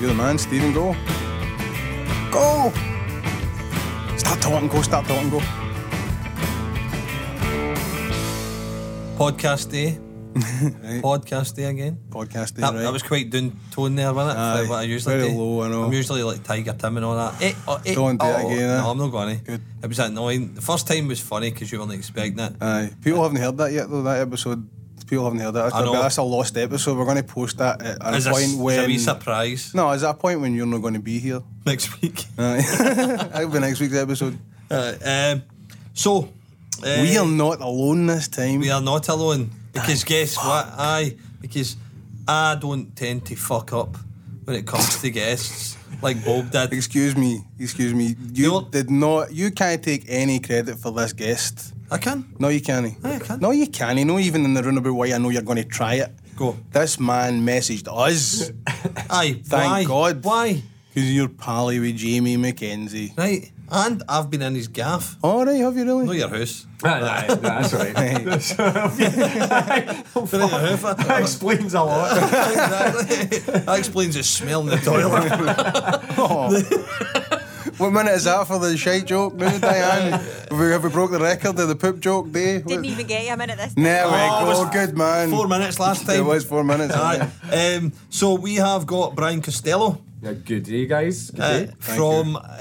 You're the man, Stephen. Go. Go. Start talking. Go. Start talking. Go. Podcast day. Podcast day again. Podcast day, That, right? that was quite down tone there, wasn't it? Aye, For what I usually very do. low, I know. I'm usually like Tiger Tim and all that. Eh, oh, eh, Don't do it oh, again, eh? No, I'm not going to. Good. It was annoying. The first time was funny because you weren't expecting it. Aye. People haven't heard that yet, though. That episode. People haven't heard that. That's, I know. that's a lost episode. We're going to post that at at As a a, point a when. wee surprise no, is that a point when you're not going to be here? next week. Aye. That'll be next week's episode. Uh, um, so, uh, we are not alone this time. we are not alone because guess what? Aye, because I don't tend to fuck up when it comes to guests like Bob did. Excuse me. Excuse me. You did not. You can't take any credit for this guest. I can. No, you can't. Aye, I can. No, you can't. No, even in the runabout way, I know you're going to try it. Go. This man messaged us Aye. Thank why? God. Why? because you're pally with Jamie McKenzie. Right. And I've been in his gaff. All right, have you really? Know your house. Aye, aye, that's right. Been in that explains a lot. exactly. That explains the smell in the toilet. Oh. What minute is that for the shite joke now, Diane? have, we, have we broke the record of the poop joke day? Didn't even get you a minute this There we Oh, it go, good man. Four minutes last time. It was four minutes. Aye. Um, so we have got Brian Costello Yeah, good day, guys. Good day. uh, day. from. Uh,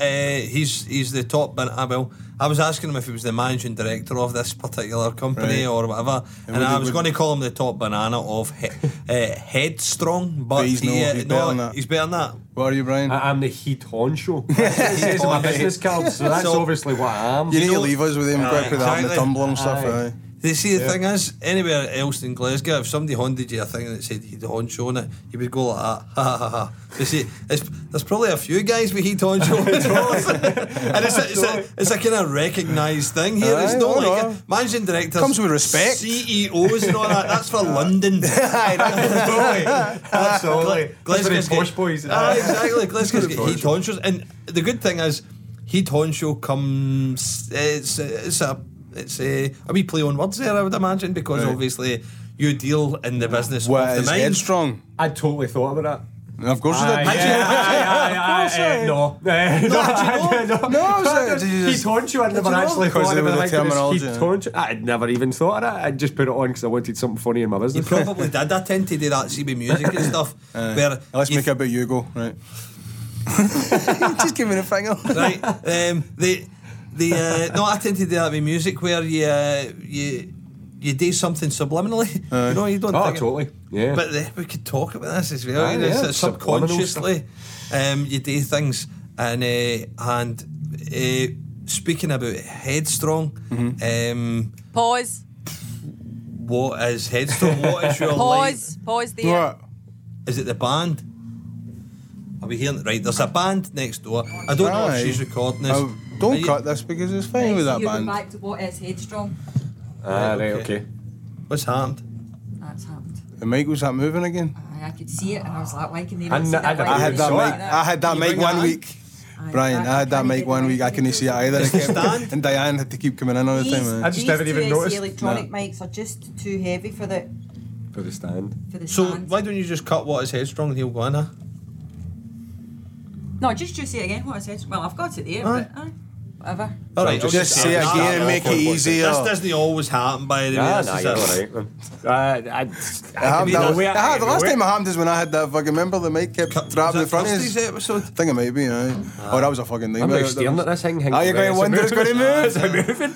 he's he's the top. bin- I will. I was asking him if he was the managing director of this particular company Right. or whatever, and, would I was going to call him the top banana of he, uh, Headstrong, but, But he's he, no- uh, he's no, better than that. he's better than that. What are you, Brian? I, am the Head Honcho. That's it says on my business card, so that's So- obviously what I am. you need know- to leave us with him. Aye, Quick put that in the exactly. tumbler and stuff. Aye. Aye. They see the thing is, anywhere else in Glasgow, if somebody handed you a thing that said he'd on show on it, you would go like that. Ha ha ha ha. They see, it's, there's probably a few guys with heat on show and it's, a, it's, a, it's a kind of recognised thing here. it's not no, like no. a, managing directors, Comes with respect. CEOs and all that. That's for London. Absolutely. Glasgow's That's for posh boys. Ah, exactly. Glasgow's posh heat on shows, and the good thing is, heat on show comes. It's it's a it's a, a wee play on words there. I would imagine because Right. obviously you deal in the business What of the is mind. headstrong? I totally thought about Of course you that. did. Aye, yeah, aye, aye, course aye, I- No. No, I- no. No, I was, uh, you Heat I'd never you actually Because thought of about the. Terminology. terminology. Head Honcho. I'd never even thought of it. I just put it on because I wanted something funny in my business. You business. probably did. I tend to do that, see with music and stuff. where Let's make it about you go. Right. Just give me the finger. right? Um, the the uh, no, I tend to do that with music where you uh, you you do something subliminally. you know, you don't. Oh, think it- totally. Yeah. But the, we could talk about this as well. Ah, you know, yeah, it's subliminal subconsciously, um, you do things, and uh, and uh, speaking about headstrong, Mm-hmm. um, Pause. what is headstrong? what is your Pause. Pause there. What? Is it the band? Are we hearing it right? There's a band next door. I don't know if she's recording this. Oh, don't you- cut this because it's fine with that you band. back to what is headstrong. Ah, right, okay. okay. What's happened? That's happened. The mic was that moving again? Aye, I could see it, and I was like, why can they I not see I that? didn't I had that not mic. see I had that You mic one on? week. Aye, Brian, I had that mic one week. I couldn't see it either. It kept- and Diane had to keep coming in all the These, time. I aye. just these never two even SC noticed. electronic mics are just too heavy for the For the stand. for the So stand. why don't you just cut what is headstrong and he'll go in? Huh? No, just just say it again. What I said. Well, I've got it there. Aye. But, aye, whatever. All right, just- Just say it again and make it easier. This doesn't always happen, by the way. Ah, This nah, you're alright, man. Uh, I, It I, that was- way- it had- the last time it happened is when I had that fucking. Remember the mic kept trapped was in front of that episode? I think it might be. Aye. Oh, that was a fucking I'm nightmare. now staring at this thing. Are you going to wonder it's going to move? Is it moving?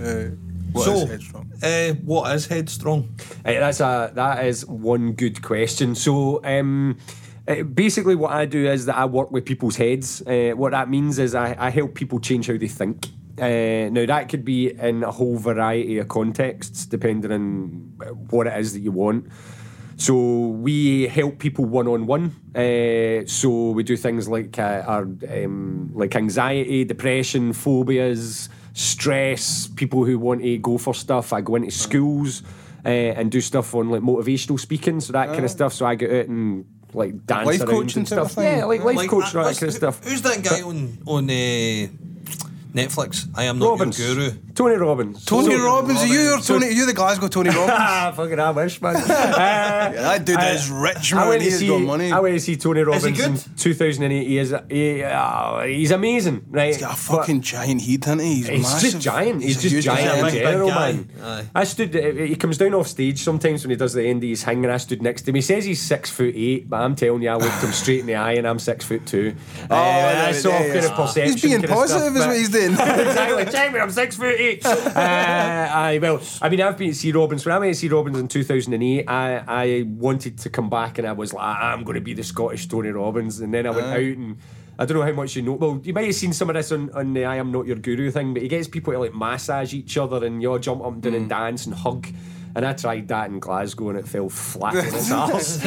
Aye. What so, is headstrong? Uh, what is headstrong? Hey, that's a that is one good question. So, um, uh, basically, what I do is that I work with people's heads. Uh, what that means is I, I help people change how they think. Uh, now that could be in a whole variety of contexts, depending on what it is that you want. So we help people one on one. So we do things like uh, our um, like anxiety, depression, phobias, stress. People who want to go for stuff. I go into schools uh, and do stuff on like motivational speaking, so that kind of stuff. So I get out and like dance Life around coaching and type stuff. thing? Yeah, like life Like, coach, uh, that kind of stuff. Who's that guy on on uh, Netflix. I am not Robbins. your guru. Tony Robbins. Tony So- Robbins, are you your Tony? Are you the Glasgow Tony Robbins? Ah, fucking I wish, man. Uh, that dude I- is rich, I man. went to He's see, got money. I went to see Tony Robbins he good? in 2008. He is, he, uh, he's amazing, right? He's got a But- fucking giant heat, hasn't he? He's, He's massive. just giant. He's, a just huge giant Big, general, man. Aye. I stood. He comes down off stage sometimes when he does the end of his hang, and I stood next to him. He says he's six foot eight, but I'm telling you, I looked him straight in the eye, and I'm six foot two. Uh, there that's it all is. kind of perception. He's being positive, stuff, is what he's doing. exactly. I'm six foot eight. Uh, I well, I mean, I've been to see Robbins. When I went to see Robbins in 2008, I, I wanted to come back, and I was like, I'm going to be the Scottish Tony Robbins. And then I went out and. I don't know how much you know. Well, you might have seen some of this on, on the I Am Not Your Guru thing, but he gets people to like massage each other and you all jump up and down Mm. and dance and hug. And I tried that in Glasgow and it fell flat on its arse.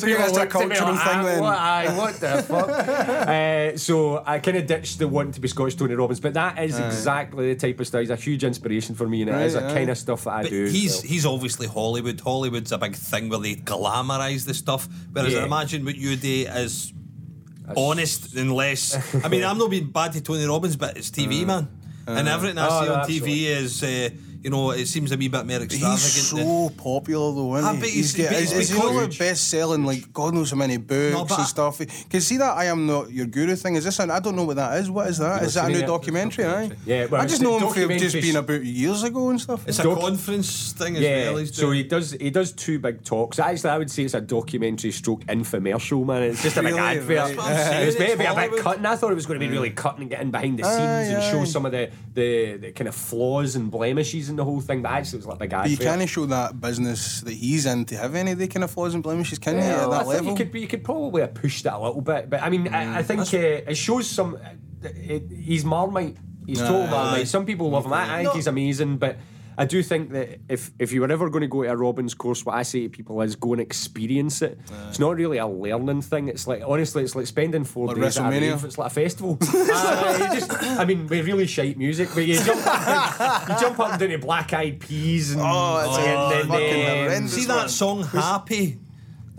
So you guys a cultural thing then? What, aye, what the fuck? uh, so I kind of ditched the want to be Scottish Tony Robbins, but that is exactly the type of style. He's a huge inspiration for me, and it is Right, a aye. kind of stuff that I But do. he's so. he's obviously Hollywood. Hollywood's a big thing where they glamorise the stuff. Whereas I Yeah. imagine what you do is honest and less. I mean, I'm not being bad to Tony Robbins, but it's TV, man. and everything I Oh, see no, on absolutely. TV is, uh, you know, it seems a wee bit more extravagant. He's than- so popular though, isn't I he? bet he's- get- but is, he's all because- best selling like God knows how many books No, and stuff? Can see that I am not your guru thing. Is this? An, I don't know what that is. What is that? Is that a new it? documentary? Aye. Yeah, well, I just know the him for just documentaries- being about years ago and stuff. It's a Doc- conference thing as yeah, well. He's so he does he does two big talks. Actually, I would say it's a documentary stroke infomercial, man. It's just a big Really? advert. Right. That's what I'm saying, It was meant to it's be a bit Hollywood. cut, and I thought it was going to be really cutting and getting behind the scenes and show some of the, the the kind of flaws and blemishes in the whole thing. But actually, it was like a guy. But you advert. can't show that business that he's in to have any of the kind of flaws and blemishes, can you? Yeah, At well, I that think level. you could you could probably have pushed it a little bit, but I mean, I, I think uh, it shows some. It, he's Marmite. He's total Aye. Marmite. Some people love him. I, I think No. he's amazing, but. I do think that if, if you were ever going to go to a Robbins course, what I say to people is go and experience it. It's not really a learning thing. It's like honestly, it's like spending four Like days at a WrestleMania? rave. It's like a festival. Uh, you just, I mean, we really shite music, but you jump up, you jump up and down to Black Eyed Peas and, Oh, it's and fucking um. See that song Happy?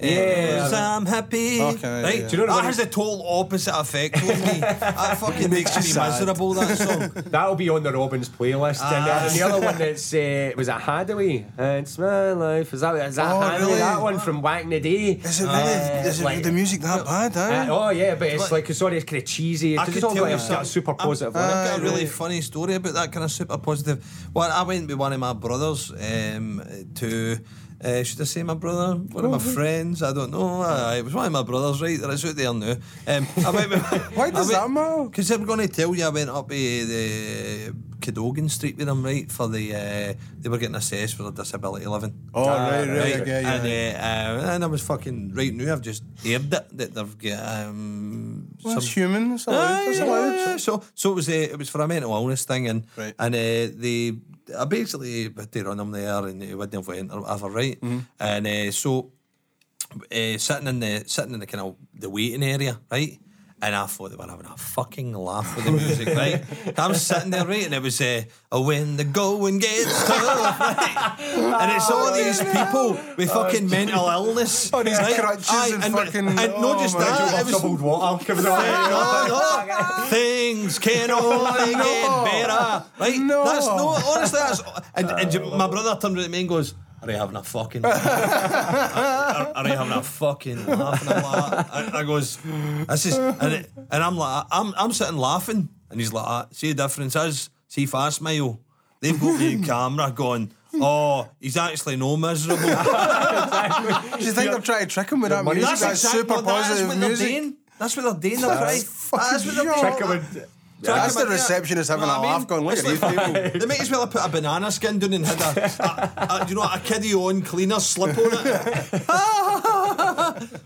Yeah. Yes, I'm happy. Okay, right? yeah. Do you know what that what has the total opposite effect on me. that fucking makes me sad. miserable, that song. That'll be on the Robbins playlist. and, uh, and the other one that's uh, was it Haddaway? It's my life. Is that is that Oh, Haddaway? really? That one from back in the day. Is it really? Uh, is it like- the music that bad? Uh, oh yeah, but it's like sorry, it's kind of cheesy. I It's could all tell got you a, got a something. super I'm- positive on I've got a really right. funny story about that kind of super positive. Well, I went with one of my brothers um, to. Uh, should I say my brother? One of my friends? I don't know. Uh, it was one of my brothers, right? It's out there now. Um, I went with, Why does that matter? Because I'm going to tell you, I went up to the Cadogan Street with them, right? For the uh, they were getting assessed for a disability living. Oh, right, right, Right, okay, yeah. and, uh, uh, and I was fucking right now. I've just aired it that they've got um, Well, that's some human. It's allowed. Aye, It's yeah, allowed. yeah. So, so it was uh, it was for a mental illness thing, and Right. and uh, they I basically had to run them there, and they wouldn't have went or whatever, right? Mm-hmm. And uh, so uh, sitting in the sitting in the kind of the waiting area, right? And I thought they were having a fucking laugh with the music, right? I'm sitting there, right, and it was uh, oh, when the going gets tough, right? And it's all these people with fucking mental illness, Oh, these right? crutches Aye, and fucking- and not oh just that, it was Troubled water coming no, out. no. Things can only get better. Right? No. That's no honestly that's and, and my brother turned around to me and goes, Are they having a fucking are, are, are they having a fucking laugh? And I'm like, I, I goes, this is and, it, and I'm like I'm I'm sitting laughing and he's like, "Ah, see the difference is, see if I smile, they've got me in camera going, Oh, he's actually no miserable. Do you think they're trying to trick him with that music? That's, exact- super well, that is positive what they're music. doing. That's what they're doing. They're trying. fucking That's what they're joke. doing. Trick 'em with- That's the Yeah. receptionist having Know a what laugh mean? going, look at these people. They might as well have put a banana skin down and had a, a, a you know, a kiddie on cleaner slip on it.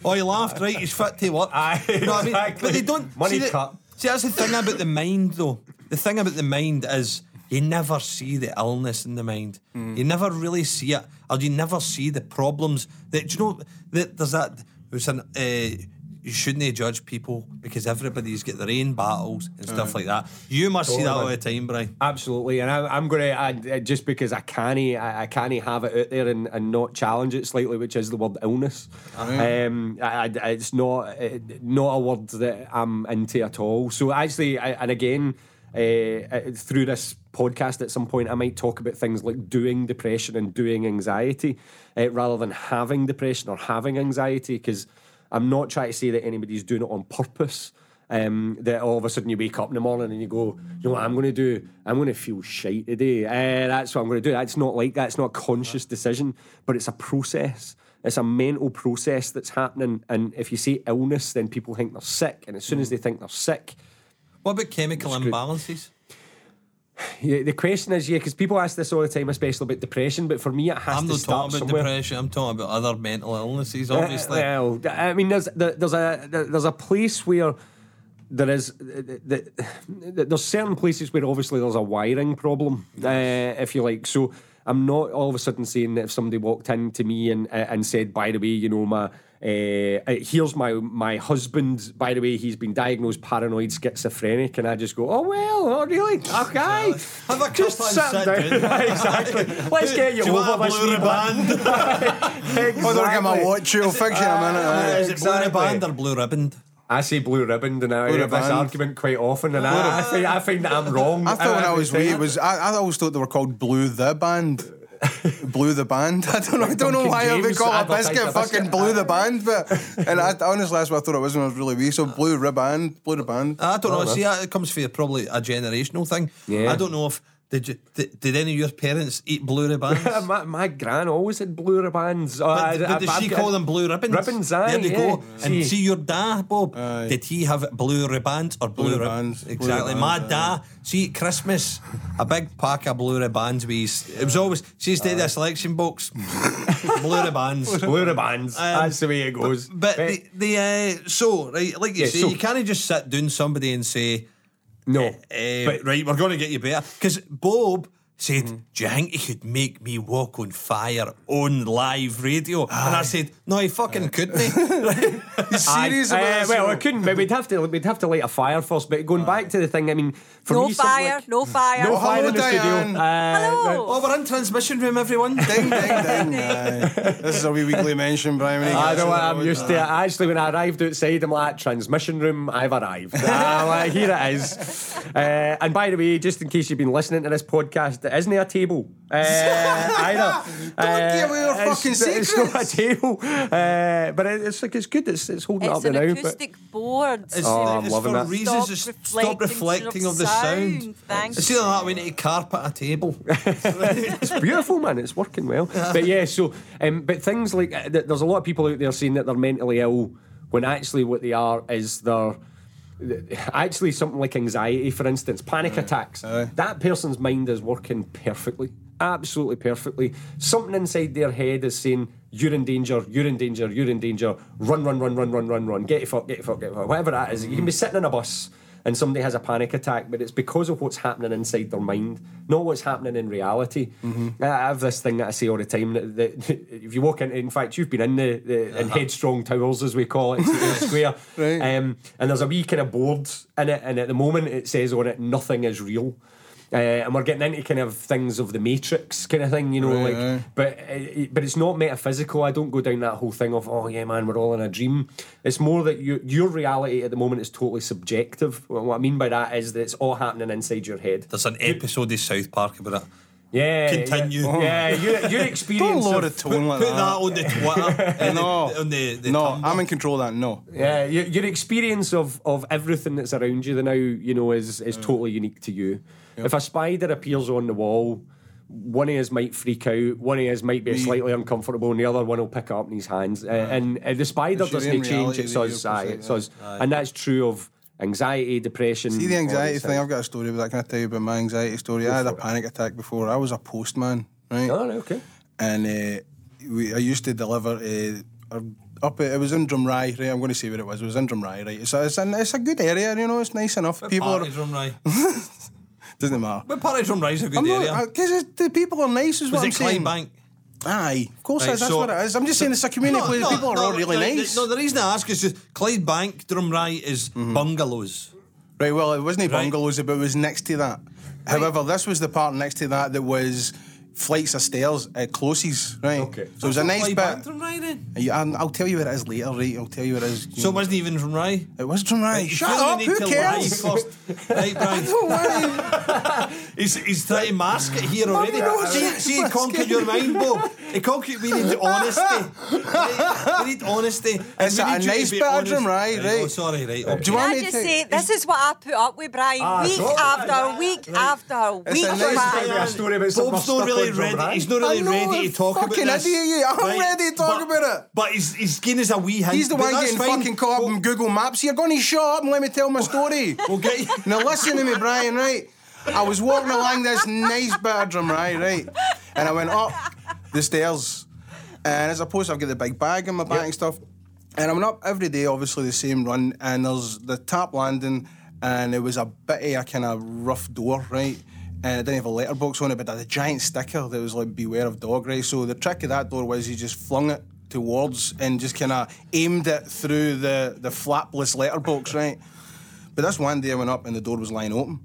oh, he laughed, right? He's fit to work. Aye, you know what I mean? But they don't. Money see, the- cut. see, that's the thing about the mind, though. The thing about the mind is you never see the illness in the mind. You never really see it, or you never see the problems. That do you know that there's that. There's an. Uh, you shouldn't judge people because everybody's got their own battles and stuff like that. You must see that all the time, Brian. Absolutely, and I, I'm going to add, just because I can't, I, I can't have it out there and, and not challenge it slightly, which is the word illness. Um, I, I- it's not uh, not a word that I'm into at all. So actually, I, and again. uh, through this podcast at some point, I might talk about things like doing depression and doing anxiety uh, rather than having depression or having anxiety, because I'm not trying to say that anybody's doing it on purpose. Um, that all of a sudden you wake up in the morning and you go, you know what I'm going to do? I'm going to feel shite today. Uh, that's what I'm going to do. That's not like that. It's not a conscious decision, but it's a process. It's a mental process that's happening. And if you say illness, then people think they're sick. And as soon as they think they're sick, What about chemical imbalances? Yeah, the question is, yeah, because people ask this all the time, especially about depression. But for me, it has I'm to not start talking about somewhere. depression. I'm talking about other mental illnesses. Uh, Obviously, well, I mean, there's there's a there's a place where there is the, the, there's certain places where obviously there's a wiring problem, uh, if you like. So I'm not all of a sudden saying that if somebody walked in to me and uh, and said, by the way, you know, my uh, uh, here's my my husband. By the way, he's been diagnosed paranoid schizophrenic, and I just go, oh well, oh really? Okay, Have a just cup and sit sit down. exactly. Let's get you Do you over want a this blue wee ribband? bit. Oh, they'll my watch. You'll fix it in a minute. aye. Is it blue Exactly. ribband or blue ribband? I say blue ribbon, and I Blue have this argument quite often, and I, I, find, I find that I'm wrong. I thought when I was wee, it was I, I always thought they were called Blue the Band. Blew the band. I don't know. I don't know Duncan why they James call a advertised biscuit fucking blew the band, but and I, honestly that's what I thought it was when I was really wee. So blue ribband, blew the band. I don't know. See, it comes for probably a generational thing. Yeah. I don't know if did you did, did any of your parents eat blue ribbons? my, my gran always had blue ribbons. Oh, But, I- but I- did I've she got- call them blue ribbons? Ribbons, aye, There you yeah. go. And See- see your dad, Bob. Aye. Did he have blue ribbons or blue, Blue ribbons? ribbons, blue Exactly. ribbons, My aye. dad. See, at Christmas, a big pack of blue ribbons. We used- it was always she used to do the selection box. blue ribbons. blue ribbons. Um, That's the way it goes. But the, the uh, so right, like you Yeah, say, so- you can't just sit down somebody and say, no, uh, but right, we're going to get you better. Because Bob said, Mm-hmm. Do you think he could make me walk on fire on live radio? And I said, No, he fucking couldn't. he?" Aye. serious Uh, about this, well, I couldn't. But we'd have to. We'd have to light a fire first. But going back to the thing, I mean, for No me, fire, like- no fire. no fire hello, in the Diane. studio. Uh, Hello. oh, we're in transmission room, everyone. Ding, ding, ding. Aye. This is a wee weekly mention, Brian. when he I know what I'm used to. Actually, when I arrived outside, I'm like, transmission room, I've arrived. I'm like, here it is. Uh, and by the way, just in case you've been listening to this podcast, it isn't a table uh, either. Don't give away your it's- fucking It's not a table. Uh, but it- it's like, it's good. It's, it's holding It's up an now. Acoustic board. It's, Oh, I'm it's loving for that. reasons Stop to stop reflecting reflecting of of the sound. sound. Thank it's either that we need to carpet a table. it's beautiful, man. It's working well. But yeah, so um, but things like uh, there's a lot of people out there saying that they're mentally ill when actually what they are is they're actually something like anxiety, for instance, panic attacks. That person's mind is working perfectly, absolutely perfectly. Something inside their head is saying. You're in danger, you're in danger, you're in danger. Run, run, run, run, run, run, run. Get your fuck, get your fuck, get your fuck. Whatever that is. You can be sitting in a bus and somebody has a panic attack, but it's because of what's happening inside their mind, not what's happening in reality. Mm-hmm. I have this thing that I say all the time that, that if you walk into, in fact, you've been in the, the in Headstrong Towers, as we call it, Square, Right. um, and there's a wee kind of board in it, and at the moment it says on it, nothing is real. Uh, and we're getting into kind of things of the Matrix kind of thing, you know, Right, like, aye. but uh, but it's not metaphysical. I don't go down that whole thing of oh yeah, man, we're all in a dream. It's more that you, your reality at the moment is totally subjective. Well, What I mean by that is that it's all happening inside your head. There's an episode of South Park about it. Yeah, Continue. Yeah, yeah your, your Don't experience. lower of- the tone like Put that. that on the Twitter. and No. the, on the, the no, Tumblr. I'm in control of that. No. Yeah, your, your experience of, of everything that's around you the now, you know, is is totally unique to you. If a spider appears on the wall, one of us might freak out, one of us might be Me. slightly uncomfortable, and the other one will pick it up in his hands. Uh, and uh, the spider It's doesn't change; it's that us. Aye, it's us, and that's true of anxiety, depression. See the anxiety thing. I've got a story about that. Can I tell you about my anxiety story? I had a panic attack before. I was a postman, right? Oh, okay. and uh, we, I used to deliver uh, up. It was in Drumry, right? I'm going to say where it was. It was in Drumry, right? It's a, it's, a, it's a good area, you know. It's nice enough. people are Parties from Rye. Doesn't matter. But Parties from Rye's a good I'm area. because the people are nice. Is Was what I'm saying. Clydebank? Aye, of course Right, it is. That's so- what it is. I'm just saying it's a community place. no, people are all really the- the- nice. No, the reason I ask is just Clydebank, Drumry is Mm-hmm. bungalows. Right, well, it wasn't bungalows, but it was next to that. However, this was the part next to that that was flights of stairs at Closes, right? Okay. So it was a nice Fly back bit. from Rye then. Yeah, I'll, I'll tell you what it is later, right? I'll tell you what it is. So it wasn't even from Rye. it was from right. You Shut up. Who cares? Right, Brian. Don't worry. He's, he's trying to mask it here already. no, see, it's- see, he it's conquered good. your mind, Bob. He conquered. We need honesty. Right? We need honesty. And It's we a need you to nice be bit of honest. drum, right, Oh, sorry, right. Do Okay. you Can want I me just to? say, this is what I put up with, Brian, Ah, week after week after It's a nice man. bit a story about something Bob's not stuck really ready. right? He's not really ready to talk about this. idiot. I'm ready to talk but, about it. But he's he's giving us a wee hint. He's the one getting fine. fucking caught up in Google Maps. You're going to shut up and let me tell my story. We'll get you. Now listen to me, Brian, right? I was walking along this nice bedroom, Drumry, right? And I went up the stairs. And as opposed to I've got the big bag in my back and stuff. And I went up every day, obviously the same run, and there's the tap landing, and it was a bit of a kind of rough door, right? Uh, and it didn't have a letterbox on it, but it had a giant sticker that was like "Beware of dog," right? So the trick of that door was you just flung it towards and just kind of aimed it through the the flapless letterbox, right? But this one day I went up and the door was lying open.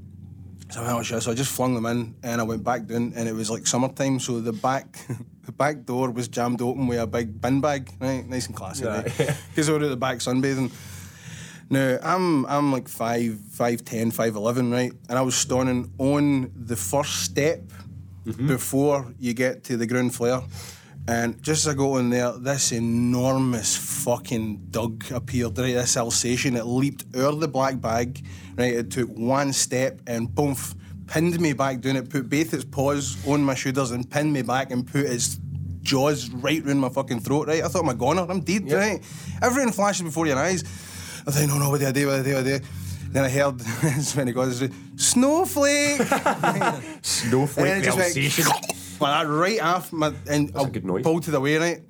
So I went, oh shit. So I just flung them in and I went back down and it was like summertime. So the back the back door was jammed open with a big bin bag, right? Nice and classy, right? Because we were at the back sunbathing. Now I'm I'm like five, five ten, five eleven, right? And I was standing on the first step mm-hmm. before you get to the ground floor. And just as I got on there, this enormous fucking dug appeared, right? This Alsatian, it leaped out of the black bag, right? It took one step and boom, pinned me back down. It put both its paws on my shoulders and pinned me back and put its jaws right round my fucking throat, right? I thought I'm a goner, I'm dead, right? Everything flashes before your eyes. I thought, no, no, what do I do, what do I do, what do I do? Then I heard, this when he goes, snowflake! Snowflake And then it just went like that right off my and I a good noise. pulled to the way right.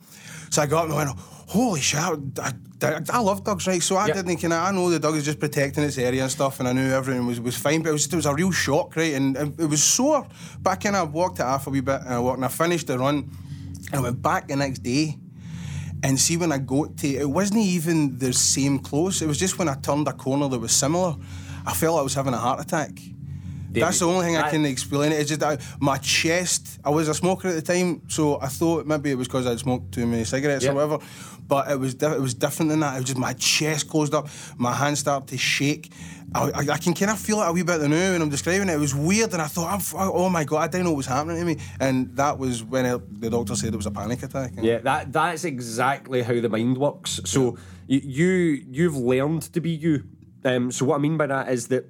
So I got up and I went, holy shit! I, I, I love dogs, right? So I Yep. didn't kind of I know the dog is just protecting its area and stuff, and I knew everything was, was fine. But it was just, it was a real shock, right? And it, it was sore. But I kind of walked it off a wee bit, and I walked and I finished the run. And I went back the next day. And see when I got to it wasn't even the same close. It was just when I turned a corner that was similar. I felt I was having a heart attack. That's the only thing I that- can explain it. It's just that my chest. I was a smoker at the time, so I thought maybe it was because I'd smoked too many cigarettes Yeah. or whatever. But it was di- it was different than that. It was just my chest closed up, my hands started to shake. I, I, I can kind of feel it a wee bit now when I'm describing it. It was weird, and I thought, "I'm oh my god, I didn't know what was happening to me. And that was when the doctor said it was a panic attack. Yeah, that that's exactly how the mind works. So you, you you've learned to be you. Um, so what I mean by that is that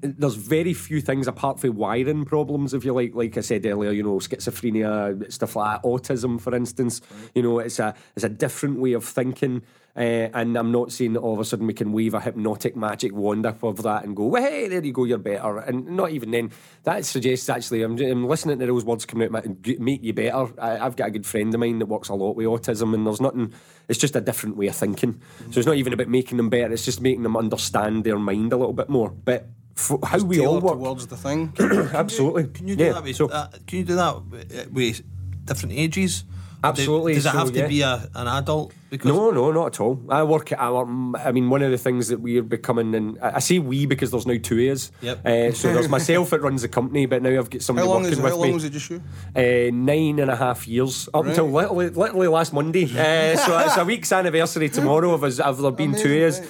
there's very few things apart from wiring problems, if you like. Like I said earlier, you know, schizophrenia, stuff like that, autism, for instance. You know, it's a it's a different way of thinking. Uh, and I'm not saying that all of a sudden we can wave a hypnotic magic wand up of that and go, well, hey, there you go, you're better. And not even then. That suggests actually, I'm, I'm listening to those words coming out, make you better. I, I've got a good friend of mine that works a lot with autism, and there's nothing, it's just a different way of thinking. So it's not even about making them better, it's just making them understand their mind a little bit more. But f- how we all Tailored work. towards the thing. Absolutely. Can you do Yeah, that with? so- uh, can you do that with, with different ages? Absolutely, Does it so, have to yeah. be a, an adult? Because No, no, not at all. I work. I, work- I mean, one of the things that we're becoming, and I I say we because there's now two of us. Yep. Uh, so there's myself that runs the company, but now I've got How somebody long working is with how me. long was it just you? Uh, nine and a half years up until literally, literally last Monday. Uh, so it's a week's anniversary tomorrow of us of there being two years,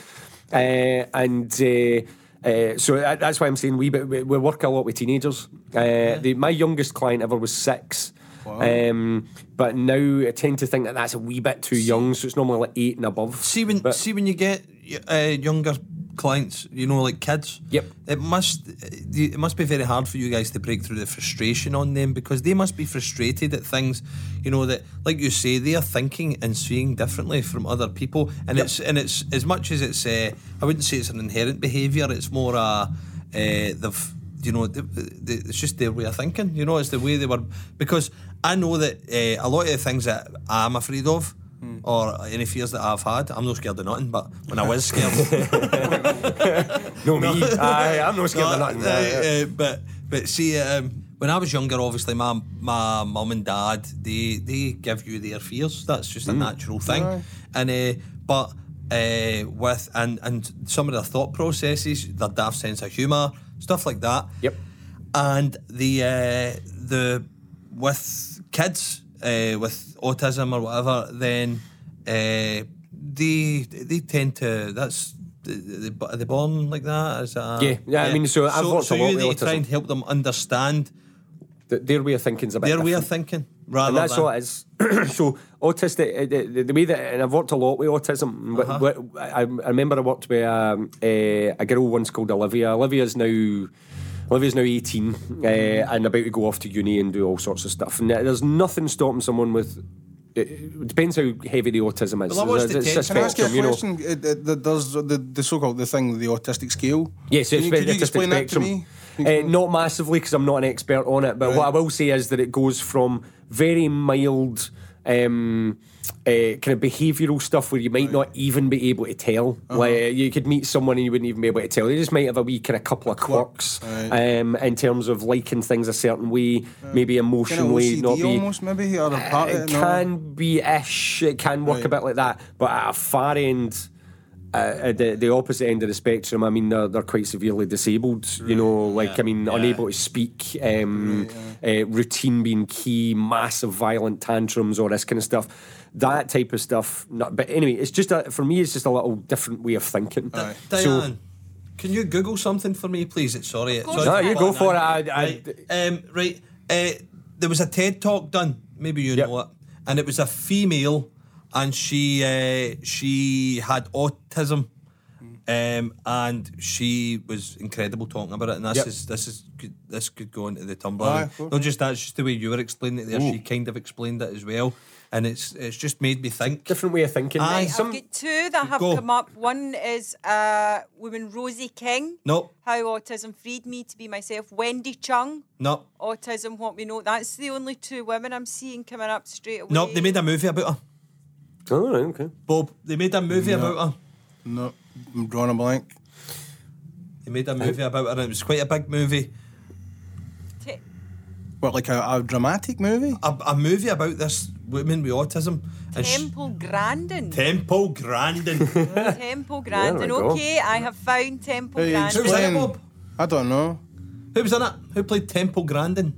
uh, and. Uh, uh, so that, that's why I'm saying we, but we, we work a lot with teenagers. Uh, the, my youngest client ever was six, um, but now I tend to think that that's a wee bit too young. So it's normally like eight and above. see when But- see when you get uh, younger clients, you know, like kids. Yep. It must it must be very hard for you guys to break through the frustration on them because they must be frustrated at things, you know, that like you say they are thinking and seeing differently from other people, and it's and it's as much as it's uh, I wouldn't say it's an inherent behaviour. It's more a uh, they've you know, it's just their way of thinking. You know, it's the way they were. Because I know that uh, a lot of the things that I'm afraid of, or any fears that I've had, I'm not scared of nothing. But when I was scared, No, me. Aye, I'm not scared of nothing. uh, uh, but but see, um, when I was younger, obviously my my mum and dad they they give you their fears. That's just a natural thing. And uh, but uh, with and and some of their thought processes, their daft sense of humour, stuff like that. Yep. And the uh, the with kids uh, with autism or whatever, then uh, they they tend to that's. They, they, are they born like that? Is that Yeah, yeah, I mean, so I've worked so a lot you with to try and help them understand Th- their way of thinking's a bit their way of thinking rather and that's than what it is. so autistic, uh, the, the, the way that, and I've worked a lot with autism. but- Uh-huh. I, I remember I worked with um, uh, a girl once called Olivia. Olivia's now. Olivia's now 18 uh, and about to go off to uni and do all sorts of stuff. And there's nothing stopping someone with. It depends how heavy the autism is. Well, It's- the it's a TED Can I ask you a spectrum, you know. question? Does the, the so-called the thing, the autistic scale. Yes, Can it's you, very autistic explain that to spectrum. Uh, not massively because I'm not an expert on it, but what I will say is that it goes from very mild um, uh, kind of behavioural stuff where you might not even be able to tell. Uh-huh. Like you could meet someone and you wouldn't even be able to tell. They just might have a wee kind of couple of quirks Right. um, in terms of liking things a certain way, maybe Kind of emotionally not be. almost maybe or a part of It it. can be ish. It can work a bit like that, but at a far end. Uh, at the, the opposite end of the spectrum, I mean, they're, they're quite severely disabled. You know, like I mean, Yeah. unable to speak, um, uh, routine being key, massive violent tantrums, all this kind of stuff. That type of stuff. Not, but anyway, it's just a, for me, it's just a little different way of thinking. Aye. So- Diane, can you Google something for me, please? It's sorry. course sorry No, you go that. for it. I, I, Right, um, right. Uh, there was a TED talk done. Maybe you Yep. know it, and it was a female, and she uh, she had autism, um, and she was incredible talking about it. And this Yep. is this is this could go into the Tumblr. Aye, Not just that, it's just the way you were explaining it there. She kind of explained it as well, and it's it's just made me think. different way of thinking. Aye. I've got two that have Go. come up. One is uh, woman Rosie King. No, How autism freed me to be myself. Wendy Chung. no, Autism, what we know. That's the only two women I'm seeing coming up straight away. no. They made a movie about her. Oh, right, okay. Bob, they made a movie No. about her. No, I'm drawing a blank. They made a movie about her, and it was quite a big movie. Te- What, like a, a dramatic movie? A, a movie about this woman with autism. And she- Temple Grandin. Temple Grandin. Temple Grandin. go. Okay, I have found Temple Hey, Grandin. Who's in it. Bob? I don't know. Who was in it? Who played Temple Grandin?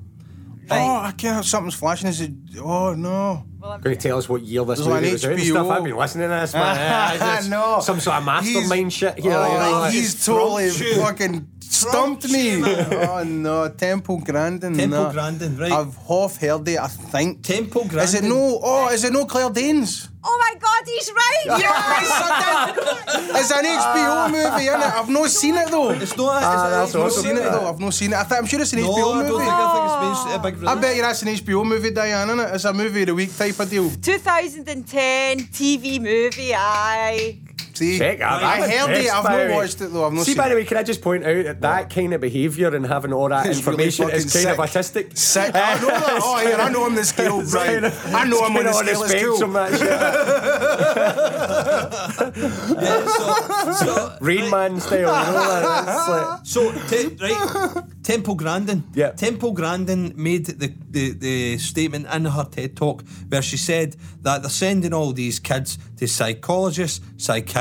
Oh, I can't. Something's flashing. Is it? Oh no. Well, I'm- Going to tell us what year this There's like movie an was out and HBO. stuff. I've been listening to this, man. Yeah, it's just No. Some sort of mastermind He's- shit here. oh, you know, oh, like- he's totally fucking stumped me. oh no, Temple Grandin. Temple no. Grandin, right. I've half heard it. I think. Temple Grandin. Is it no? Oh, is it no Claire Danes? oh my God, he's right. Yes! It's an HBO movie, isn't it? I've not seen it though. It's not. Ah, it's, that's it's I've not seen it though. I've not seen it. I th- I'm sure it's an No, HBO I don't movie. think I think it's been a big I bet you that's an HBO movie, Diane, isn't it? It's a movie of the week type of deal. 2010 TV movie, aye. See, Check out. I I'm heard it. I've by not watched it though. I've not See, seen by the way, can I just point out that that kind of behaviour and having all that It's really information is kind sick. of autistic. Sick. I know that. Oh, yeah, I know him the scale, It's Brian. I know I'm on kind the of scale. It's cool. Yeah, so, so, Rain Man style, you know? Like, it's like, So, te- right, Temple Grandin. Yeah. Temple Grandin made the, the, the statement in her TED talk where she said that they're sending all these kids to psychologists, psychiatrists,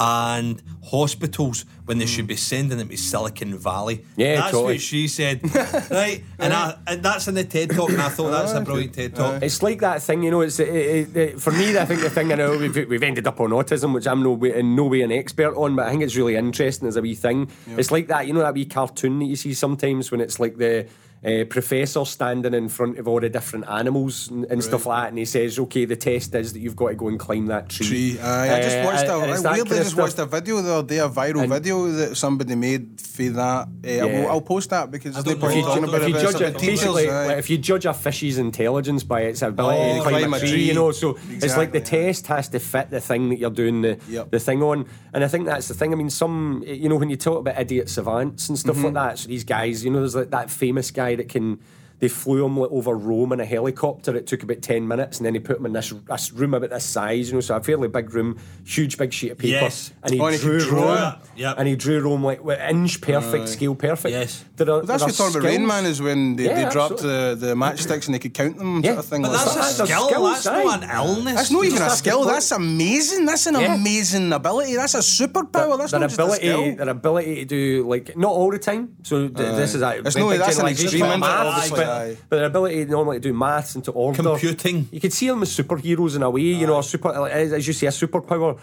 and hospitals when they should be sending them to Silicon Valley. Yeah, that's totally. what she said, right? And, I, and that's in the TED talk, and I thought that's a brilliant TED talk. It's like that thing, you know. It's it, it, it, for me. I think the thing I know we've, we've ended up on autism, which I'm no way, in no way an expert on, but I think it's really interesting as a wee thing. It's like that, you know, that wee cartoon that you see sometimes when it's like the. Uh, professor standing in front of all the different animals and, and stuff like that, and he says, "Okay, the test is that you've got to go and climb that tree." Tree. Aye, I just Uh, watched and- a, I weirdly kind of just stuff. watched a video the other day, a viral And- video that somebody made for that. Uh, Yeah. I'll, I'll post that because there's no don't point know. talking If about if you judge it, teachers, basically, like, if you judge a fish's intelligence by its ability Oh, to climb, climb a a tree, tree. you know, so it's like the yeah. test has to fit the thing that you're doing the Yep. the thing on, and I think that's the thing. I mean, some you know when you talk about idiot savants and stuff Mm-hmm. like that, so these guys, you know, there's like that famous guy that can. They flew him like, over Rome in a helicopter. It took about ten minutes, and then he put him in this, this room about this size, you know, so a fairly big room, huge big sheet of paper, Yes. and he Oh, and he drew Rome, it. Yep. and he drew Rome like with inch perfect, scale perfect. Yes. There are, Well, that's there what are talking about Rain. Man is when they, Yeah, they dropped the, the matchsticks and they could count them, Yeah. sort of thing. But like that's a That's a skill, skill, that's aye. not an illness. That's not You even a skill. That's amazing. That's an Yeah. amazing ability. That's a superpower. That's their not just a ability, skill. their ability to do like not all the time. So th- this is a It's big, no- that's an extreme for maths, obviously. But aye. but their ability normally to do maths and to order Computing. You could see them as superheroes in a way, you know, a super like, as as you say, a superpower.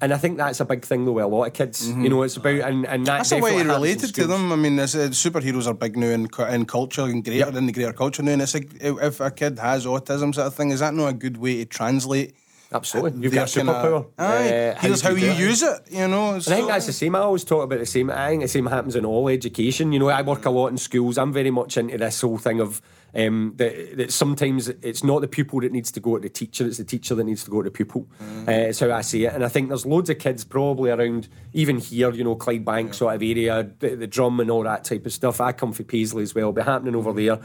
And I think that's a big thing though with a lot of kids. You know, it's about and, and that That's the way definitely he happens in related to them. I mean, this, uh, superheroes are big now in, in culture and greater Yep. in the greater culture now. And it's like if if a kid has autism, sort of thing, is that not a good way to translate? Absolutely. You've got superpower. Aye, Uh, here's do how do you use it. You know, And I think that's the same. I always talk about the same. I think the same happens in all education. You know, I work a lot in schools. I'm very much into this whole thing of um, that, that sometimes it's not the pupil that needs to go to the teacher; it's the teacher that needs to go to the pupil. Uh, it's how I see it. And I think there's loads of kids probably around, even here, you know, Clydebank sort of area, the, the drum and all that type of stuff. I come from Paisley as well, but happening over there,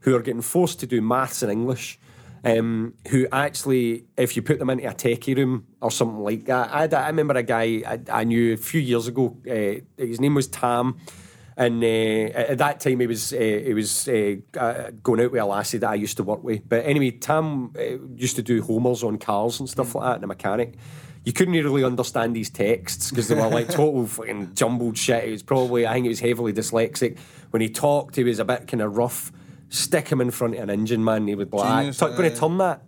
who are getting forced to do maths and English um, who actually, if you put them into a techie room or something like that, I, I remember a guy I, I knew a few years ago. Uh, his name was Tam, and uh, at that time he was uh, he was uh, uh, going out with a lassie that I used to work with. But anyway, Tam uh, used to do homers on cars and stuff like that, and a mechanic. You couldn't really understand these texts because they were like total fucking jumbled shit. He was probably, I think he was heavily dyslexic. When he talked, he was a bit kind of rough. Stick him in front of an engine man, he would like, Genius, "Going to turn that."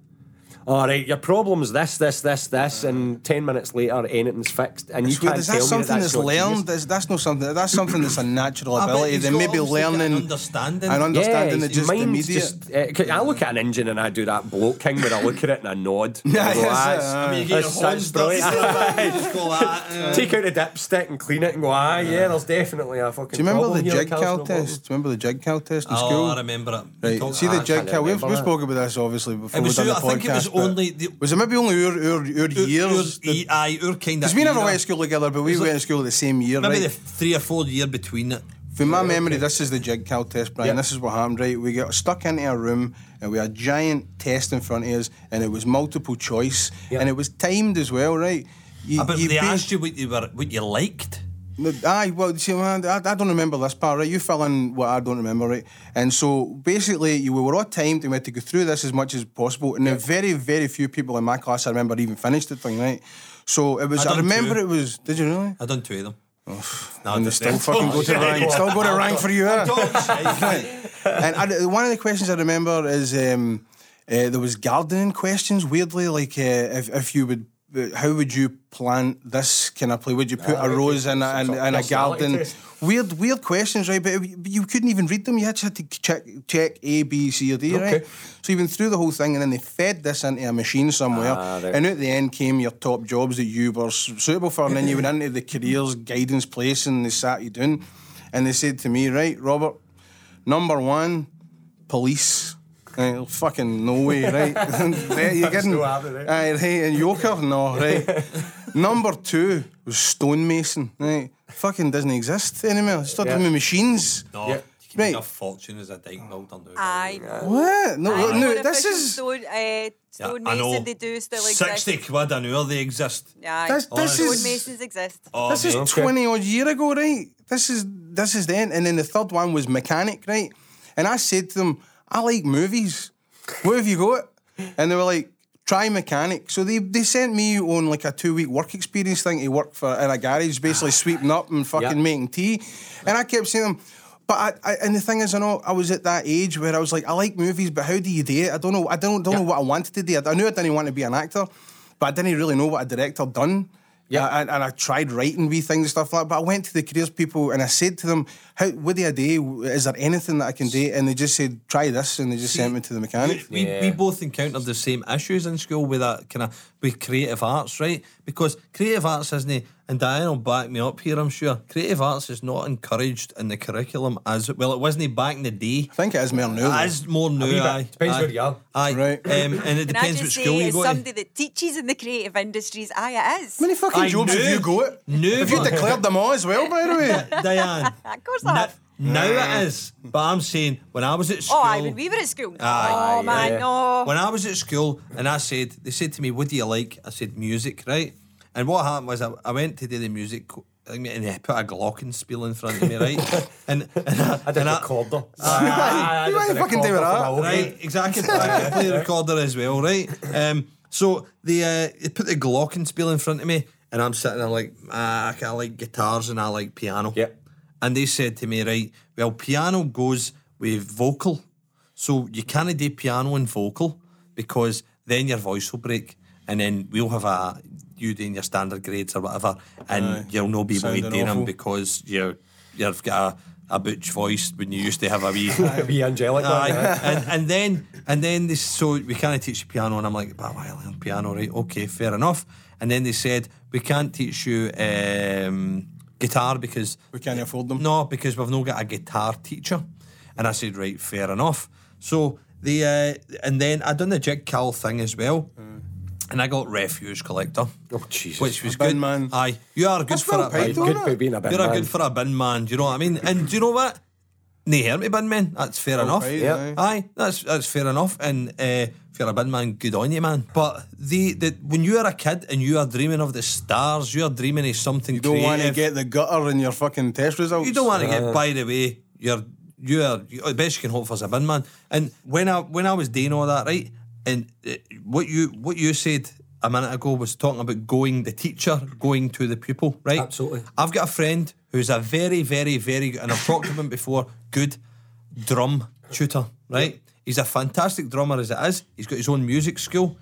All right, your problem's this, this, this, this, and ten minutes later, anything's fixed, and you It's weird. can't Is tell that me something that that's, that's, learned? genius. That's, that's not something. That's something that's a natural ability. he's Then got maybe obviously got an learning, understanding. and understanding yeah, it just immediate. just. Uh, 'cause I look at an engine and I do that bloke king where I look at it and I nod. Yeah, I go, yes, "Ah, uh, I mean, you get your that's- horns brilliant." just go like that. uh, Take out the dipstick and clean it and go, ah, yeah, there's definitely a fucking. Do you remember problem the JIIG-CAL test? Do you remember the JIIG-CAL test in Oh, school? I remember it. Right. See the about I JIIG-CAL. We've, we've spoken about this obviously before. We've done the I think it was podcast, but only the- was it maybe only our, our, our it. years? Our- our- Aye, our kind of. Because we never went to school together, but we went it- to school the same year, Maybe right? the three or four year between it. From my memory, this is the JIIG-CAL test, Brian. Yep. This is what happened, right? We got stuck into a room and we had a giant test in front of us, and it was multiple choice, Yep. and it was timed as well, right? You, Ah, But you they bas- asked you what you were, what you liked. No, Aye, well, see, man, I, I don't remember this part, right? You fill in what I don't remember, right? And so basically, you, we were all timed and we had to go through this as much as possible. And then very, very few people in my class, I remember, even finished the thing, right? So it was, I I, remember two. it was, did you really? I done two of them. No, and they still fucking go to rank. Still go to rank for you, eh? And I, one of the questions I remember is um, uh, there was gardening questions. Weirdly, like uh, if if you would, how would you plant this kind of play? Would you put Ah, a rose in a, in, in a garden? Weird, weird questions, right? But you couldn't even read them. You had to check check A, B, C, or D, right? So you went through the whole thing, and then they fed this into a machine somewhere, Ah, and at the end came your top jobs that you were suitable for, and then you went into the careers guidance place, and they sat you down, and they said to me, right, Robert, number one, police. Uh, fucking no way, right? There you're getting, no happening, right? Aye, right, and Yoker, no, right. Number two was stonemason, right? Fucking doesn't exist anymore. It's not Yeah. doing machines. No, Yeah. you can make Right. a fortune as a dike builder now. I What? No, I no, know this is stone, uh, Yeah, stone I know. mason. They do still Sixty quid an hour they exist. Yeah, This- this stone is- masons exist. Oh, This is mate. twenty odd year ago, right? This is this is then, and then the third one was mechanic, right? And I said to them, I like movies. What have you got? And they were like, try mechanic. So they they sent me on like a two week work experience thing to work for in a garage, basically ah. sweeping up and fucking Yeah. making tea. And I kept saying them. But I, I, and the thing is, I know I was at that age where I was like, I like movies, but how do you do it? I don't know. I don't don't know what I wanted to do. I, I knew I didn't want to be an actor, but I didn't really know what a director done. Yeah. Uh, and, and I tried writing wee things and stuff like that. But I went to the careers people and I said to them, "How what do I do? Is there anything that I can do?" And they just said, "Try this," and they just sent me to the mechanic. We, we both encountered the same issues in school with that kind of with creative arts, right? Because creative arts isn't, and Diane will back me up here, I'm sure. Creative arts is not encouraged in the curriculum as well. It wasn't back in the day. I think it is more new. It is more now. wee bit. Aye, Depends aye. where you are. Aye, Right. Um, and it Can I depends what just school say, you as go to. somebody that teaches in the creative industries, aye, it is. How many fucking I jobs have knew- you got? knew have you but- declared them all as well, by the way? Diane. Of course I Now, have. now it is, but I'm saying when I was at school. Oh, aye, when we were at school. Aye. oh, man, yeah. no. When I was at school and I said, they said to me, What do you like? I said, Music, right? And what happened was I, I went to do the music and they put a glockenspiel in front of me, right? and, and I, I did I- recorder. You ain't fucking doing that. Right, exactly. I play the recorder as well, right? Um, so they, uh, they put the glockenspiel in front of me and I'm sitting there like, ah, I like guitars and I like piano. Yep. And they said to me, right, well, piano goes with vocal. So you can't do piano and vocal because then your voice will break, and then we'll have a you doing your standard grades or whatever, and Aye. you'll not be able to do them because you're you've got a, a butch voice when you used to have a wee. Be angelic. Aye. man. and, and then and then they so we can't teach you piano and I'm like, but why learn piano, right? Okay, fair enough. And then they said we can't teach you um, guitar because We can't afford them. no, because we've not got a guitar teacher. And I said, right, fair enough. So the uh, and then I done the jig cal thing as well. And I got refuse collector. Oh, Jesus. Which was A bin good. man. Aye. You are good That's for well it. paid, mate. Good for being a bin man. You're a man. good for a bin man, do you know what I mean? And do you know what? Nae hurt me bin man. That's fair enough. paid, Yeah. aye. Aye, that's that's fair enough. And uh, if you're a bin man, good on you, man. But the, the when you are a kid and you are dreaming of the stars, you are dreaming of something You don't want to get the gutter in your fucking test results. You don't want to get by the way. You're you are you, the best you can hope for is a bin man. And when I when I was doing all that right, and uh, what you what you said a minute ago was talking about going the teacher going to the pupil, right? Absolutely. I've got a friend who's a very very very and I've talked to him before. Good drum tutor, right? He's a fantastic drummer as it is. He's got his own music school,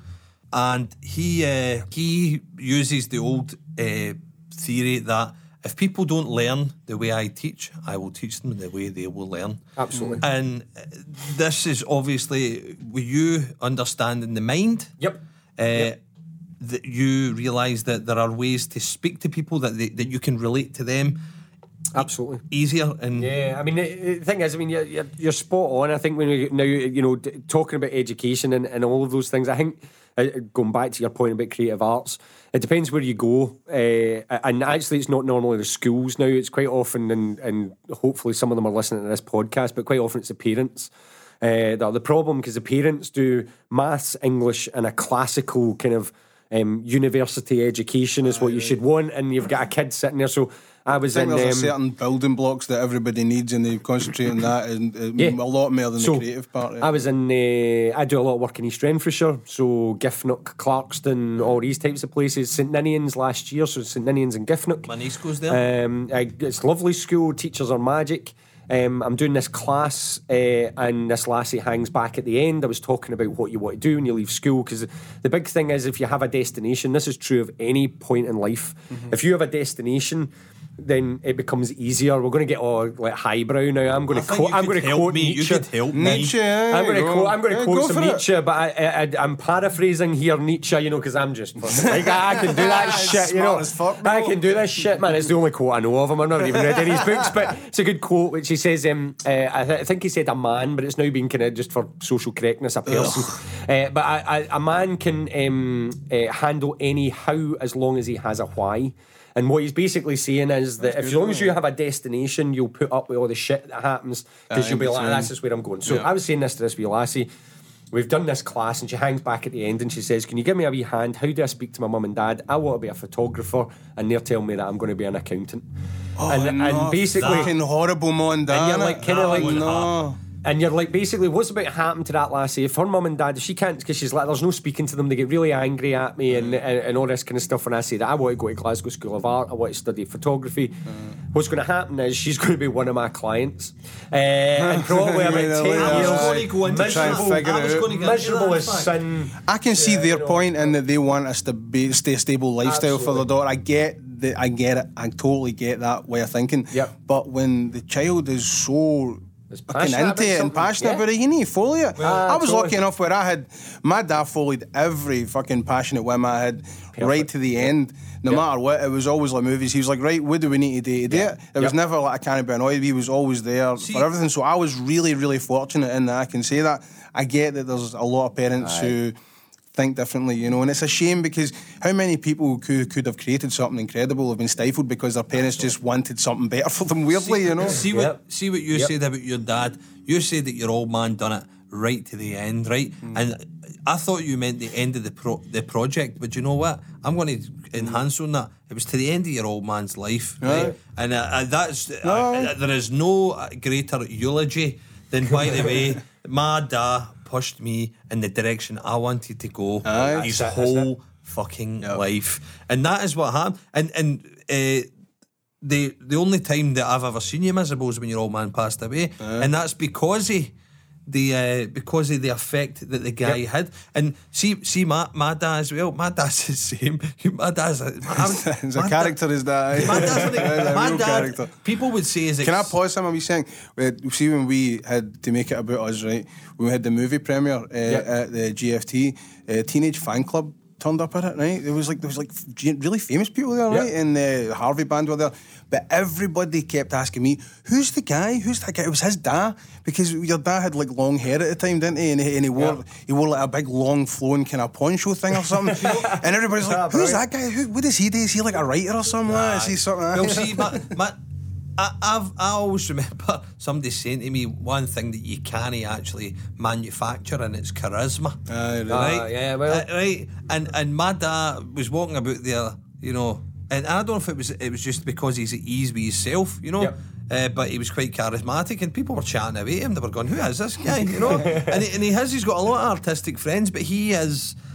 and he uh, he uses the old uh, theory that if people don't learn the way I teach, I will teach them the way they will learn. Absolutely. And uh, this is obviously with you understanding the mind. Yep. Uh, That you realise that there are ways to speak to people that they, that you can relate to them Absolutely. easier and Yeah, I mean, the the thing is, I mean, you're, you're, you're spot on. I think when we now, you know, talking about education and, and all of those things, I think going back to your point about creative arts, it depends where you go. Uh, and actually, it's not normally the schools now. It's quite often, and, and hopefully some of them are listening to this podcast, but quite often it's the parents. Uh, that are the problem because the parents do maths, English, and a classical kind of um, university education is what you should want, and you've got a kid sitting there. So I was I think in. there's um, a certain building blocks that everybody needs, and they concentrate on that, and uh, Yeah. a lot more than So, the creative part. I was in. Uh, I do a lot of work in East Renfrewshire, so Giffnock, Clarkston, all these types of places. St Ninians last year, so St Ninians and Giffnock. my niece goes there. Um, I, it's lovely school. Teachers are magic. Um, I'm doing this class, uh, and this lassie hangs back at the end. I was talking about what you want to do when you leave school because the big thing is if you have a destination. This is true of any point in life. If you have a destination. Then it becomes easier. We're going to get all like highbrow now. I'm going to think quote. I'm going to quote me. You Nietzsche. could help me. Nietzsche. eh? I'm going to Go. quote. I'm going to Yeah, quote go some for it. Nietzsche, but I, I, I'm paraphrasing here Nietzsche, you know, because I'm just like I can do that shit, you know. fuck, I can do this shit, man. It's the only quote I know of him. I've not even read any of his books, but it's a good quote which he says. Um, uh, I, th- I think he said a man, but it's now been kind of just for social correctness, a person. Uh, but I, I, a man can um, uh, handle any how as long as he has a why. And what he's basically saying is that if, as long as you have a destination, you'll put up with all the shit that happens because Aye, you'll be like, ah, between. "That's just where I'm going." So Yeah. I was saying this to this wee lassie. We've done this class, and she hangs back at the end and she says, Can you give me a wee hand? How do I speak to my mum and dad? I want to be a photographer, and they're telling me that I'm going to be an accountant. and, no, and basically, horrible Mondana. and you're like, kind of like, no. And you're like, basically, what's about to happen to that lassie? If her mum and dad, if she can't, because she's like, there's no speaking to them, they get really angry at me and, and, and all this kind of stuff. And I say that I want to go to Glasgow School of Art, I want to study photography. What's going to happen is she's going to be one of my clients. Uh, and probably about 10 I was years. going to go into To try and figure I was out. going to get into Miserable as sin. I can see Yeah, their you know. point in that they want us to be stay a stable lifestyle for Absolutely. their daughter. I get that. I get it. I totally get that way of thinking. Yep. But when the child is so Is fucking passionate into it and passionate yeah. about it, you need to follow it. I was totally. lucky enough where I had my dad followed every fucking passionate whim I had right to the end. No Yep. matter what, it was always like movies. He was like, right, what do we need to do to do Yeah. it? It was never like I can't be annoyed. He was always there See- for everything. So I was really, really fortunate in that I can say that. I get that there's a lot of parents who think differently, you know, and it's a shame because how many people could, could have created something incredible have been stifled because their parents just wanted something better for them weirdly, you know? See what Yep. see what you Yep. said about your dad. You said that your old man done it right to the end, right? Hmm. And I thought you meant the end of the pro- the project, but you know what? I'm going to enhance on that. It was to the end of your old man's life, right? Right. And uh, uh, that's uh, uh, there is no uh, greater eulogy than by the way my dad pushed me in the direction I wanted to go Aye. his it, whole fucking life, and that is what happened. And and. Uh, the the only time that I've ever seen you miserable is when your old man passed away, and that's because he the uh, because of the effect that the guy Yep. had. And see, see, my my dad as well. My dad's the same. My dad's a, my, He's a character, is that? My dad's a, a my dad. character. People would say is Can I pause some of me saying? uh, See, when we had to make it about us, right? When we had the movie premiere uh, at the GFT, uh, Teenage Fanclub turned up at it, right? There was like there was like really famous people there, Yeah. right? And the Harvey band were there, but everybody kept asking me, "Who's the guy? Who's that guy?" It was his dad because your dad had like long hair at the time, didn't he? And he, and he wore he wore like a big long flowing kind of poncho thing or something. and everybody's like, "Who's that guy? Who, what does he do? Is he like a writer or something? Is he something?" Well, see, my, my, I, I've, I always remember somebody saying to me one thing that you can't actually manufacture, and it's charisma. Aye, right. right? Ah, yeah, well- Uh, right. And and my dad was walking about there, you know, and I don't know if it was it was just because he's at ease with himself, you know. Yep. Uh, but he was quite charismatic, and people were chatting away him. They were going, "Who is this guy?" You know, and he, and he has he's got a lot of artistic friends, but he is uh,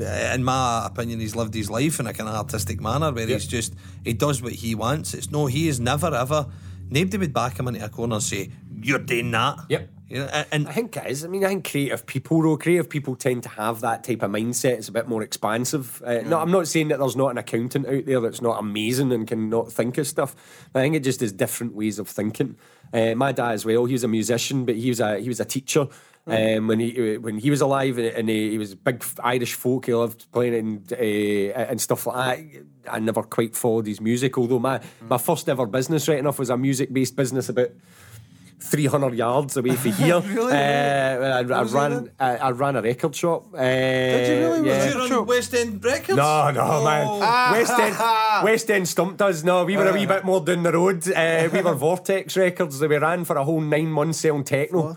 in my opinion, he's lived his life in a kind of artistic manner where he's just he does what he wants. It's no, he is never ever. Nobody would back him into a corner and say you're doing that. Yep. You know, and, I think it is. I mean, I think creative people, though, creative people tend to have that type of mindset. It's a bit more expansive. Uh, No, I'm not saying that there's not an accountant out there that's not amazing and can not think of stuff. I think it just is different ways of thinking. Uh, my dad as well. He was a musician, but he was a he was a teacher. Um, when he when he was alive and, and he, he was big Irish folk, he loved playing and uh, and stuff like that. I never quite followed his music, although my my first ever business, right enough, was a music based business about 300 yards away from here. Really? Uh, I, I ran? I, I ran a record shop. Uh, Did you really? Yeah. You're on West End Records. No, no, Oh. man. West End, West End stumped us. No, we were a wee bit more down the road. Uh, we were Vortex Records. That we ran for a whole nine months selling techno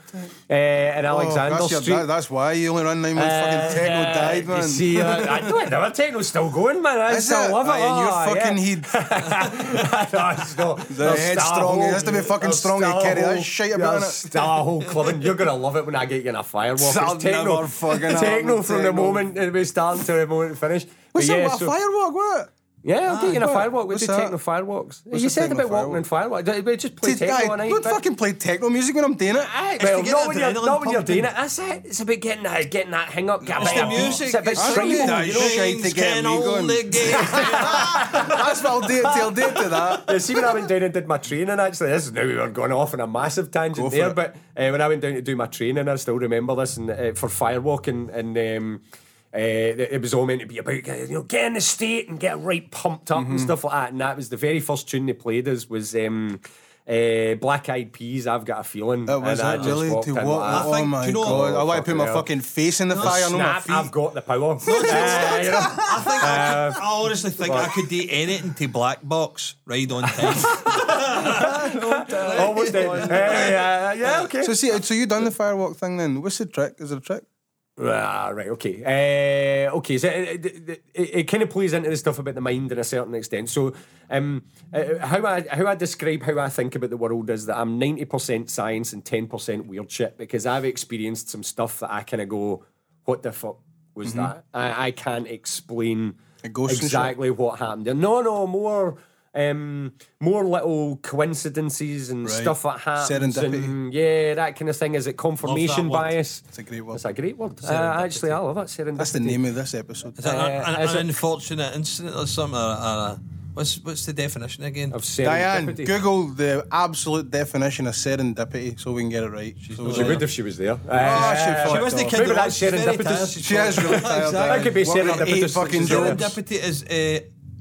uh, in Alexander Oh, that's, your- Street. that- that's why you only run nine months. Uh, fucking techno yeah, died, you man. see, uh, I don't know. Techno's still going, man. I Is still it? love it. Aye, and you're Oh, fucking yeah. he'd no, it's not. The head strong. Whole- has to be fucking strong to carry that shit about it. A whole clubbing. You're gonna love it when I get you in a firewalk. It's That'll techno, fucking techno from the moment it we start to the moment it finish. What's that? yeah, so- a firewalk? What? Yeah, I'll get you in a what? firewalk. We What's do that? techno firewalks. What's you a said techno about walking in firewalk. We just play Did techno I all night. don't but- fucking play techno music when I'm doing it. Aye, to well, get not when, you're, adrenaline not when you're pumping. doing it. That's it. It's about getting that, getting that hang up. Get a It's bit the of music. It's a bit It's I don't tribal, need that you know. shit to get can me going. only get- That's what I'll do. I'll do to that. Yeah, see, when I went down and did my training, actually, this is now we were going off on a massive tangent Go for there. it. But uh, when I went down to do my training, I still remember this and uh, for firewalking, and um, uh, it it was all meant to be about uh, you know get in the state and get right pumped up Mm-hmm. and stuff like that. And that was the very first tune they played us was. Um, uh, Black Eyed Peas, I've got a feeling. That was and I just really walked to in what? like that. Oh my you know- god! I want to put my Fucking hell. fucking face in the fire, not my feet. I've got the power. Uh, you know. I think I, could, I honestly think I could do anything to Black Box Ride on Time. Almost dead. Uh, yeah, yeah, okay. So see, so you done the firewalk thing then? What's the trick? Is there a trick? Ah, right, okay. Uh, okay, so it, it, it, it kind of plays into the stuff about the mind in a certain extent. So, um, uh, how I how I describe how I think about the world is that I'm ninety percent science and ten percent weird shit because I've experienced some stuff that I kind of go, "What the fuck was that?" I, I can't explain Like ghosts and shit? exactly what happened. No, no, more. Um, more little coincidences and Right. stuff that happens, Serendipity. and yeah, that kind of thing. Is it confirmation bias? It's a great word. That's a great word. Uh, actually, I love it. Serendipity. That's the name of this episode. Is that an, Uh, an, is an unfortunate incident or something? Or, or a, what's what's the definition again? of Diane, serendipity. Google the absolute definition of serendipity so we can get it right. So It would good if she was there. Oh, Uh, she she was the off. kid Maybe that that's serendipitous. She is really tired. That could be Working serendipitous. Eight fucking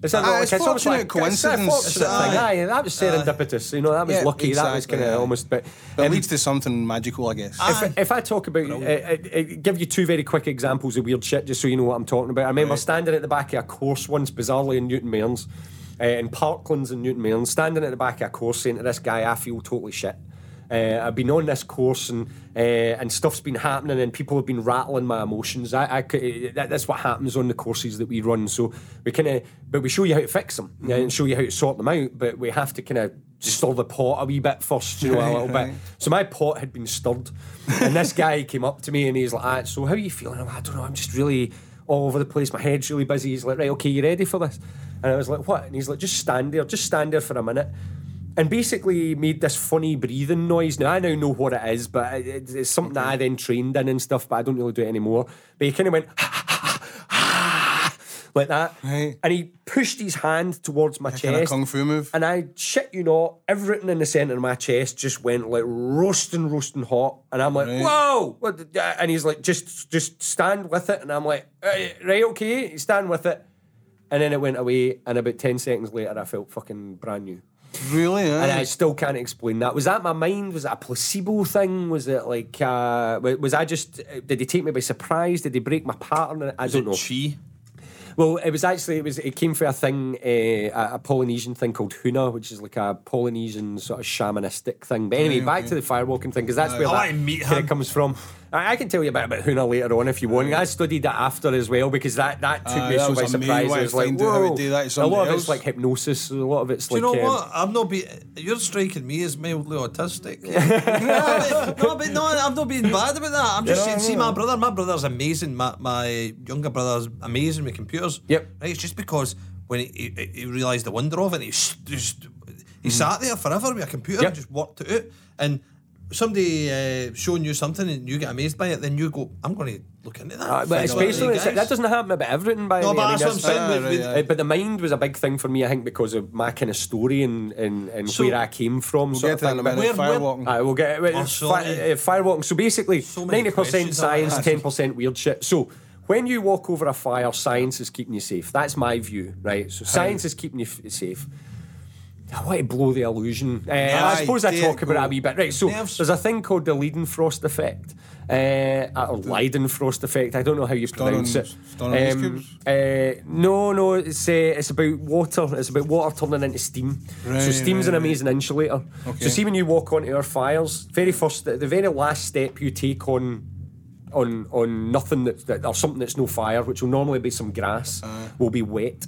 It's jobs. Serendipity is. Uh, that Ah, like, it's it's almost fortunate like coincidence. It's a fortunate thing. Aye. Aye, that was serendipitous. You know, that was Yeah, lucky. that was kind of aye. almost. But That um, leads to something magical, I guess. if, if I talk about, uh, uh, uh, give you two very quick examples of weird shit, just so you know what I'm talking about. I remember standing at the back of a course once, bizarrely in Newton Mearns, uh, in Parklands in Newton Mearns, standing at the back of a course saying to this guy, I feel totally shit. Uh, I've been on this course and uh, and stuff's been happening and people have been rattling my emotions. I, I c- that, that's what happens on the courses that we run. So we kind of, but we show you how to fix them uh, and show you how to sort them out. But we have to kind of stir the pot a wee bit first, you know, a little right. bit. So my pot had been stirred, and this guy came up to me and he's like, ah, "So how are you feeling?" I'm like, I don't know. I'm just really all over the place. My head's really busy. He's like, "Right, okay, you ready for this?" And I was like, "What?" And he's like, "Just stand there. Just stand there for a minute." And basically made this funny breathing noise. Now I now know what it is, but it- it's, it's something that I then trained in and stuff. But I don't really do it anymore. But he kind of went like that, Right. and he pushed his hand towards my Kind of chest. kung fu move. And I shit you not, everything in the centre of my chest just went like roasting, roasting hot. And I'm like, Right. whoa! And he's like, just just stand with it. And I'm like, "Eh, right, okay, stand with it. And then it went away. And about 10 seconds later, I felt fucking brand new. Really? eh? And I still can't explain that. Was that my mind? Was it a placebo thing? Was it like, uh, was I just, did they take me by surprise? Did they break my pattern? I don't know. Chi. Well, it was actually it was it came from a thing, uh, a, Polynesian thing called Huna, which is like a Polynesian sort of shamanistic thing. But anyway, back to the firewalking thing because that's where I that wanna meet him. comes from. I, I can tell you a bit about Huna later on if you want. I studied that after as well because that that took Aye, me that so was by surprise. It was like out how to do that a somebody lot of else. it's like hypnosis. A lot of it's Do like you know um, what? I'm not being. You're striking me as mildly autistic. no, but, no, but no, I'm not being bad about that. I'm just saying. See, my brother, my brother's amazing. My, my younger brother's amazing with computers. Yep. Right. It's just because when he, he, he realised the wonder of it, he s- just he sat there forever with a computer Yep. and just worked it out. And somebody uh, showing you something and you get amazed by it, then you go, "I'm going to look into that." Uh, but Find out what especially it it's- is." that doesn't happen about everything by No, but. I mean, that's what I'm saying. With- with- right, but the mind was a big thing for me, I think, because of my kind of story and, and, and So- where I came from. We'll get to that in a minute. where- where- Firewalking. I will get it. Oh, fi- uh, firewalking. So basically, So ninety percent science, ten percent weird shit. So when you walk over a fire, science is keeping you safe. That's my view, right? So science is keeping you f- safe. I want to blow the illusion. Uh, I suppose I talk about it go. a wee bit. Right, so Nerves. there's a thing called the Leidenfrost effect. Uh, or Leidenfrost effect. I don't know how you pronounce on- it. it's done on ice cubes? uh, no, no, it's uh, it's about water. It's about water turning into steam. so steam's right, an right. amazing insulator. Okay. So see when you walk onto our fires, very first, the, the very last step you take on. On, on nothing that, that or something that's no fire, which will normally be some grass, Uh. will be wet.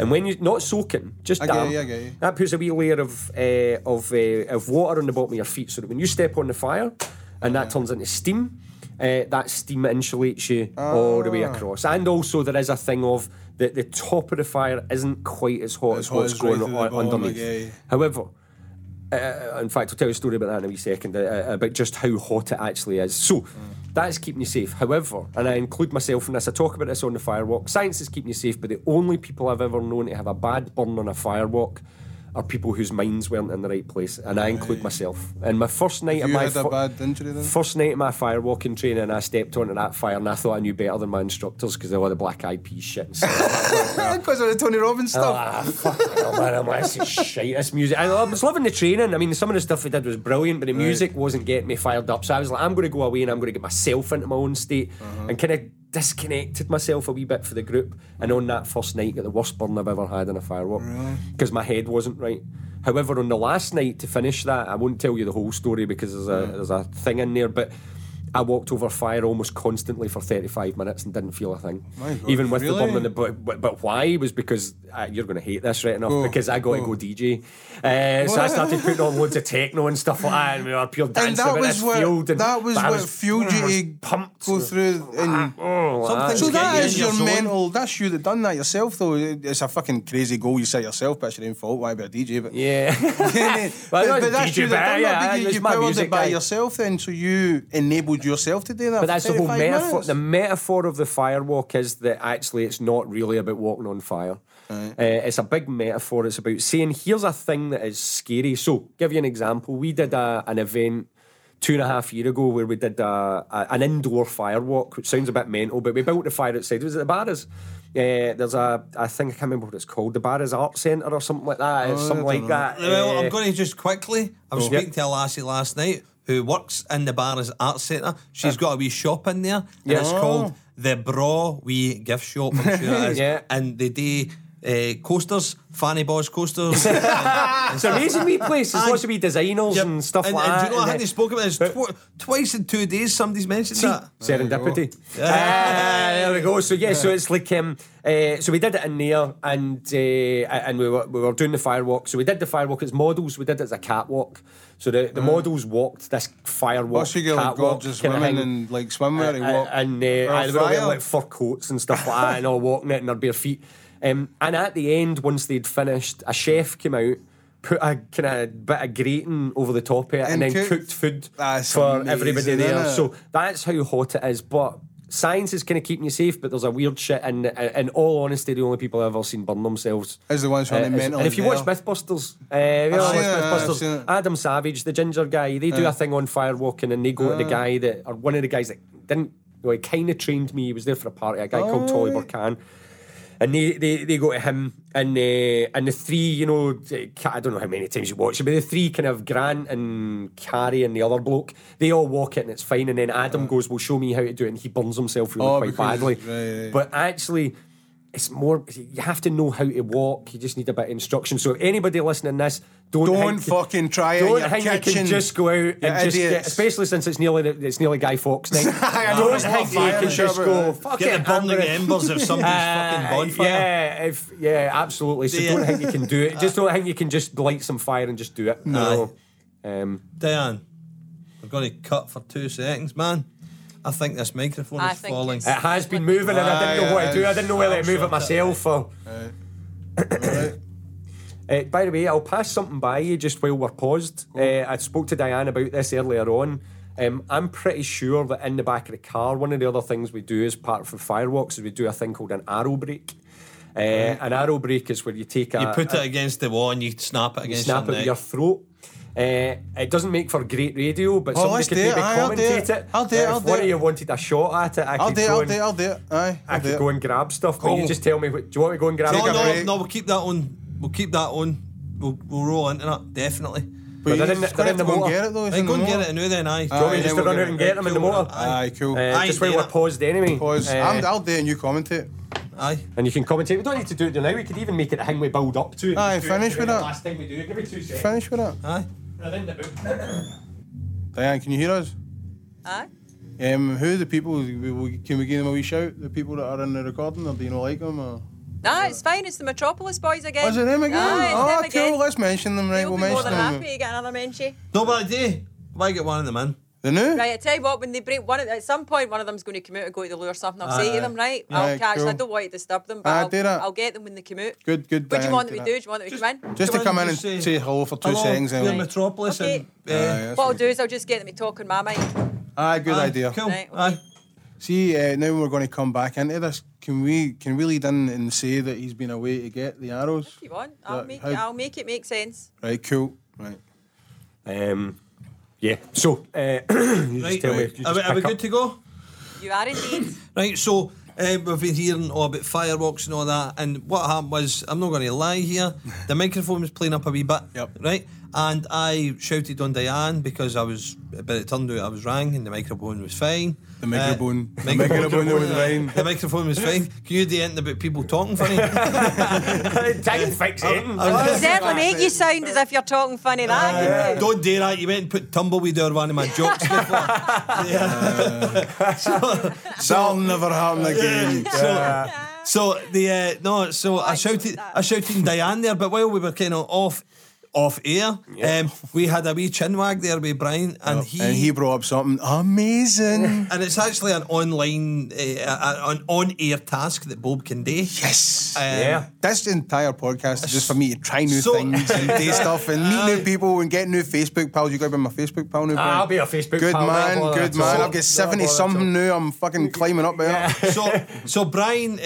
And when you're not soaking, just I damp, you, you. that puts a wee layer of uh, of uh, of water on the bottom of your feet, so that when you step on the fire, and that turns into steam, uh, that steam insulates you all the way Ah. across. And also there is a thing of that the top of the fire isn't quite as hot As as hot what's as going the on underneath. However. Uh, in fact, I'll tell you a story about that in a wee second uh, about just how hot it actually is. So, that is keeping you safe. However, and I include myself in this, I talk about this on the firewalk. Science is keeping you safe, but the only people I've ever known to have a bad burn on a firewalk are people whose minds weren't in the right place, and I include myself. And my first night of my had a bad injury then? First night of my firewalking training, I stepped onto that fire and I thought I knew better than my instructors because they were the black eyed peas shit and stuff. Because of the Tony Robbins stuff. Ah, fuck hell, man. I'm like, this is shite, this music. I, was loving the training. I mean, some of the stuff we did was brilliant, but the music wasn't getting me fired up. So I was like, I'm going to go away and I'm going to get myself into my own state Uh-huh. and kind of disconnected myself a wee bit for the group. And on that first night, got the worst burn I've ever had in a firewalk because my head wasn't right. However, on the last night to finish that, I won't tell you the whole story because there's a there's a thing in there, but. I walked over fire almost constantly for 35 minutes and didn't feel a thing. God, Even with the really? burn in the but, but why was because uh, you're going to hate this right enough Go, because I got to go. go DJ. Uh, so I started putting on loads of techno and stuff like that, and we were pure and dancing that was this what field. And, that was but I what fueled was you to pumped. go through. And Oh, Some like so get that you is in your your zone. mental. That's you that done that yourself, though. It's a fucking crazy goal you set yourself, but it's your own fault. Why be a DJ? But yeah. but, Well, I but that's DJ, you that but done yeah, that. but You, you powered it by guy. yourself, then. So you enabled yourself to do that. But that's the whole metaphor. The metaphor of the firewalk is that actually it's not really about walking on fire. Uh, it's a big metaphor. It's about saying, here's a thing that is scary. So, give you an example. We did a, an event two and a half year ago where we did a, a, an indoor firewalk, which sounds a bit mental, but we built the fire outside. It was at the Barras. Uh, there's a, I think I can't remember what it's called, the Barras Art Centre or something like that. Oh, something like know. that. Well, uh, I'm going to just quickly. I was speaking to a lassie last night who works in the Barras Art Centre. She's got a wee shop in there, and Yeah. it's Oh. called the Bra Wee Gift Shop. I'm sure it is. Yeah. And they do uh, coasters, Fanny Boys coasters. It's an amazing wee place. There's Aye. lots of wee designers Yep. and stuff and, like and that. do you know, I and think it- they spoke about this tw- twice in two days. Somebody's mentioned that. Serendipity. Ah, there we go. So yeah, so it's like um, uh, so we did it in there, and uh, and we were we were doing the firewalk. So we did the firewalk as models. We did it as a catwalk. So the, the models walked this firewalk. What's you get like catwalk gorgeous kinda women thing. and like swimwear and Uh, walk. and uh, Or they were wearing like fur coats and stuff like that, and all walking it in their bare feet. Um, and at the end, once they'd finished, a chef came out, put a kind of bit of grating over the top of it, and, And then cooked- food That's for amazing, everybody there. So that's how hot it is. But science is kind of keeping you safe, but there's a weird shit. And in all honesty, the only people I've ever seen burn themselves. Is the ones who are Uh, mentally and if you watch. Mythbusters, uh, watch it, Mythbusters. Adam Savage, the ginger guy, they do a thing on firewalking and they go to the guy that, or one of the guys that didn't, well, he kind of trained me. He was there for a party, a guy called Tolly right. Burkan. And they, they, they go to him and uh, and the three, you know, I don't know how many times you watch it, but the three kind of Grant and Kari and the other bloke, they all walk it and it's fine. And then Adam goes, Well, show me how to do it. And he burns himself really Oh, quite because- badly. right, right. But actually, it's more, you have to know how to walk. You just need a bit of instruction. So if anybody listening to this, don't, Don't think, fucking try it in Don't your think you kitchen. can just go out and You just get, especially since it's nearly it's nearly Guy Fawkes night. I know, don't it's think you can just shove it, go. eh? Fuck Get it, the burning embers of somebody's fucking Uh, bonfire. Yeah, if, yeah, absolutely. So Do you- don't think you can do it. Just don't think you can just light some fire and just do it. No. Um, Diane, we're going to cut for two seconds, man. I think this microphone I is think falling. it has been moving and I didn't know what to do. I didn't know whether to move it myself or. Uh, by the way, I'll pass something by you just while we're paused. Uh, I spoke to Diane about this earlier on. Um, I'm pretty sure that in the back of the car, one of the other things we do as part of firewalks is we do a thing called an arrow break. Uh, an arrow break is where you take a, you put a- it against the wall and you snap it you against snap your it neck. with your throat. Uh, it doesn't make for great radio, but Oh, somebody let's could do it. maybe Aye, I'll do commentate it. it. I'll do it, Uh, I'll if do one it. of you wanted a shot at it, I I'll could do it, go I'll and, do it, I'll do it. Aye, I I'll do could it. go and grab stuff. But Cool. you just tell me, what- do you want to go and grab no, it? no, break. no, we'll keep that on. We'll keep that on. We'll, we'll roll into that, definitely. But they're you in the- just they're in the go and motor. get it though. it's Hey, in go and get motor. it now then, aye. Do you want me just to then run out and get get them in the Cool. motor? Aye, cool. Uh, just while we're paused anyway. Pause. Uh, I'm, I'll do it and you commentate. Aye. and you can commentate. We don't need to do it now. We could even make it a thing we build up to. it. Aye, Just it finish with that. Last time we do it. Give me two seconds. Finish with that. Aye. And then the- Diane, can you hear us? Aye. Um, who are the people? we- we- Can we give them a wee shout? The people that are in the recording, or do you not like them? Or? Nah, it's fine. It's the Metropolis boys again. Was it them again? Aye, it's oh, them cool. again. Let's mention them, right? They'll we'll be more than them. happy to get another mention. No bad idea. Why get one of them in? The new? Right, I tell you what, when they break one, of, at some point, one of them's going to come out and go to the loo or something. I'll say to them, right? Yeah, I'll catch. cool. I don't want to disturb them, but Aye, I'll, do that. I'll get them when they come out. Good, good. What do you Diane, want them to do? Do you want them to come in? Just to Come come in in and and just say hello for two Hello, seconds. we're Metropolis Okay. and... Uh, that's What I'll do is I'll just get them to talk on my mind. Aye, good aye, idea. Cool. Right, okay. Aye. See, uh, now we're going to come back into this. Can we can we lead in and say that he's been away to get the arrows? If you want, I'll Look, make how- it. I'll make it make sense. Right, cool. Right. Um, yeah. So, uh, you Right. just tell right. you Are we, are we pick up. good to go? You are indeed. Right, so uh, we've been hearing all about firewalks and all that, and what happened was, I'm not going to lie here, the microphone was playing up a wee bit, Yep. right? And I shouted on Diane because I was, but it turned out I was rang and the microphone was fine. The microphone- Uh, the microphone was fine. The microphone was fine. Can you do anything about people talking funny? Try and fix it. It'll certainly make you sound as if you're talking funny. That you Don't do that. You went and put tumbleweed over one of my jokes before. That'll never happen again. so, so the uh, no, so I Right, shouted. I shouted Diane there, but while we were kind of off, off air, um, we had a wee chin wag there with Brian, and he. and he brought up something amazing. and it's actually an online, uh, an on-air task that Bob can do. yes. Um, Yeah. This entire podcast is just for me to try new So- things and do stuff and meet new people and get new Facebook pals. You got to be my Facebook pal now, Brian? I'll be a Facebook Good pal, no man, good at all. man. No I've got 70 something new. I'm fucking climbing up there. so, so Brian, uh,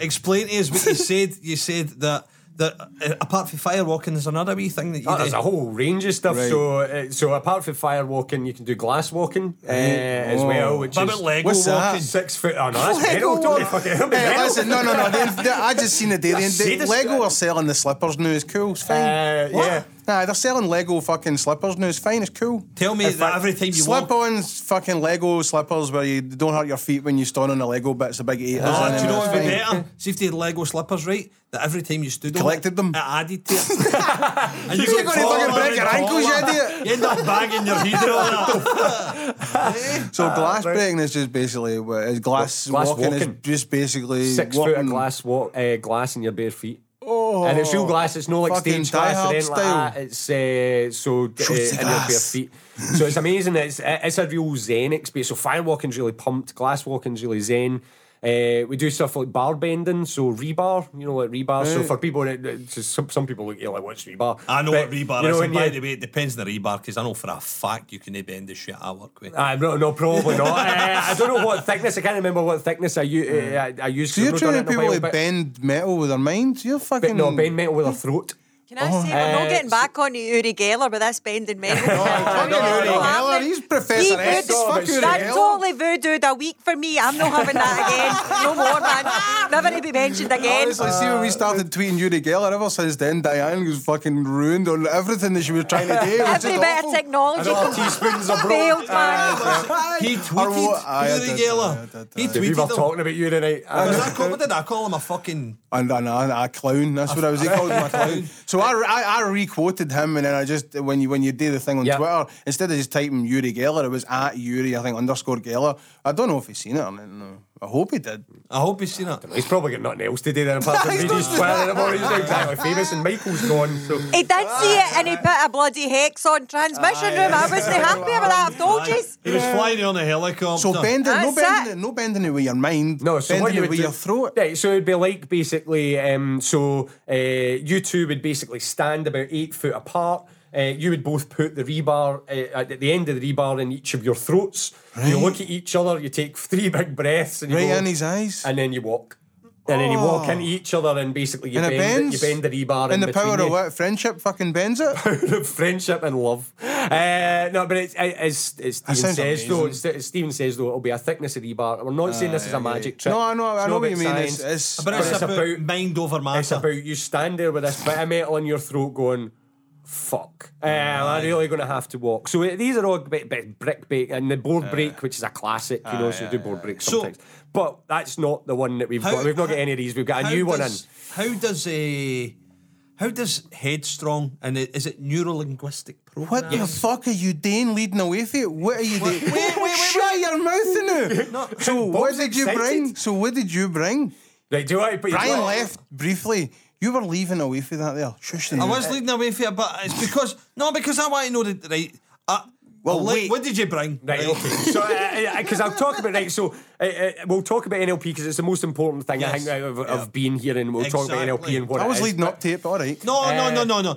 explain to us what you said. You said that that uh, apart from firewalking, there's another wee thing that you Oh, do. there's a whole range of stuff. Right. So, uh, so apart from fire walking, you can do glass walking uh, as Oh. well, which What is about Lego What's that? walking? six foot. Oh no, that's Lego metal. Fucking. Hey, listen, no, no, no. The, the, I just seen the day. The, see Lego guy. are selling the slippers now. It's cool. It's fine. Uh, yeah. Nah, they're selling Lego fucking slippers now. It's fine. It's cool. Tell me In that fact, every time you Slip walk. ons, fucking Lego slippers where you don't hurt your feet when you stand on a Lego bit. It's a big eight. Oh, do you know what would be better? See if they had Lego slippers, right? That every time you stood Collected on them. it, it added to it. and You're got gonna fucking break your ankles, you idiot. You end up bagging your head and all that. So glass breaking is just basically what is glass, Glass walking, is just basically Six foot of glass walk, uh, glass in your bare feet. Oh, and it's real glass. It's no like stage glass or anything like that. It's uh, so uh, your bare feet. So it's amazing. It's it's a real zen experience. So fire walking's really pumped. Glass walking's really zen. Uh, we do stuff like bar bending, so rebar, you know, like rebar. So for people, that- that- some, some people look at you like, what's rebar? I know But, what rebar you know, is. when And by you- the way, it depends on the rebar because I know for a fact you can bend the shit I work with. Uh, no, no, probably not. uh, I don't know what thickness. I can't remember what thickness I, u- uh, I, I used. So you're I've trying to done it in a people while, to bend metal with their minds? You're fucking. but no, bend metal with a throat. Can I oh, say we're not getting back on to Uri Geller with this bending metal? Oh, I Uri Geller, he's Professor X. Fuck oh, Uri That Geller. totally voodooed a week for me. I'm not having that again. No more, man. Never to be mentioned again. Honestly, see when we started tweeting Uri Geller, ever since then, Diane was fucking ruined on everything that she was trying to do. It was Every just bit of technology And all teaspoons are broken. failed, man. He Or tweeted what- Aye, I Uri did, Geller. aye, I did, He aye. We were tweeted him. talking about you tonight. Was I call, what did I call him? A fucking. And, and, and a clown. That's what I was. He called him a clown. So I, I, I re-quoted him, and then I just when you when you do the thing on. Twitter, instead of just typing Uri Geller, it was at Uri, I think underscore Geller. I don't know if he's seen it or not. No. I hope he did. I hope he's seen it. He's probably got nothing else to do then apart from He's read not his doing Twitter anymore. He's exactly famous, and Michael's gone. So He did see it and he put a bloody hex on transmission room. I wasn't happy about that. I've told you. He was flying on a helicopter. So bending, no bending, it. it, no bending it with your mind. No, so bending it with your throat. Right, so it'd be like basically, um, so uh, you two would basically stand about eight foot apart. Uh, you would both put the rebar uh, at the end of the rebar in each of your throats. You look at each other. You take three big breaths, and you Right go, in his eyes. and then you walk. And then you walk into each other, and basically you And bend, bends. you bend the rebar. and in the power between of what? Friendship fucking bends it. Power of friendship and love. Uh, no, but it's, it's, it's Stephen sounds says though. It's, Stephen says though it'll be a thickness of rebar. We're not saying this is a magic trick. No, I know, I It's know what you about mean. It's, science. it's, But it's, it's about, about- mind over matter. It's about you stand there with this bit of metal in your throat going, fuck. Uh, I'm really going to have to walk. So uh, these are all a bit, bit brick break and the board break, which is a classic, you know, so we do board breaks So- sometimes. but that's not the one that we've How- got. We've not got any of these. We've got a How new one in. How does a how does headstrong and it, is it neuro linguistic What the fuck are you doing leading away from it? What are you doing? wait, wait, wait, Shut your mouth in it. So what Bob's did you bring? So what did you bring? Right, do I? But Brian left briefly. You were leaving away for that there. Shush the I was leading away for it, but it's because no, because I want to know the right. Uh, Well, well, wait. what did you bring? Right, okay. So, because I'll talk about right. So, uh, uh, we'll talk about NLP because it's the most important thing I think of, of Yeah. being here, and we'll talk about NLP and what I it was is. leading up to it, but all right. No, no, no, no, no.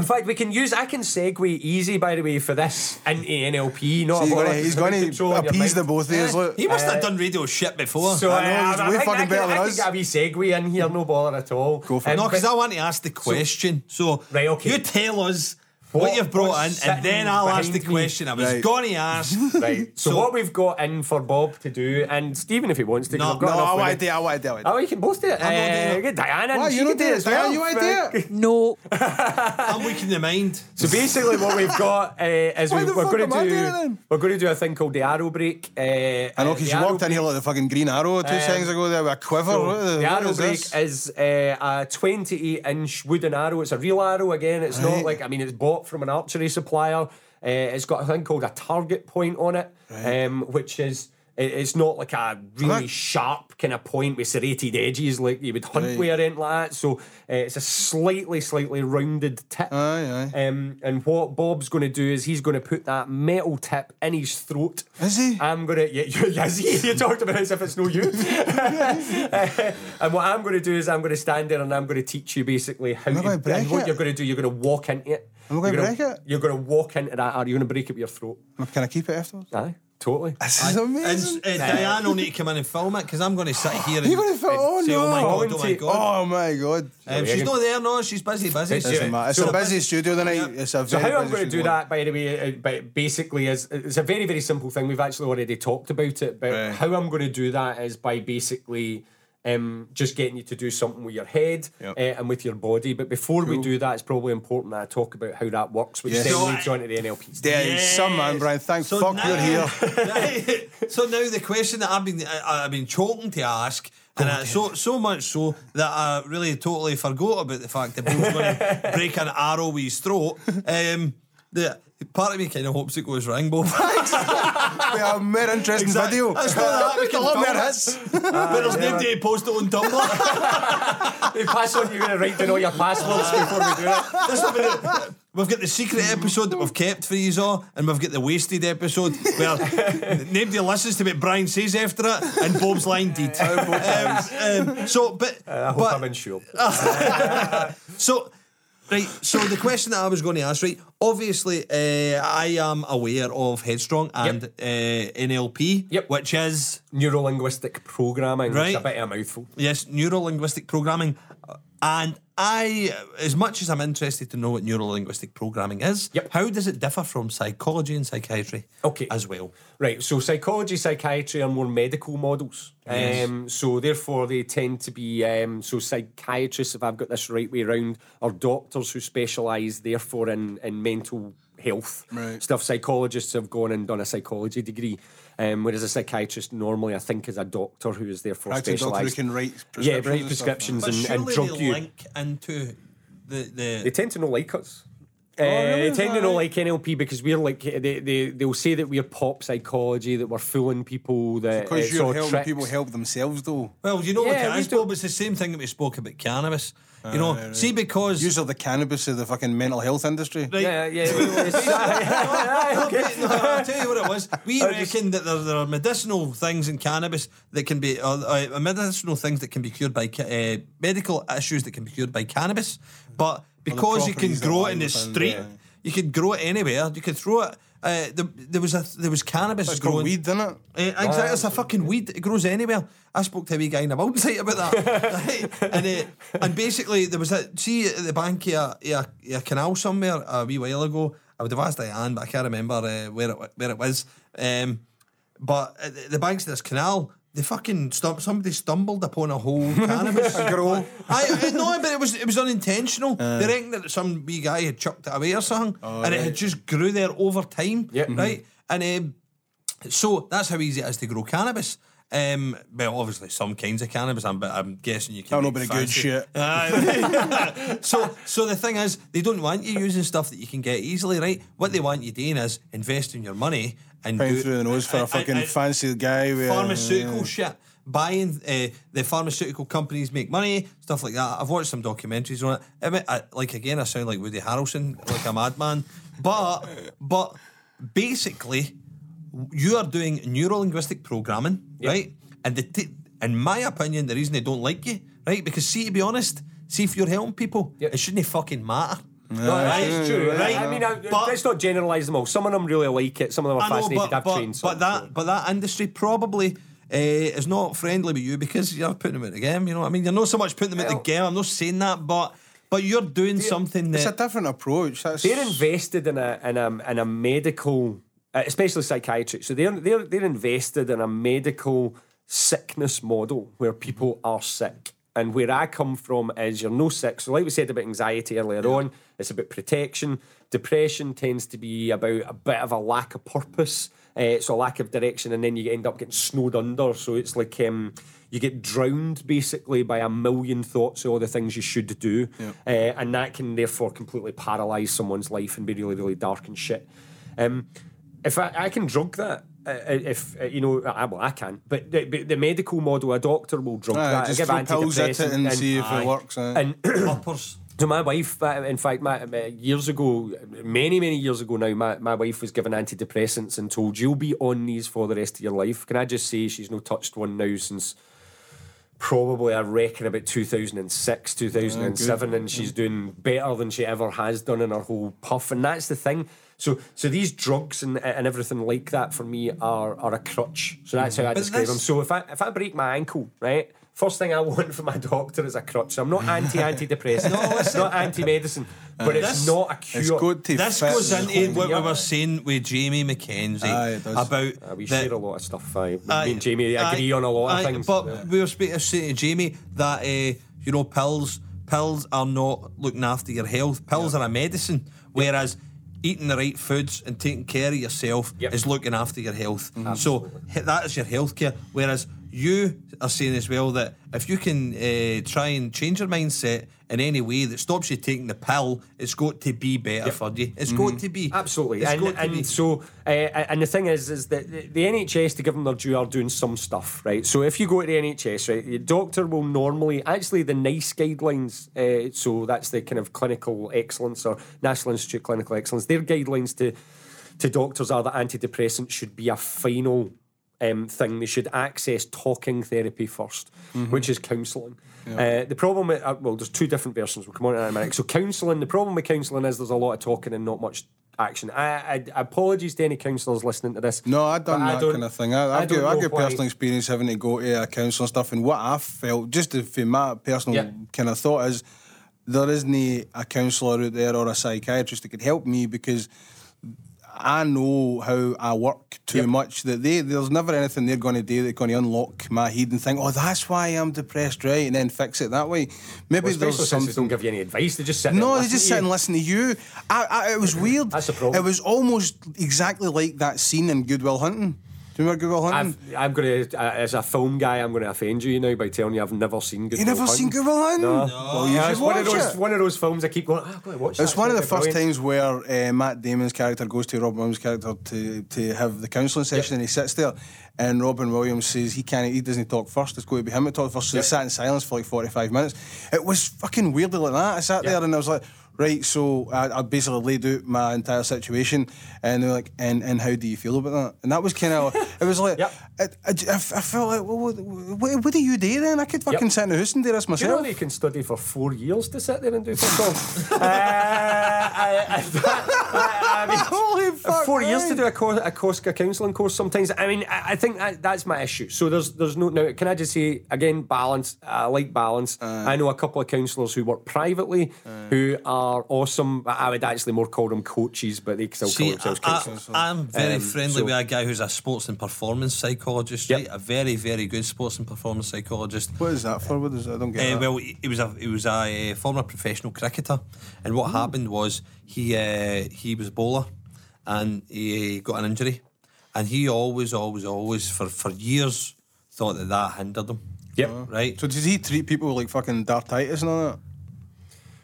In fact, we can use. I can segue easy, by the way, for this into NLP. Not So you're about he's going to appease the both of us. Look. He must have done radio shit before. So, I know, uh, he's I way think fucking I can, better than I us. can get a wee segue in here, no bother at all. Go for it. Um, no, because I want to ask the question. So, Right, okay. you tell us what, What- you've brought in, and then I'll ask the me? question I was Right. going to ask. Right. So, So- what we've got in for Bob to do, and Stephen if he wants to, 'cause No, I've got No, enough I want to do it. I want to do it. Oh, you can both do it. I'm not doing Uh, get Diana. Why, you can not do it, as Diana, well. you wanna do it? No. I'm weak in the mind. So basically, what we've got uh, is Why we, the we're fuck going am I to doing do then? we're going to do a thing called the arrow break. Uh, I know, because you walked in here like the fucking green arrow two Um, seconds ago there with a quiver. So what the, the arrow is break this? is uh, a 28 inch wooden arrow. It's a real arrow again. It's not like I mean it's bought from an archery supplier. Uh, it's got a thing called a target point on it, um, which is it- it's not like a really Right. sharp kind of point with serrated edges like you would hunt Right. with or anything like that. So uh, it's a slightly, slightly rounded tip. Aye, aye. Um, and what Bob's going to do is he's going to put that metal tip in his throat. Is he? I'm gonna yeah, you, yes, you, you talked about it as if it's no you. and what I'm gonna do is I'm gonna stand there and I'm gonna teach you basically how Am I to gonna break and what it? you're gonna do. You're gonna walk into it. Am I gonna You're break it? You're gonna walk into that, or you're gonna break it with your throat. Can I keep it afterwards? Aye, totally. This is And amazing. uh, Diane will need to come in and film it because I'm going to sit here and You're going to film Oh, say, no. oh my god, oh my god. Oh, my God. Um, she's not there, no, she's busy, busy. It's- Doesn't matter. It's So- a busy studio tonight. Yeah. It's a So very how I'm busy going to do that, by the way, uh, but basically is it's a very very simple thing. We've actually already talked about it, but Right. how I'm going to do that is by basically um, just getting you to do something with your head Yep. uh, and with your body. But before we do that, it's probably important that I talk about how that works, which Yes. then So leads on to the NLP. stuff. There is some man, Brian. Thank So fuck now- you're here. Right. so now the question that I've been I, I've been choking to ask, and uh, so so much so that I really totally forgot about the fact that Bill's going to break an arrow with his throat. Um, the part of me kind of hopes it goes wrong, Bob. We have a more interesting Exactly. video. That's not that. We With a can lot film more it. hits. but there's nobody to post it on Tumblr. The password you're going to write down all your passwords before we do it. This will be the- We've got the secret episode that we've kept for you all, and we've got the wasted episode where nobody listens to what Brian says after it, and Bob's line did. Um, um, so, but, I hope but I'm in shape. so, right. So the question that I was going to ask, right? Obviously, uh, I am aware of Headstrong and uh, NLP, Yep. which is Neuro linguistic programming. Right. A bit of a mouthful. yes, neuro linguistic programming, and I, as much as I'm interested to know what neuro linguistic programming is, Yep. how does it differ from psychology and psychiatry? Okay. as well. Right, so psychology, psychiatry are more medical models. Yes. Um, so therefore, they tend to be um, so psychiatrists, if I've got this right way round, are doctors who specialise therefore in in mental health Right. stuff. Psychologists have gone and done a psychology degree, um, whereas a psychiatrist normally, I think, is a doctor who is therefore Actually, a doctor who can write Yeah, prescriptions. write and stuff. prescriptions But and, and drug they you. link into the the. They tend to not like us. Uh, really? they tend to not like NLP because we're like they, they they'll say that we're pop psychology that we're fooling people that Because it's you're helping tricks. people help themselves, though. well, you know Yeah, what we it is, Bob? It's the same thing that we spoke about cannabis. You know, see because Use of the cannabis of the fucking mental health industry. right, Yeah, yeah. it's- No, but, no, I'll tell you what it was. We reckon that there, there are medicinal things in cannabis that can be, uh, uh, medicinal things that can be cured by, ca- uh, medical issues that can be cured by cannabis. But because you can grow it in the within street, the- you can grow it anywhere. You can throw it. Uh, the, there was a there was cannabis It's growing. weed, isn't it? Uh, exactly, it's a fucking weed. It grows anywhere. I spoke to a wee guy in a mountain site about that, and uh, and basically there was a see at the bank of a, a, a canal somewhere a wee while ago. I would have asked Diane, but I can't remember uh, where it where it was. Um, but the banks of this canal, they fucking stum- somebody stumbled upon a whole cannabis grow. I, I no, but it was it was unintentional. they reckon that some wee guy had chucked it away or something, and it had just grew there over time, Yeah. right? And um, so that's how easy it is to grow cannabis. Um, well, obviously some kinds of cannabis. I'm, but I'm guessing you can. I know make about the good shit. So, so the thing is, they don't want you using stuff that you can get easily, right? What they want you doing is investing your money and Paying do- through the nose for a and- fucking and- fancy guy with pharmaceutical shit. Buying uh, the pharmaceutical companies make money, stuff like that. I've watched some documentaries on it. I mean, I, like again, I sound like Woody Harrelson, like a madman. But, but basically, you are doing neuro linguistic programming, right? And the t- in my opinion, the reason they don't like you, right? Because see, to be honest, see if you're helping people, Yep. it shouldn't fucking matter. No, that is true. Right. I mean, I, But- let's not generalise them all. Some of them really like it. Some of them are know, fascinated. but, I've but, trained some. but that but that industry probably uh, is not friendly with you because you're putting them at the game. You know what I mean? You're not so much putting them at the game. I'm not saying that, but but you're doing something It's a different approach. That's they're invested in a in a in a medical, uh, especially psychiatry. So they're they're they're invested in a medical sickness model where people are sick. And where I come from is you're no sick. So like we said about anxiety earlier on, it's about protection. Depression tends to be about a bit of a lack of purpose. Uh, it's a lack of direction, and then you end up getting snowed under. So it's like um, you get drowned basically by a million thoughts of all the things you should do, uh, and that can therefore completely paralyze someone's life and be really, really dark and shit. Um, if I, I can drug that, uh, if uh, you know, I, well, I can't. But the, but the medical model, a doctor will drug Aye, that. just give throw pills at it antidepressant and, see if Aye. it works. aye. and uppers. So my wife, uh, in fact, my, years ago, many many years ago now, my, my wife was given antidepressants and told you'll be on these for the rest of your life. Can I just say she's not touched one now since probably I reckon about 2006, 2007, and she's doing better than she ever has done in her whole puff. And that's the thing. So, so these drugs and and everything like that for me are are a crutch. So that's how I But describe them. So if I if I break my ankle, right, first thing I want from my doctor is a crutch. I'm not anti antidepressant. no, it's not anti medicine, but it's This- not a cure. it's good to This fit goes the into whole- what we were saying with Jamie McKenzie Aye, it does. about Uh, we the- share a lot of stuff. I, Aye, me and Jamie agree aye, on a lot aye, of things. But we were speaking saying to Jamie that uh, you know pills pills are not looking after your health. Pills are a medicine, whereas eating the right foods and taking care of yourself Yep. is looking after your health. So h- that is your health care. Whereas you are saying as well that if you can uh, try and change your mindset in any way that stops you taking the pill, it's got to be better for you. It's got to be Absolutely, It's and, got to and be. so uh, and the thing is, is that the the NHS, to give them their due, are doing some stuff, right? So if you go to the NHS, right, your doctor will normally actually the NICE guidelines. Uh, so that's the kind of clinical excellence or National Institute of Clinical Excellence. Their guidelines to to doctors are that antidepressants should be a final um, thing. They should access talking therapy 1st which is counselling. Uh, the problem with, uh, well, there's two different versions. We'll come on to that in a minute. So, counselling, the problem with counselling is there's a lot of talking and not much action. I, I apologies to any counsellors listening to this. No, I've done I that kind of thing. I, I I've got, don't I've got personal experience having to go to a counsellor and stuff, and what I felt, just from my personal Yeah. kind of thought, is there isn't a counsellor out there or a psychiatrist that could help me because I know how I work too Yep. much that they there's never anything they're going to do that's going to unlock my head and think, oh, that's why I'm depressed, right, and then fix it that way. Maybe Well, there's since they don't give you any advice. They just sit No, they just sit and listen to you. I, I, it was weird. That's the problem. It was almost exactly like that scene in Good Will Hunting. Do you remember Good Will Hunting? I've, I'm going to, uh, as a film guy, I'm going to offend you now by telling you I've never seen Good you Will never Hunting. seen Good Will Hunting? No. Well, you Yeah, should it's one of watch those it. one of those films I keep going. "Ah, I've got to watch. It's that, one of the first brilliant." times where uh, Matt Damon's character goes to Robin Williams' character to to have the counselling session, and he sits there, and Robin Williams says he can't, he doesn't talk first. It's going to be him to talk first. So Yep. they sat in silence for like forty five minutes. It was fucking weirdly like that. I sat Yeah. there and I was like. Right, so I, I basically laid out my entire situation, and they're like, "And and how do you feel about that?" And that was kind of, it was like, Yep. I, I, I felt like, well, what, what, what do you do then? I could fucking Yep. sit in the house and do this Do you know you can study for four years to sit there and do fuck all? uh, I, I, I, I mean, Holy fuck! four years to do a, course, a COSCA counselling course sometimes. I mean, I, I think that, that's my issue. So there's there's no now. Can I just say again, balance. I like balance. I know a couple of counsellors who work privately who are awesome. I would actually more call them coaches, but they still call See, themselves I, counsellors. am very Um, friendly so- with a guy who's a sports and performance psychologist, Yep. right? A very, very good sports and performance psychologist. What is that for? What is that? I don't get Uh, that. well, he he was a he was a uh, former professional cricketer, and what happened was he uh, he was a bowler, and he got an injury, and he always, always, always for for years thought that that hindered him. Yep. Right. So does he treat people like fucking dartitis and all that?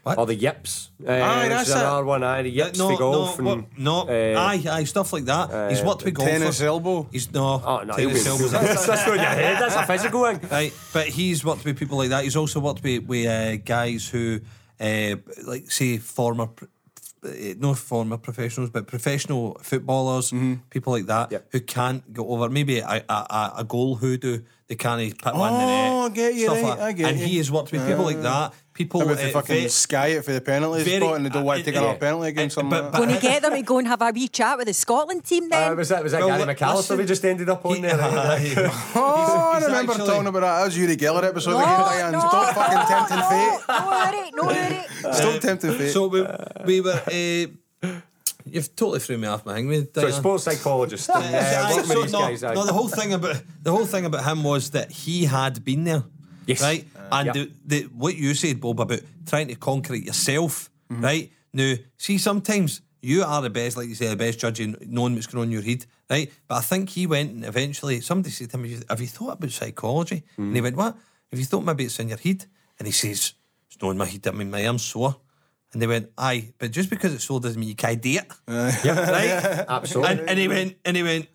What? Or the yips. Uh, Aye, that's it. another one. Aye, the yips no, for golf. no, and, no, uh, aye, aye, stuff like that. He's worked with golfers. tennis elbow? He's no, Oh no, tennis be, elbow's that's, that's not your head. That's a physical thing. right? But he's worked with people like that. He's also worked with, with uh, guys who, uh, like, say, former, pr- uh, no former professionals, but professional footballers, people like that, Yep. who can't go over maybe a, a, a, a goal hoodoo. They can't put one in the net. Oh, I get you, right, like- I get and you. he has worked with people like that. People How about they uh, fucking ve- sky it for the penalty very- spot and they don't want to take uh, another uh, penalty again? uh, Something but- like but- that. Going to get them you go and have a wee chat with the Scotland team then? Uh, was that was that Well, Gary li- McAllister we just ended up on he- there? Oh, I he's remember actually- talking about that. That was Uri Geller episode no, again, Diane. no, Stop fucking tempting no, fate. No, hurry, no, hurry. Stop tempting fate. So we, we were. Uh, you've totally threw me off my hang with So sports psychologist. Uh, Aye, so these no, guys, aye. no, the whole thing about the whole thing about him was that he had been there, Yes. right? and yeah. the, the what you said, Bob, about trying to conquer it yourself, right? Now, see, sometimes you are the best, like you say, the best judge in knowing what's going on in your head, right? But I think he went and eventually somebody said to him, "Have you- "Have you thought about psychology?" And he went, "What? Have you thought maybe it's in your head?" And he says, "It's not in my head. I mean, my arm's sore." And they went, "Aye, but just because it's sold doesn't mean you can't do it." right? Absolutely. And, and he went, and he went,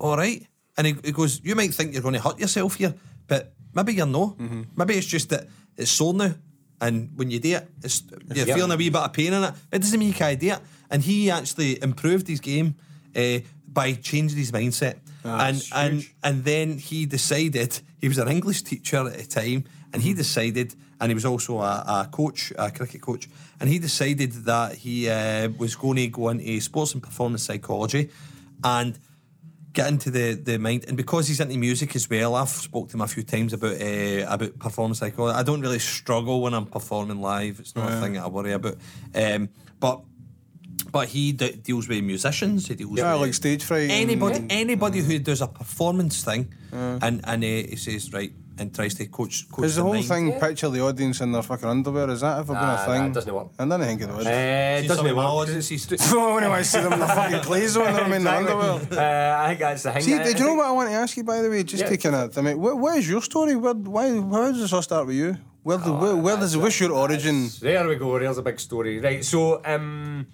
all right. And he, he goes, you might think you're going to hurt yourself here, but maybe you're not. Mm-hmm. Maybe it's just that it's sold now. And when you do it, it's, you're Yeah. feeling a wee bit of pain in it. It doesn't mean you can't do it. And he actually improved his game uh, by changing his mindset. Ah, and that's and huge. and then he decided he was an English teacher at the time, and he mm-hmm. decided, and he was also a, a coach, a cricket coach, and he decided that he uh, was going to go into sports and performance psychology, and get into the, the mind. And because he's into music as well, I've spoke to him a few times about uh, about performance psychology. I don't really struggle when I'm performing live. It's not a thing that I worry about. Um, but but he d- deals with musicians. He deals Yeah, with like stage fright. and- anybody anybody who does a performance thing and and uh, he says right and tries to coach. coach Is the their whole mind. thing picture the audience in their fucking underwear? Is that ever been a thing? nah, it doesn't work. I don't think it would. Uh, it doesn't some of my work. audiences- Oh, when I see them in the fucking play zone, they're in the underwear. Uh, I think that's the thing. See, I- did you know what I want to ask you, by the way? Just Yeah. to kind of, I mean, what, what is your story? Where, why, how does this all start with you? Where, Oh, do, where, where does, what's your origin? There we go. There's a big story. Right. So, um,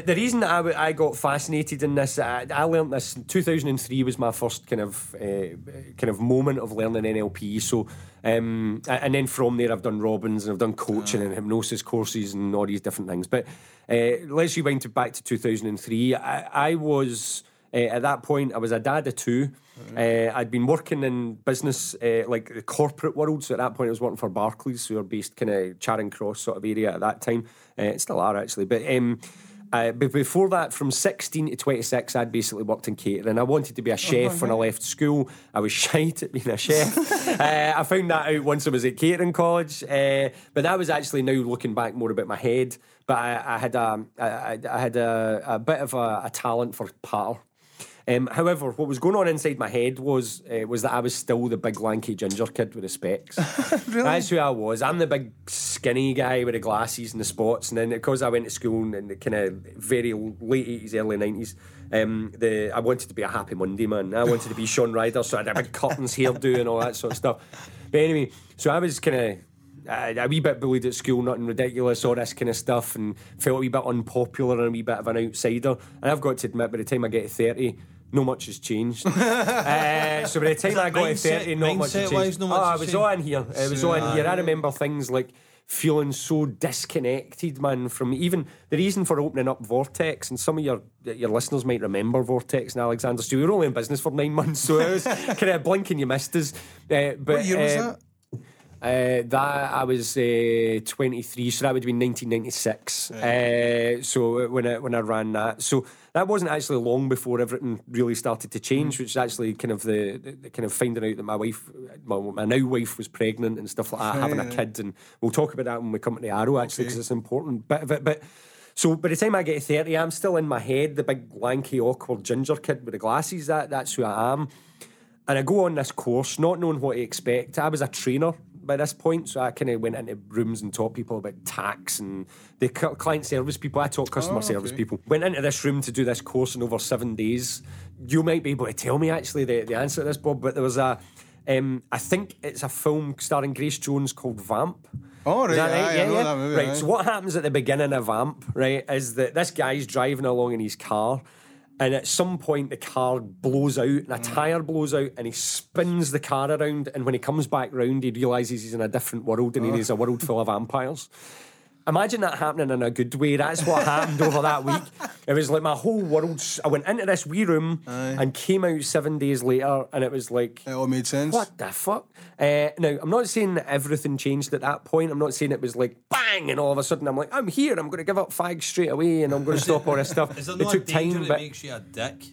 the reason that I, w- I got fascinated in this, I, I learned this. in 2003 was my first kind of uh, kind of moment of learning NLP. So, um, and then from there, I've done Robbins and I've done coaching and hypnosis courses and all these different things. But uh, let's rewind to back to 2003. I, I was. Uh, at that point, I was a dad of two. Uh, I'd been working in business, uh, like the corporate world. So at that point, I was working for Barclays, who are based kind of Charing Cross sort of area at that time. Uh, still are actually, but um, uh, but before that, from 16 to 26, I'd basically worked in catering. I wanted to be a chef when I left school. I was shite at being a chef. uh, I found that out once I was at catering college. Uh, but that was actually now looking back more about my head. But I, I had a, I, I had a, a bit of a, a talent for patter. Um, however, what was going on inside my head was uh, was that I was still the big lanky ginger kid with the specs. That's who I was. I'm the big skinny guy with the glasses and the spots. And then because I went to school in the kind of very late eighties, early nineties, um, the I wanted to be a Happy Monday man. I wanted to be Shaun Ryder, so I had a big curtains hairdo and all that sort of stuff. But anyway, so I was kind of uh, a wee bit bullied at school, nothing ridiculous, all this kind of stuff, and felt a wee bit unpopular and a wee bit of an outsider. And I've got to admit, by the time I get to 30, no much has changed. uh, so by the time I got to 30, not much has changed. not much oh, I was all in here. It was on here. I remember things like feeling so disconnected, man, from even the reason for opening up Vortex, and some of your your listeners might remember Vortex and Alexander Stewart. We were only in business for nine months, so it was kind of blinking you missed us. Uh, but, What year was uh, that? Uh, that I was uh, 23, so that would have been 1996. Uh, so when I when I ran that, so that wasn't actually long before everything really started to change, which is actually kind of the, the, the kind of finding out that my wife, my, my now wife, was pregnant and stuff like that, having a kid, and we'll talk about that when we come to the Arrow actually because it's an important bit of it, but. So by the time I get to 30, I'm still in my head, the big lanky, awkward ginger kid with the glasses. That that's who I am. And I go on this course, not knowing what to expect. I was a trainer by this point, so I kind of went into rooms and taught people about tax and the client service people. I taught customer service people. Went into this room to do this course in over seven days. You might be able to tell me actually the, the answer to this, Bob, but there was a, um, I think it's a film starring Grace Jones called Vamp. Oh, right, I know that movie, Right, aye. so what happens at the beginning of Vamp, right, is that this guy's driving along in his car, and at some point the car blows out, and a Mm. tyre blows out, and he spins the car around, and when he comes back round, he realises he's in a different world, and he's a world full of vampires. Imagine that happening in a good way. That's what happened over that week. It was like my whole world. I went into this wee room and came out seven days later, and it was like, It all made sense. what the fuck? Uh, now, I'm not saying that everything changed at that point. I'm not saying it was like bang, and all of a sudden I'm like, I'm here. I'm going to give up fags straight away, and I'm going to stop all this stuff. Is there it not took a danger time, that but makes you a dick?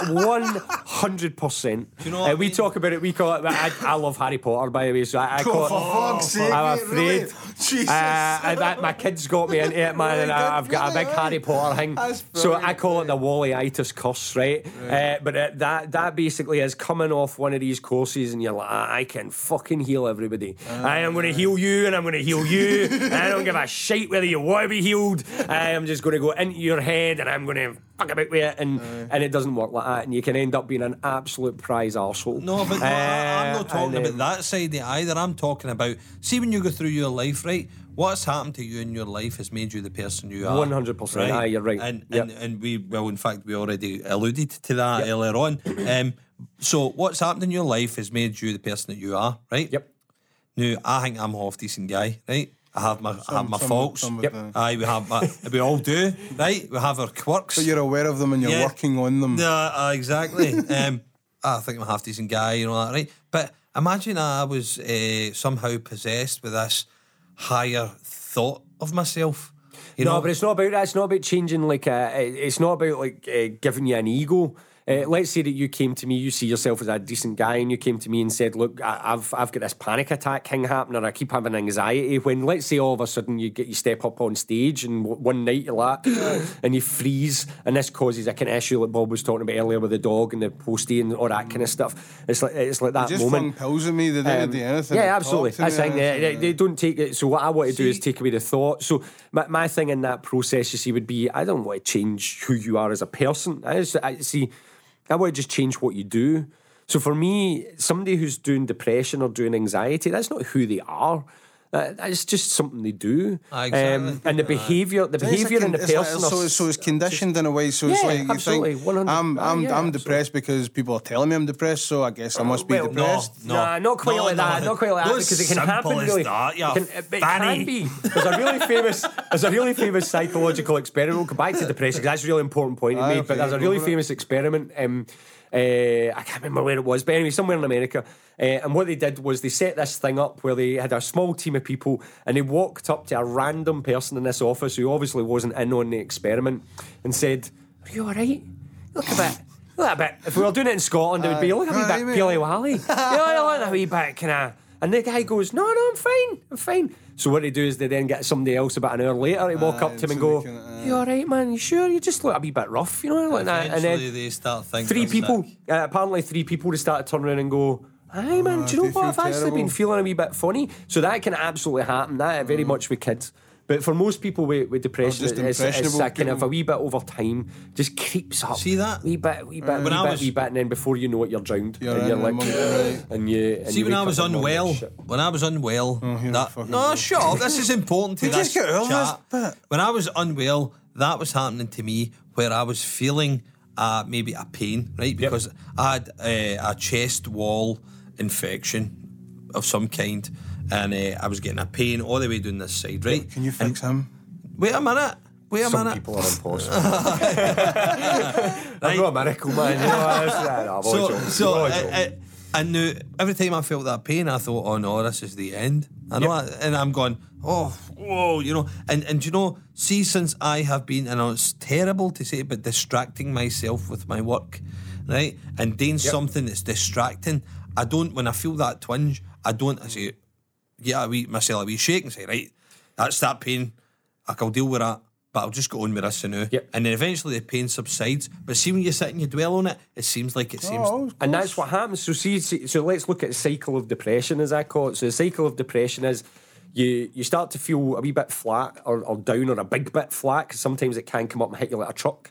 100 100%. you know I Uh, we mean? talk about it, we call it. I, I love Harry Potter, by the way, so I, I call Oh, it. for fuck's sake, I'm afraid. really? Jesus. Uh, I, that, my kids got me into it, man, and I, I've got a big Harry Potter thing. So I call it the Wally-itis curse, right? Uh, but uh, that that basically is coming off one of these courses, and you're like, "Ah, I can fucking heal everybody. I am going to heal you, and I'm going to heal you. I don't give a shit whether you want to be healed. I am just going to go into your head, and I'm going to fuck about with it, and and it doesn't work like that, and you can end up being an absolute prize arsehole. No, but no, I, I'm Uh, not talking about that side of it either. I'm talking about see when you go through your life, right? What's happened to you in your life has made you the person you are. 100%, aye, you're right. And, Yep. and and we well, in fact, we already alluded to that earlier on. Um, so what's happened in your life has made you the person that you are, right? Yep. Now I think I'm a half decent guy, right? I have my I have my some- faults. some Yep. the- Aye, we have my, we all do, right? We have our quirks. But you're aware of them and you're Yeah. working on them. Yeah, uh, exactly. um, I think I'm a half decent guy, you know that, right? But imagine I was uh, somehow possessed with this higher thought of myself. You no, know, but it's not about that. It's not about changing like a. It's not about like uh, giving you an ego. Uh, let's say that you came to me, you see yourself as a decent guy, and you came to me and said, "Look, I, I've I've got this panic attack thing happening, I keep having anxiety." When let's say all of a sudden you get you step up on stage, and w- one night you're like, and you freeze, and this causes a kind of issue like Bob was talking about earlier with the dog and the postie and all that kind of stuff. It's like it's like that Just moment. pills at me. They didn't Um, do anything. Yeah, absolutely. That's thing. They, they, they don't take it. So what I want to do is take away the thought. So my, my thing in that process, you see, would be I don't want to change who you are as a person. I, just, I see. I want to just change what you do. So for me, somebody who's doing depression or doing anxiety, that's not who they are. Uh, That's just something they do. Ah, exactly. Um, and the behaviour, the It's a behaviour in the it's like- person. so, so it's conditioned in a way. So it's Yeah, like you absolutely, think 100 I'm ah, I'm yeah, I'm absolutely. depressed because people are telling me I'm depressed. So I guess I must be Well, no, depressed. No. Nah, not quite No, like that. no. Not quite like that because it can happen. Really, that, you it can, it, it can be. There's a really famous. There's a really famous psychological experiment. We'll come back to depression 'cause that's a really important point to Aye, make. But there's a really famous experiment. Um, uh, I can't remember where it was, but anyway, somewhere in America. Uh, and what they did was they set this thing up where they had a small team of people and they walked up to a random person in this office who obviously wasn't in on the experiment and said, Are you all right? Look a bit. Look a bit. If we were doing it in Scotland, it would be look a wee bit. Billy Wally. yeah, I want a wee bit kind of. And the guy goes, No, no, I'm fine. I'm fine. So what they do is they then get somebody else about an hour later to walk Aye, up to him and go, they can, uh, You all right, man? You sure? You just look a wee bit rough, you know, like that. And then they start thinking. three people, uh, apparently three people, to start to turn around and go, Aye, man, do you know Oh, what? I've feel actually been terrible. feeling a wee bit funny. So that can absolutely happen. That very much with kids. But for most people with, with depression, just it's, it's impressionable a kind of a wee bit over time, just creeps up. See that? Wee bit, wee bit, When wee I bit, was- wee bit, and then before you know it, you're drowned. You're and you're like, right. and you. And See, you when I up was in the morning, unwell, when I was unwell, you're that, fucking no, right. shut up. This is important to We this just get over this chat. bit. When I was unwell, that was happening to me where I was feeling uh, maybe a pain, right? Because I had uh, a chest wall infection of some kind, and uh, I was getting a pain all the way down this side, right? Can you fix him? Wait a minute. Wait a Some minute. people are impossible. I'm not a miracle man. You know, that's, uh, no, I'm So, so I'm I. I, I knew every time I felt that pain, I thought, "Oh no, this is the end." I know, I- and I'm going, "Oh, whoa," you know. And and you know, see, since I have been, and it's terrible to say, but distracting myself with my work, right, and doing something that's distracting. I don't. When I feel that twinge, I don't. I say, "Yeah, a wee myself a wee shake and say, right, that's that pain. I can deal with that." But I'll just go on with this now. Yep. And then eventually the pain subsides. But see, when you sit and you dwell on it, it seems like it seems Oh, And that's what happens. So see, see, so let's look at the cycle of depression, as I call it. So the cycle of depression is you you start to feel a wee bit flat or, or down or a big bit flat because sometimes it can come up and hit you like a truck.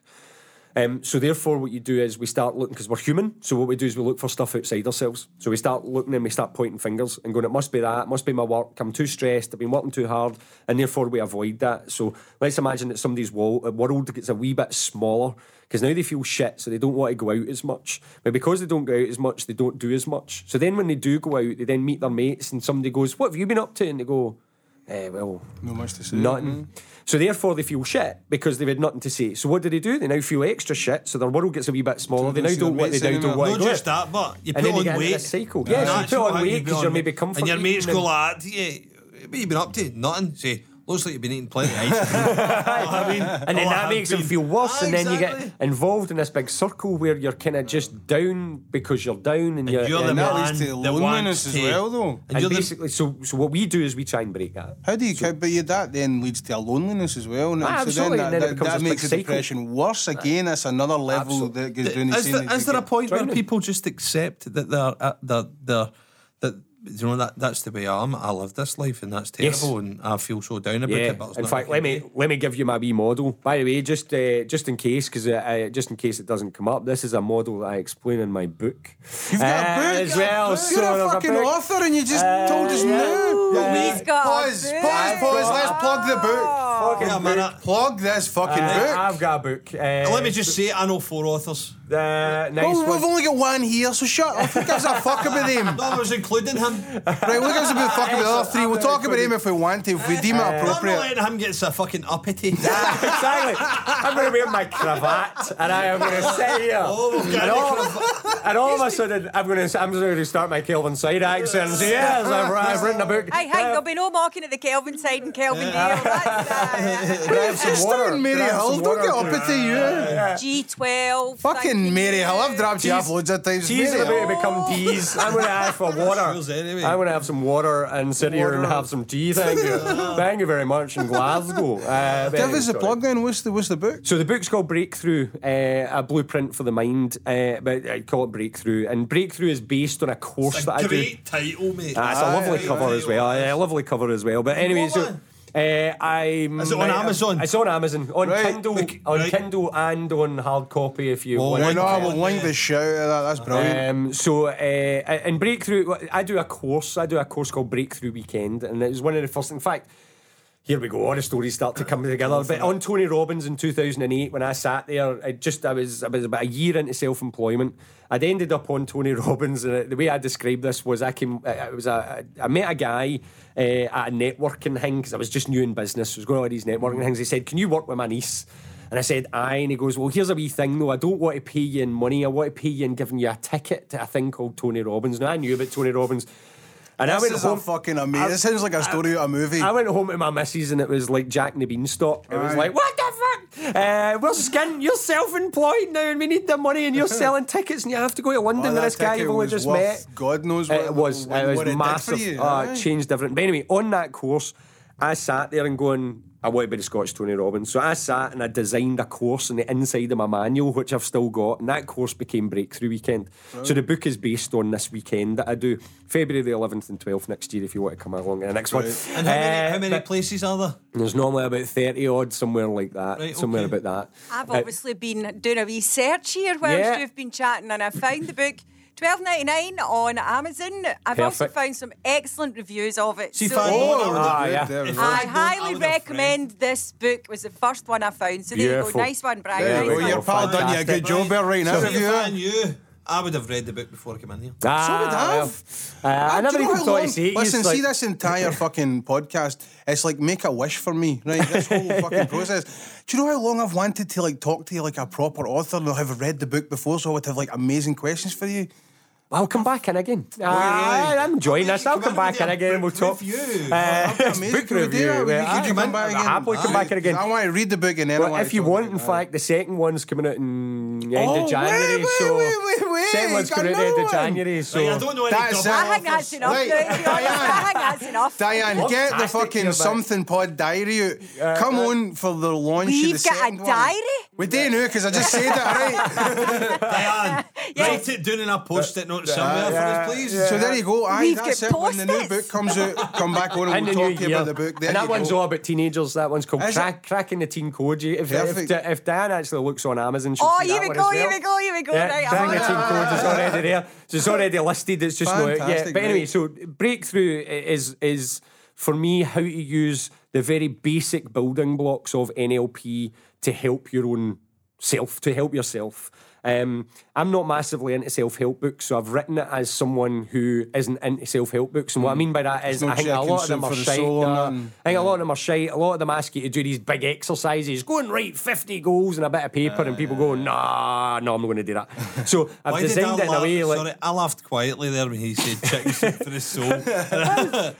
Um, so therefore, what you do is we start looking because we're human. So what we do is we look for stuff outside ourselves. So we start looking and we start pointing fingers and going, "It must be that. It must be my work. I'm too stressed. I've been working too hard," and therefore we avoid that. So let's imagine that somebody's wall, uh, world gets a wee bit smaller because now they feel shit, so they don't want to go out as much. But because they don't go out as much, they don't do as much. So then when they do go out, they then meet their mates, and somebody goes, "What have you been up to?" And they go, eh, "Well, No much to say. Nothing. So therefore they feel shit because they've had nothing to say. So what do they do? They now feel extra shit. So their world gets a wee bit smaller. So they they now don't what they now don't want Not just that, but you And put you on weight. cycle. Yes, you That's put on weight you put 'cause on you're maybe comforting And your mates go like, yeah, what you been up to? Nothing. Say, looks like you've been eating plenty of ice cream. You know what I mean? And then Oh, that I've makes them feel worse, Ah, and then you get involved in this big circle where you're kind of just down because you're down, and, you're, you're the and And that leads to loneliness as well, though. And and you're the- basically, so so what we do is we try and break that. How do you? but you, that then leads to a loneliness as well. And Ah, so then and that, then it that, becomes that makes the depression worse again. That's another level Absolutely. that goes down the Is, same. there, that is there a point where people just accept that they're uh, they're, they're that you know that that's the way I am. I live this life, and that's Yes. terrible, and I feel so down about Yeah. it. But In fact, let me do. let me give you my wee model. By the way, just uh, just in case, because uh, uh, just in case it doesn't come up, this is a model that I explain in my book. You've got Uh, a book as well. You're so a fucking book. author, and you just Uh, told us yeah. now. Yeah. He's got a Pause, book. pause, pause. Let's plug the book. Fucking Wait a book. minute. Plug this fucking Uh, book. I've got a book. Uh, Let me just say, I know four authors. Uh, nice Well, one. we've only got one here, so shut up. Who gives a fuck about him? No, I was including him. Right, we'll give us a bit of fuck about the other three. We'll talk about him if we want to, if we deem it appropriate. I'm not appropriate. letting him get so fucking uppity. exactly. I'm going to wear my cravat and I am going to sit here. Oh, we've got and all, and all of a sudden, I'm going to I'm going to start my Kelvinside accent "Yes, I've, I've written a book." Hey, hey, there'll be no mocking at the Kelvinside and Kelvindale. That's, uh, Can I have some water? starting Mary Can I Hill. some Don't get water? up to you. G12. Fucking you. Mary I've dropped you off loads of times. Teas Mary are about to become teas. I'm going to ask for water. Anyway. I'm going to have some water and sit here and have some tea. Thank you. Thank you very much in Glasgow. Uh, Give anyway, us the sorry. plug then. What's the what's the book? So the book's called Breakthrough, uh, a blueprint for the mind, uh, but I call it Breakthrough. And Breakthrough is based on a course It's that a I do. great title, mate. Ah, it's a lovely Aye, cover aye, as well. aye. A lovely cover as well. But anyway, so one? Uh, I'm. Is it on Amazon? It's on Amazon, on Right. Kindle, Look, on right. Kindle, and on hard copy if you Well, want. Why link not? it We'll link there. the shit out of that. That's brilliant. Um, so uh, in Breakthrough, I do a course. I do a course called Breakthrough Weekend, and it was one of the first. In fact, here we go. All the stories start to come together. But on Tony Robbins in 2008, when I sat there, I just I was I was about a year into self-employment. I'd ended up on Tony Robbins, and the way I described this was I came. I was a I met a guy uh, at a networking thing because I was just new in business. I was going to all these networking things. He said, "Can you work with my niece?" And I said, aye. And he goes, well, here's a wee thing though. I don't want to pay you in money. I want to pay you in giving you a ticket to a thing called Tony Robbins. Now, I knew about Tony Robbins. And I went is home. a fucking amazing. This sounds like a story of a movie. I went home to my missus and it was like Jack and the Beanstalk. It was like, what the fuck? Uh, we're skin. You're self-employed now and we need the money and you're selling tickets and you have to go to London Oh, with this guy you've only just met. God knows what It was. what- it was what it did for massive. Oh, aye. changed different. But anyway, on that course, I sat there and going, I want to be the Scottish Tony Robbins. So I sat and I designed a course on the inside of my manual, which I've still got, and that course became Breakthrough Weekend. So the book is based on this weekend that I do, February the 11th and 12th next year, if you want to come along to the next one. And how many, Uh, how many but places are there? There's normally about 30 odd, somewhere like that. Right, somewhere okay. about that. I've Uh, obviously been doing a wee search here whilst Yeah. you've been chatting, and I found the book. Twelve ninety nine on Amazon. I've also Perfect. found some excellent reviews of it. See, so if I- Oh, Ah, yeah. there we go. I I don't- I highly would have recommend this book. It was the first one I found. So there you Beautiful. go. Nice one, Brian. There nice you go. one. Your pal done you a good job there right now. So Have if you? I knew, I would have read the book before I came in here. Ah, So would I well. have. Uh, I Do never even thought long- to say it. Listen, It's like- see this entire fucking podcast. It's like make a wish for me, right? This whole fucking process. Do you know how long I've wanted to like talk to you like a proper author and have read the book before, so I would have like amazing questions for you. I'll come back in again. Ah, I'm enjoying this. I'll come back in again we'll talk. Review. Uh, That'd be amazing. book Could we do review. that? yeah. Could you come back I'll again? happily come back in again. I want to read the book and then Well, want if you want, in fact, the second one's coming out in the end Oh, of January. so wait, wait, wait, second one's coming out the end of. January. So I don't know any That's double it. I think that's offers. enough. Right. to. I think that's enough. Diane, get the fucking something pod diary out. Come on for the launch of We've the got a second one. diary? We do now because I just said it, right? Diane, write it down and I'll post it note somewhere for yeah, us, please. So there you go. Aye, We've that's got it. When the new post-its. book comes out, come back on and in we'll the talk to you year. about the book. There and that you one's go. all about teenagers. That one's called Crack, Cracking the Teen Code. If, if, if Dan actually looks on Amazon, she'll Oh, see here that we one go, as here we go, here we go. Yeah, Right, Cracking the Teen Code is already there. So it's already listed. It's just not yeah. Fantastic, But anyway, so breakthrough is is for me how to use the very basic building blocks of NLP to help your own self, to help yourself. Um, I'm not massively into self help books, so I've written it as someone who isn't into self help books. And what I mean by that is, no I think a lot of them are the shite. nah. I think a lot of them are shite. A lot of them ask you to do these big exercises. Go and write 50 goals and a bit of paper, and people go, nah, no, I'm not going to do that. So I've Why did I designed it in a way like. Sorry, I laughed quietly there when he said chicken soup for his soul.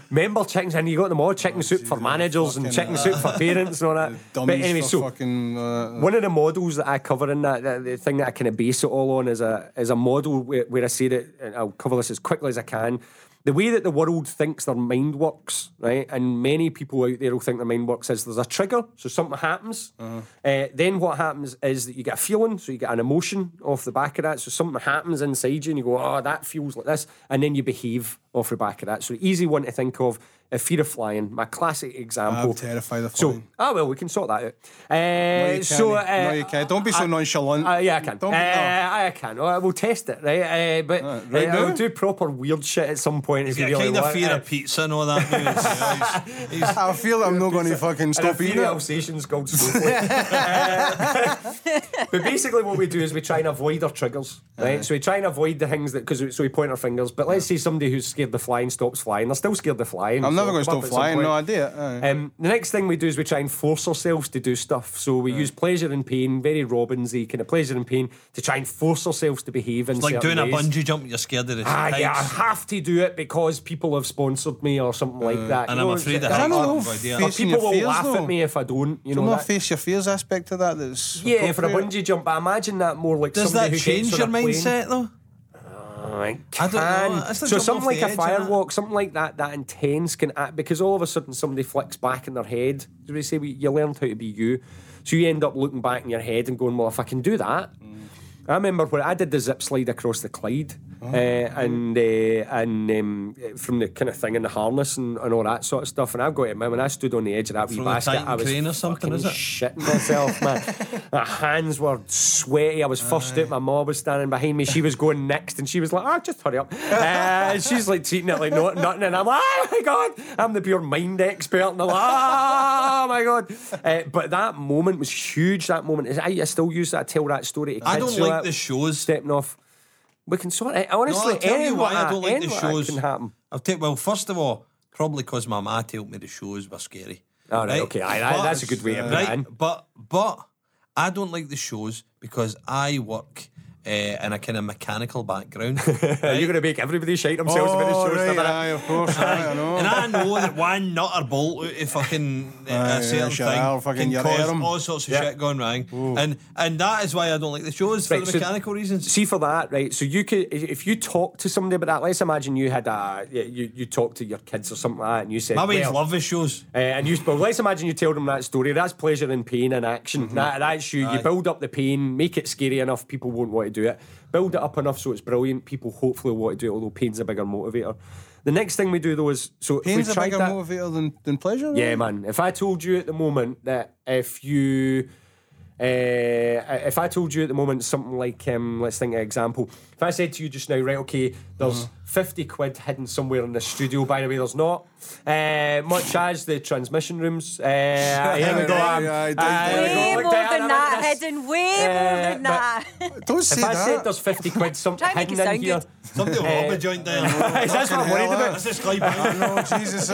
Member chickens, and you got them all chicken soup for managers and chicken soup for parents and all that. But anyway, so fucking. Uh, one of the models that I cover in that, the, the thing that I kind of base it all on is a is a model where, where I say that, and I'll cover this as quickly as I can. The way that the world thinks their mind works, right? And many people out there will think their mind works is there's a trigger, so something happens. uh then what happens is that you get a feeling, so you get an emotion off the back of that. So something happens inside you, and you go, "Oh, that feels like this," and then you behave off the back of that. So easy one to think of: a fear of flying. My classic example. I'm terrified of So, flying. ah, well, we can sort that out. Uh, no, you so, can't. uh, no, you can't. Don't be so I- nonchalant. uh, yeah, I can. Don't uh, be, no. I can. Uh, we'll test it, right? Uh, but right uh, I'll do proper weird shit at some point if you Yeah, really kind of fear Uh, of pizza and all that. news, you he's- he's- I feel I'm not going to fucking stop fear eating of it. Alsatians called Snowflake. Uh, but basically, what we do is we try and avoid our triggers, right? So we try and avoid the things that because so we point our fingers. But let's say somebody who's scared of flying stops flying, they're still scared of flying. I'm never going to stop about at some flying. No, idea. do Um, the next thing we do is we try and force ourselves to do stuff. So we use pleasure and pain, very Robbinsy kind of pleasure and pain, to try and force ourselves to behave in It's like certain doing a bungee jump, you're scared of the Ah, yeah, I have to do it because people have sponsored me or something like that. and You I'm know, afraid it's- of I heights. don't know. I've no idea. or Facing people your will fears, laugh though. at me if I don't. You Do know, you not face your fears aspect of that? That's yeah, for a bungee jump. I imagine that more like Does somebody that who change your on a plane. mindset though? I I don't know. So something like a firewalk, something like that, that intense can act because all of a sudden somebody flicks back in their head. Do we say we, you learned how to be you? So you end up looking back in your head and going, well, if I can do that. I remember when I did the zip slide across the Clyde, uh, and uh, and um, from the kind of thing in the harness and, and all that sort of stuff. And I've got it, man. When I stood on the edge of that wee From the basket, I was crane or something, is it? shitting myself, man. my hands were sweaty. I was first out. My mom was standing behind me. She was going next, and she was like, "Ah, just hurry up." Uh, and she's like treating it like no, nothing, and I'm like, "Oh my god, I'm the pure mind expert." And I'm like, "Oh my god!" But that moment was huge. That moment is. I, I still use that. Tell that story. To I don't like that- the shows. stepping off. We can sort it. Honestly, I'll tell you why I don't like the anything like that shows. Can happen. I'll tell well, first of all, probably because my ma told me the shows were scary. All right, okay, aye, that- that's a good way to put it. But but I don't like the shows because I work uh, in a kind of mechanical background. Are You're going to make everybody shite themselves about the Oh, right, aye, of course, aye, I know. And I know that one nut or bolt out of fucking uh, Aye, a certain sure, thing I'll fucking can your cause arm. all sorts of Yeah. shit going wrong. And and that is why I don't like the shows for Right, the so- mechanical reasons. See for that, right? So you could, if you talk to somebody about that, let's imagine you had a, you you talk to your kids or something like that, and you said, My mates well, love the shows. Uh, and you, well, let's imagine you tell them that story. That's pleasure and pain in action. That, that's you. You build up the pain, make it scary enough, people won't want to do it. Build it up enough so it's brilliant. People hopefully want to do it, although pain's a bigger motivator. The next thing we do though is so Pain's a bigger that, motivator than, than pleasure. yeah, man. If I told you at the moment that if you, uh, if I told you at the moment something like, um, let's think of an example. If I said to you just now, right, okay, there's Uh-huh. 50 quid hidden somewhere in the studio, by the way, there's not. Uh, much as the transmission rooms. Uh, here we go. Aye, um, aye, uh, don't- here we go. Way more than I'm that, hidden. Way more Uh, than that. Don't say If I that. said there's 50 quid something Try and make hidden in sound here. good. Somebody will rob a joint there. Is that what I'm worried about? That's just like I know, Jesus.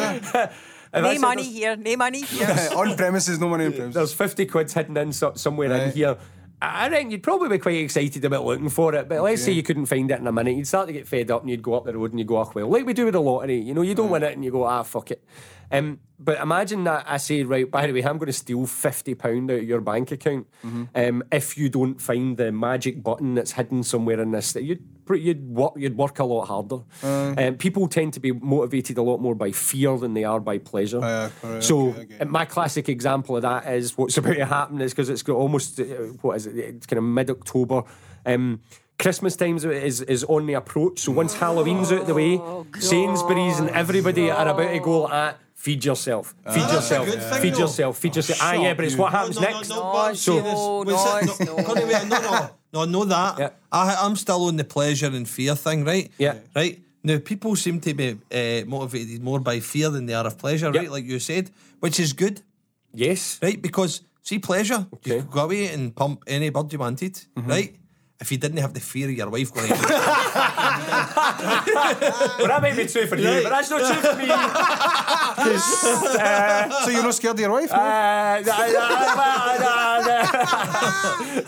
If No money here, no money here. on premises, no money on premises. there's 50 quid hidden in so, somewhere in here. I think you'd probably be quite excited about looking for it, but let's say you couldn't find it in a minute. You'd start to get fed up and you'd go up the road and you'd go, oh, well, like we do with the lottery. You know, you don't win it and you go, ah, fuck it. Um, but imagine that I say, right, by the way, I'm going to steal £50 out of your bank account um, if you don't find the magic button that's hidden somewhere in this. That you'd, pr- you'd, work, you'd work a lot harder. Um, people tend to be motivated a lot more by fear than they are by pleasure. yeah, correct, so okay, okay. uh, my classic example of that is what's about to happen is because it's got almost uh, what is it? It's kind of mid October. Um, Christmas times is is on the approach. So once Halloween's out of the way, Sainsbury's and everybody are about to go at. Feed yourself. Feed That's a yourself. good thing, feed though. yourself. Feed yourself. Ah, yeah, but it's what happens no, no, next. No, No, but So- see this- no, no, no, no, no, no, I know that. Yeah. I, I'm still on the pleasure and fear thing, right? Yeah. Right. Now, people seem to be uh, motivated more by fear than they are of pleasure, right? Like you said, which is good, Yes. right? Because see, pleasure, you could go away and pump any bird you wanted, Mm-hmm. right? If you didn't have the fear of your wife going. Well, that might be true for you, Right. but that's not true for me. uh, So you're not scared of your wife? no? uh.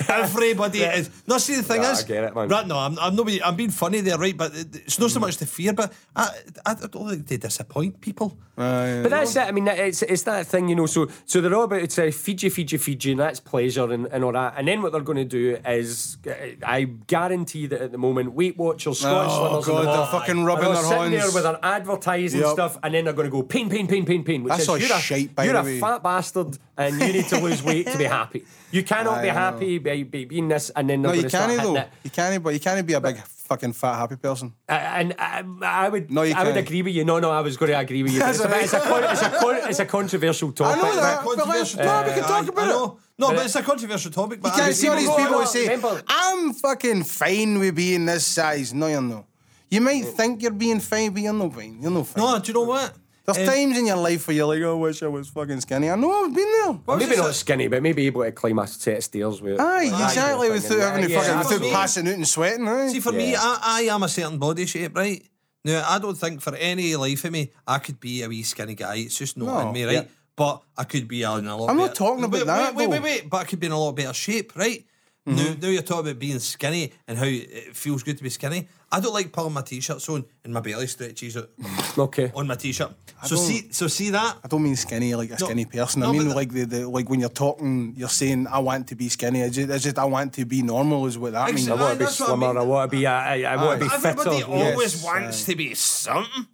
Everybody is. No, see, the thing Nah, is, I get it, man. right? No, I'm, I'm not. Being, I'm being funny there, right? But it's not so much the fear, but I, I don't think they disappoint people. Aye, But that's it. I mean, it's it's that thing, you know. So so they're all about to say feed you, feed you, feed you, and that's pleasure and, and all that. And then what they're going to do is, uh, I guarantee that at the moment, Weight Watchers, Scottish Oh, Slimmers, God, and the they're lot fucking are rubbing all their sitting there hands. with their advertising Yep. stuff, and then they're going to go pain, pain, pain, pain, pain. Which That's is all you're a by you're the a way. fat bastard, and you need to lose weight to be happy. You cannot Aye, be I know. happy by, by being this, and then they're No, going you to start can't hitting though. it. You can't, but you can't be a big fucking fat happy person. Uh, and I, I would, No, you I would can't. agree with you. No, no, I was going to agree with you. But it's, a, That's it's, a, con- it's, a con- it's a controversial I know that. but let's- Controversial no, we can talk I- about I it. Know. No, But but it's a controversial topic. But You can't see all these people no, who say, remember- I'm fucking fine with being this size. No, you're not. You might think you're being fine, but you're not fine. You're not fine. No, do you know what? There's Um, times in your life where you're like, oh, I wish I was fucking skinny. I know I've been there. what was Maybe not sa- skinny, but maybe able to climb a set of stairs with. Aye, with exactly, kind of without thing. having to Yeah, fucking, yeah, for without me- passing out and sweating. Aye. See, for me, I, I am a certain body shape, right? Now, I don't think for any life of me I could be a wee skinny guy. It's just not No, in me, right? Yeah. But I could be in a lot. I'm not better- talking about wait, that, Wait, wait, wait, wait. But I could be in a lot better shape, right? Now, Mm-hmm. now you're talking about being skinny and how it feels good to be skinny. I don't like pulling my t-shirts on and my belly stretches out Okay. on my t-shirt. So see, so see that. I don't mean skinny like a No, skinny person. no, I mean but- like the, the like when you're talking, you're saying I want to be skinny. It's just, it's just I want to be normal. Is what that means. I want to be that's what I slimmer. I, want to be. I, I want to be fitter. Everybody always Yes, wants to be something.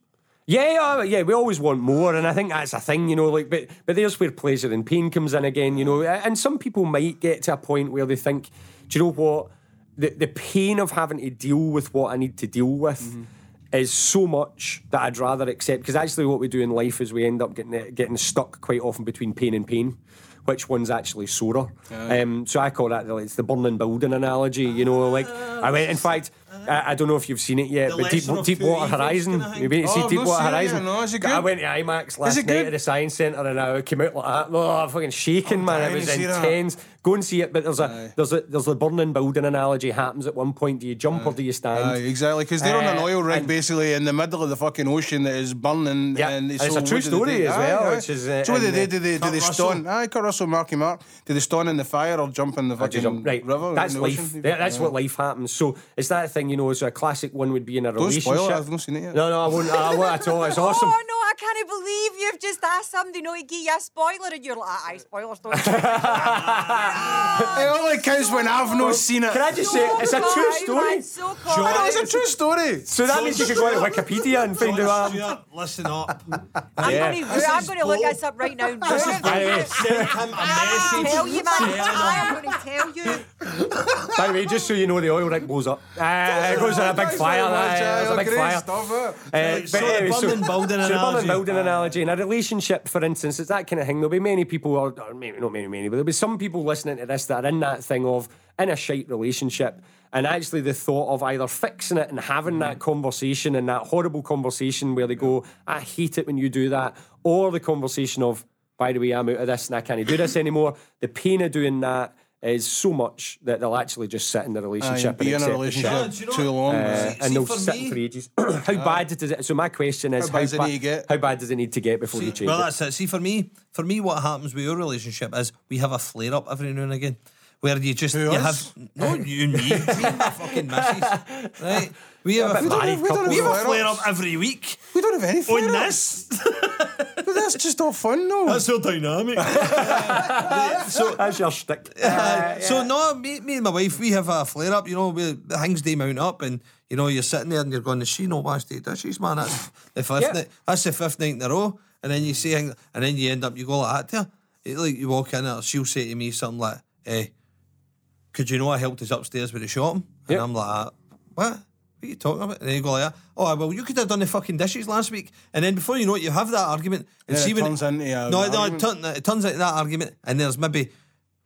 Yeah, yeah, yeah, we always want more, and I think that's a thing, you know. Like, but but there's where pleasure and pain comes in again, you know. And some people might get to a point where they think, do you know what? The the pain of having to deal with what I need to deal with Mm-hmm. is so much that I'd rather accept. Because actually, what we do in life is we end up getting getting stuck quite often between pain and pain. Which one's actually sorer? Um, so I call that the, it's the burning building analogy. You know, like I went. In fact, I, I don't know if you've seen it yet, The but Deep, Deepwater Horizon. been to Oh, see not Deepwater Horizon. no, is it I went to IMAX last night good? at the Science Centre and I came out like that. Oh, fucking shaking, man. It was see that. intense. Go and see it. But there's a there's a there's a burning building analogy happens at one point. Do you jump or do you stand? Aye, exactly, because they're on an Uh, oil rig basically in the middle of the fucking ocean that is burning. Yeah, and and it's so a true what do they story as Aye, well, aye. which is, uh, so what do they uh, do? They, do they stone? Aye, Kurt Russell, Marky Mark. Do they stone in the fire or jump in the fucking river? that's life. That's what life happens. So it's that thing, you know. So a classic one would be in a Don't relationship. spoil it. I've not seen it yet. No, no, I won't. I won't at all. It's awesome. Oh no, I can't believe you've just asked somebody not to give you a spoiler and you're like, aye, spoilers don't. It only counts when I've not seen it. Can I just say it's a true story? So I know, it's a true story. So that means you could go to Wikipedia and find John out. Listen up. I'm Yeah. going to I'm going to look bull. this up right now. Anyway, Send him a I'll message. tell you, man. telling him. I'm going to tell you. By the way, just so you know, the oil rig blows up. Uh, it goes in a big Thanks fire. very much, uh, aye, There's a big fire. stuff, eh? Uh, So but the anyway, burning building so the burning analogy. building analogy in a relationship, for instance, it's that kind of thing. There'll be many people, or, or maybe not many, many, but there'll be some people listening to this that are in that thing of in a shite relationship, and actually the thought of either fixing it and having that conversation and that horrible conversation where they go, "I hate it when you do that," or the conversation of, "By the way, I'm out of this and I can't do this anymore." The pain of doing that is so much that they'll actually just sit in the Aye, relationship be and in a the. Yeah, relationship you know too long. Uh? See- and they'll sit me- for ages. how bad does it? So my question is, How how, bad does it ba- need to get? how bad does it need to get before you change Well, it? that's it. See, for me, for me, what happens with your relationship is we have a flare up every now and again, where you just Who, you us? have no you and me, me and my fucking missus, right? We have a, we don't have, we don't couple. have a Flare-ups. flare up every week We don't have any on flare-ups. this. But that's just all fun, though. That's so dynamic. so That's your shtick. Uh, so no, me, me and my wife, we have a flare up. You know, we, the things they mount up, and you know, you're sitting there and you're going, "Is she not washed the dishes, man?" That's the fifth. Yeah. Night, that's the fifth night in a row. And then you see, and then you end up, you go like that to her. It, like you walk in, and she'll say to me something like, "Eh, could you know I helped us upstairs with the shopping?" And. I'm like, "What?" What are you talking about? And then you go like, oh, well, you could have done the fucking dishes last week. And then before you know it, you have that argument. And Yeah, it see when turns into a- no, no, it, turn, it turns into that argument. And there's maybe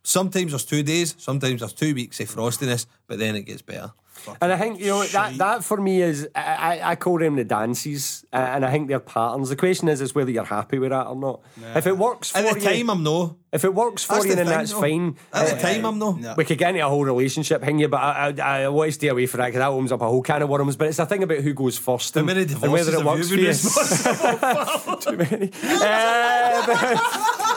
sometimes there's two days, sometimes there's two weeks of frostiness, but then it gets better. And I think you know that that for me is I, I, I call them the dances, uh, and I think they're patterns. The question is is whether you're happy with that or not. If it works for At the you, time, I'm no. if it works for That's you, the then thing, that's though. fine. At the Uh, time, I'm no. no. We could get into a whole relationship thing here, but I, I, I want to stay away from that because that opens up a whole can of worms. But it's a thing about who goes first and, many and whether it have works you for been you. Too many.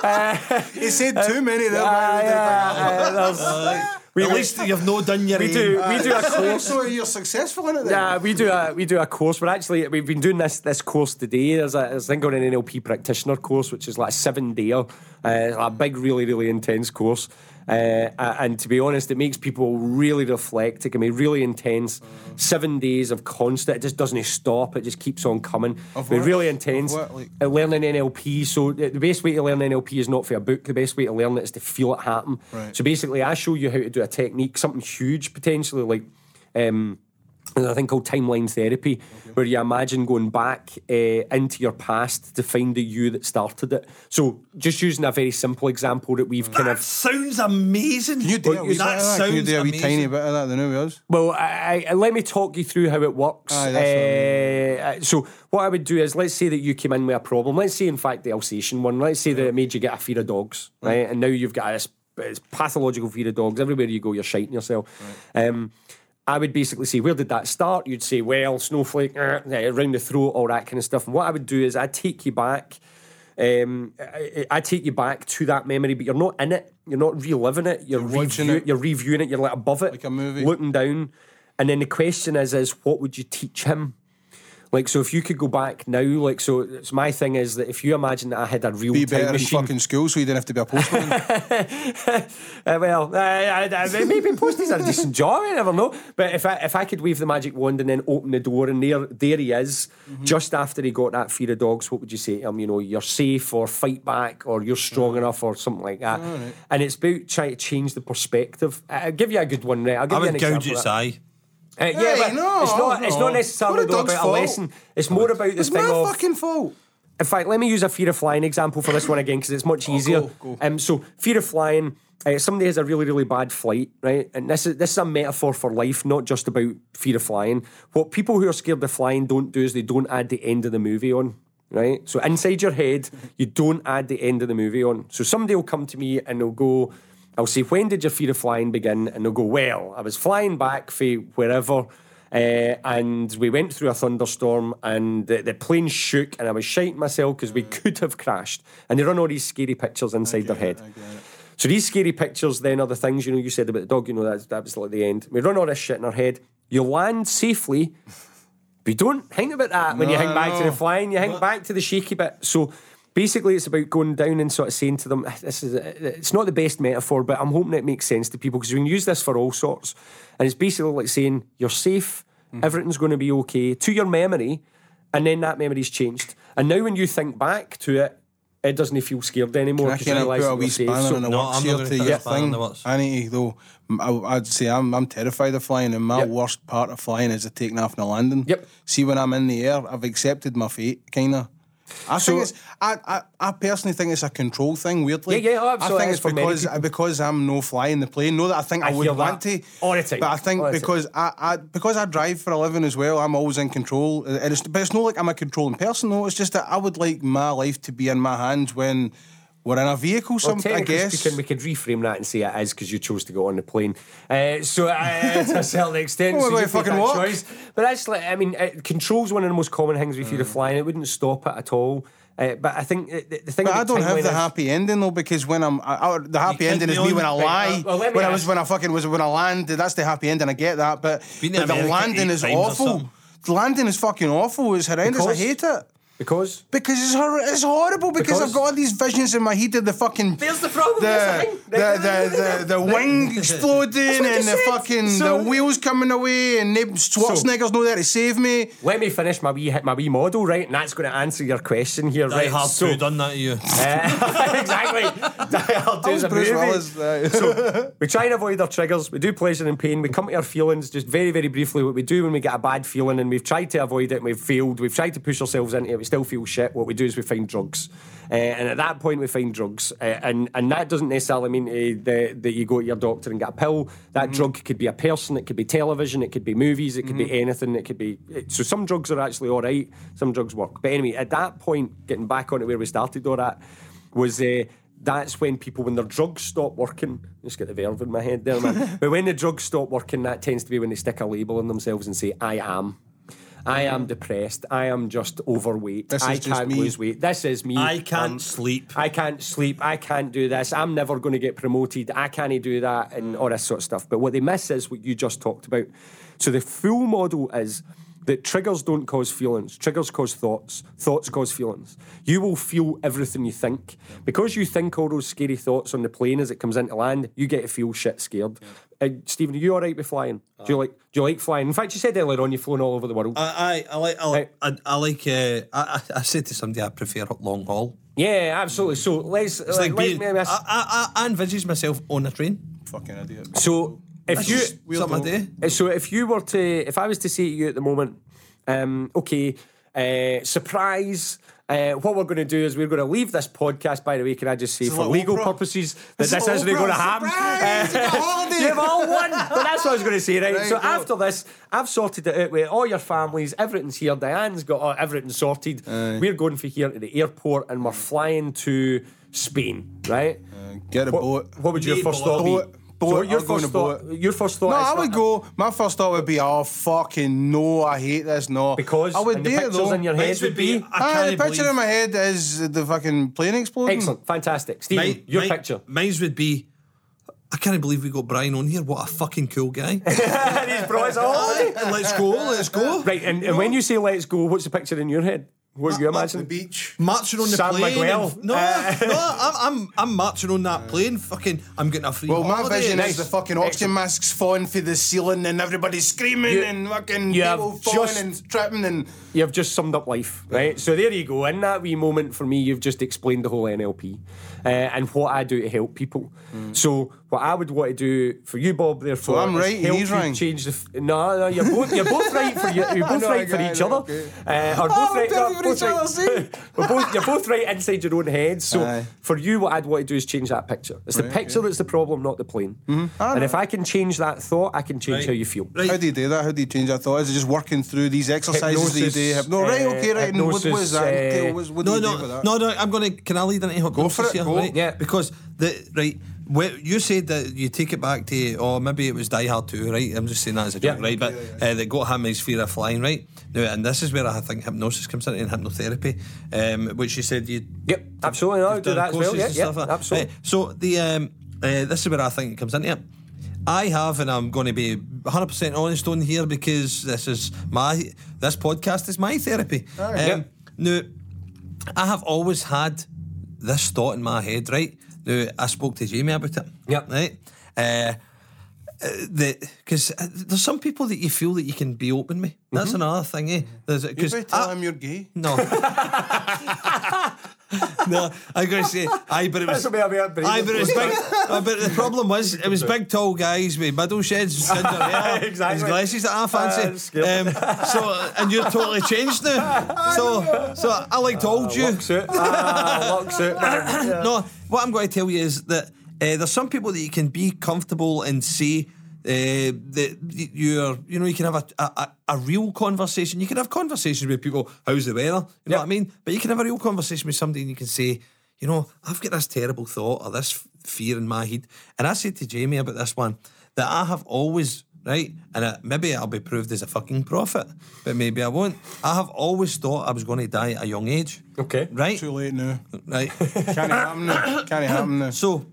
Uh, He said too many there. uh, but- yeah, there's- At least you've no done your we aim. do we do a course. So you're successful in it then? Yeah, we do a we do a course. We're actually we've been doing this this course today. There's a there's a thing called an NLP practitioner course, which is like a seven day, uh, a big, really, really intense course. Uh, and to be honest, it makes people really reflect. It can be really intense. Seven days of constant. It just doesn't stop. It just keeps on coming. Of what? really intense. what, like- learning NLP. So the the best way to learn NLP is not for a book. The best way to learn it is to feel it happen. Right. So basically, I show you how to do a technique, something huge potentially, like um, there's a thing called timeline therapy, where you imagine going back uh, into your past to find the you that started it. So just using a very simple example that we've kind That of sounds amazing. Can you do a That wee, bit of that? Can you sounds do a wee amazing. tiny bit of that? The new was. Well, I, I, let me talk you through how it works. Aye, that's Uh, so, what I would do is, let's say that you came in with a problem. Let's say, in fact, the Alsatian one. Let's say that it made you get a fear of dogs, right? And now you've got this pathological fear of dogs. Everywhere you go, you're shiting yourself. Um, I would basically say, where did that start? You'd say, well, snowflake, uh, around the throat, all that kind of stuff. And what I would do is I'd take you back. Um, I, I take you back to that memory, but you're not in it. You're not reliving it. You're, watching review- it. You're reviewing it. You're like above it, Like a movie. looking down. And then the question is, is what would you teach him? Like, so if you could go back now, like, so it's my thing is that if you imagine that I had a real Be time better in fucking school so you didn't have to be a postman. Uh, well, uh, I, I, maybe posties are a decent job. I never know. But if I if I could wave the magic wand and then open the door and there there he is, Mm-hmm. just after he got that fear of dogs, what would you say to him? You know, you're safe or fight back or you're strong enough or something like that. And it's about trying to change the perspective. I- I'll give you a good one, right? I'll give I you an would gouge example its of that. eye. Uh, yeah, Hey, but no, it's not. It's not necessarily What a though about fault. a lesson. It's more about this it's thing my of fucking fault. in fact, let me use a fear of flying example for this one again because it's much easier. go, go. Um, so fear of flying. Uh, somebody has a really, really bad flight, right? And this is this is a metaphor for life, not just about fear of flying. What people who are scared of flying don't do is they don't add the end of the movie on, right? So inside your head, you don't add the end of the movie on. So somebody will come to me and they'll go, I'll say, when did your fear of flying begin? And they'll go, well, I was flying back for wherever. Uh, and we went through a thunderstorm and the, the plane shook and I was shiting myself because we could have crashed. And they run all these scary pictures inside their head. So these scary pictures then are the things, you know, you said about the dog, you know, that, that was like the end. We run all this shit in our head. You land safely, but you don't think about that when you hang back to the flying, you hang back to the shaky bit. So basically it's about going down and sort of saying to them, this is, it's not the best metaphor, but I'm hoping it makes sense to people because we can use this for all sorts. And it's basically like saying, you're safe, Mm-hmm. everything's going to be okay, to your memory, and then that memory's changed. And now when you think back to it, it doesn't feel scared anymore. I 'cause you can't realise put a that wee you're safe. spanner So- in the No, I'm here not to gonna put a your spanner in thing. the. I need to though. I, I'd say I'm I'm terrified of flying, and my Yep. worst part of flying is the taking off and the landing. Yep. See, when I'm in the air, I've accepted my fate, kind of. I So- think it's. I, I I personally think it's a control thing. Weirdly, Yeah, yeah, oh, absolutely. I think It's because because I'm no flying the plane. No, that I think I, I would want to all the time. But I think All because I, I because I drive for a living as well, I'm always in control. And it's, but it's not like I'm a controlling person. No, it's just that I would like my life to be in my hands when we're in a vehicle. Well, Some I guess. speaking, we could reframe that and say it is because you chose to go on the plane. Uh, so uh, to a certain extent, Well, so you fucking that choice. But that's like, I mean, it, control's one of the most common things with fear of flying. It wouldn't stop it at all. Uh, but I think the, the thing. But I don't have the is- happy ending though because when I'm I, I, the happy ending is me when I Right, lie. uh, well, me when I was when I fucking was when I landed. That's the happy ending. I get that, but, but the America landing is awful. The landing is fucking awful. It's horrendous. Because? I hate it. Because Because it's hor- it's horrible. Because, Because? I've got all these visions in my head of the fucking There's the problem, the there's the thing. the the, the, the wing exploding and the said. fucking So- the wheels coming away and Nib Schwarzenegger's not there to save me. let me finish my wee my wee model right, and that's going to answer your question here. Die right, Hard so, 2 done that to you. Uh, exactly. Die Hard 2 is a Bruce movie. Willis, uh, So we try and avoid our triggers. We do pleasure and pain. We come to our feelings just very, very briefly. What we do when we get a bad feeling and we've tried to avoid it and we've failed. We've tried to push ourselves into it. We still feel shit. What we do is we find drugs, uh, and at that point we find drugs, uh, and and that doesn't necessarily mean uh, that, that you go to your doctor and get a pill. That drug could be a person. It could be television. It could be movies. It could be anything. It could be so. Some drugs are actually all right. Some drugs work. But anyway, at that point, getting back onto where we started, all that was. Uh, that's when people, when their drugs stop working, just get the verve in my head there, man. but when the drugs stop working, that tends to be when they stick a label on themselves and say, I am. I am depressed. I am just overweight. This I just can't me." lose weight. This is me. I can't Um, sleep. I can't sleep. I can't do this. I'm never going to get promoted. I can't do that and all this sort of stuff. But what they miss is what you just talked about. So the full model is that triggers don't cause feelings. Triggers cause thoughts. Thoughts cause feelings. You will feel everything you think. Because you think all those scary thoughts on the plane as it comes into land, you get to feel shit scared. Uh, Stephen, are you all right with flying? Do you like do you like flying? In fact, you said earlier on you've flown all over the world. I, I, I like, I, like- I, I like, uh, I, I, I said to somebody I prefer long haul. yeah, absolutely. So let's It's like, being, let me- I, I, I envisage myself on a train. Fucking idiot. so if That's you just something I do. Uh, So if you were to, if I was to say to you at the moment, um, okay, uh, surprise. Uh, what we're going to do is we're going to leave this podcast. By the way, can I just say, for legal Oprah. purposes, that This this, is isn't going to happen. Surprise! You got a holiday. You've all won. But that's what I was going to say, right? There so you go. after this, I've sorted it out with all your families. Everything's here. Diane's got uh, everything sorted. We're going for here to the airport, and we're flying to Spain, right? Get a What, boat. what would your Need first boat. thought be? Boat, boat. your I'll go on a first thought, boat. your first thought. No, is I would go. My first thought would be, oh fucking no, I hate this. No, because I would and the do pictures though. in your head would be. I Aye, can't the picture believe- in my head is the fucking plane exploding. Excellent, fantastic. Stephen, Mine- your mine- picture. Mine's would be. I can't believe we got Brian on here. What a fucking cool guy. He's brought us all. And let's go, let's go. Right, and, and when you say let's go, what's the picture in your head? What you Up the imagine? beach. Marching on the Sam plane. Miguel. and- no, no, I'm, I'm, I'm marching on that plane. Fucking, I'm getting a free Well, my holiday. vision Nice. is the fucking oxygen Excellent. masks falling through the ceiling and everybody screaming You- and fucking you have people falling just- and tripping and You've just summed up life, right? So there you go. In that wee moment for me, you've just explained the whole NLP uh, and what I do to help people. So what I would want to do for you, Bob, therefore, I'm right, help he's you wrong. change the. F- no, no, you're both you're both right for you. You're both know, right for each other. know, okay. Uh, or both Oh, right. no, for both each other, right. We're both, you're both right inside your own heads. So Aye. for you, what I'd want to do is change that picture. It's the picture that's the problem, not the plane. And if I can change that thought, I can change Right. how you feel. Right. How do you do that? How do you change that thought? Is it just working through these exercises that you do? Hypnosis, Hypno- right, uh, okay, right. And what, what hypnosis, is that? uh, What's- what no, do you do with no, that? no, no. I'm gonna. Can I lead into hypnosis Go for it, go. Right? Yeah. Because the right. Where you said that you take it back to, or maybe it was Die Hard 2, right? I'm just saying that as a joke, Yeah. right? But uh, that got him his fear of flying, right? Now, and this is where I think hypnosis comes into and hypnotherapy, um, which you said you Yep, absolutely. No, You've do that as well. Yeah, yeah, like absolutely. Right, so the um, uh, this is where I think it comes into it. I have, and I'm going to be 100 percent honest on here because this is my this podcast is my therapy. Um, Yep. Now, I have always had this thought in my head. Right now, I spoke to Jamie about it. Yep. Right. Uh, because there's some people that you feel that you can be open with. That's another thing, eh? There's You because better tell him you're gay. no. no, I'm going to say, aye, but it was. That's what we have, Aye, but it was big. uh, but the problem was, it was big, tall guys with middle sheds, hair, Exactly. glasses that I fancy. scary. um, so, and you're totally changed now. So, so I like told you. Suit. Ah, lock suit. No, what I'm going to tell you is that uh, there's some people that you can be comfortable and say uh, that you're, you know, you can have a, a, a real conversation. You can have conversations with people. How's the weather? You know Yep. what I mean? But you can have a real conversation with somebody and you can say, you know, I've got this terrible thought or this fear in my head. And I said to Jamie about this one that I have always. Right, and uh, maybe I'll be proved as a fucking prophet, but maybe I won't. I have always thought I was going to die at a young age. Okay. Right, Too late now. right. Can't happen now. Can't happen now. So,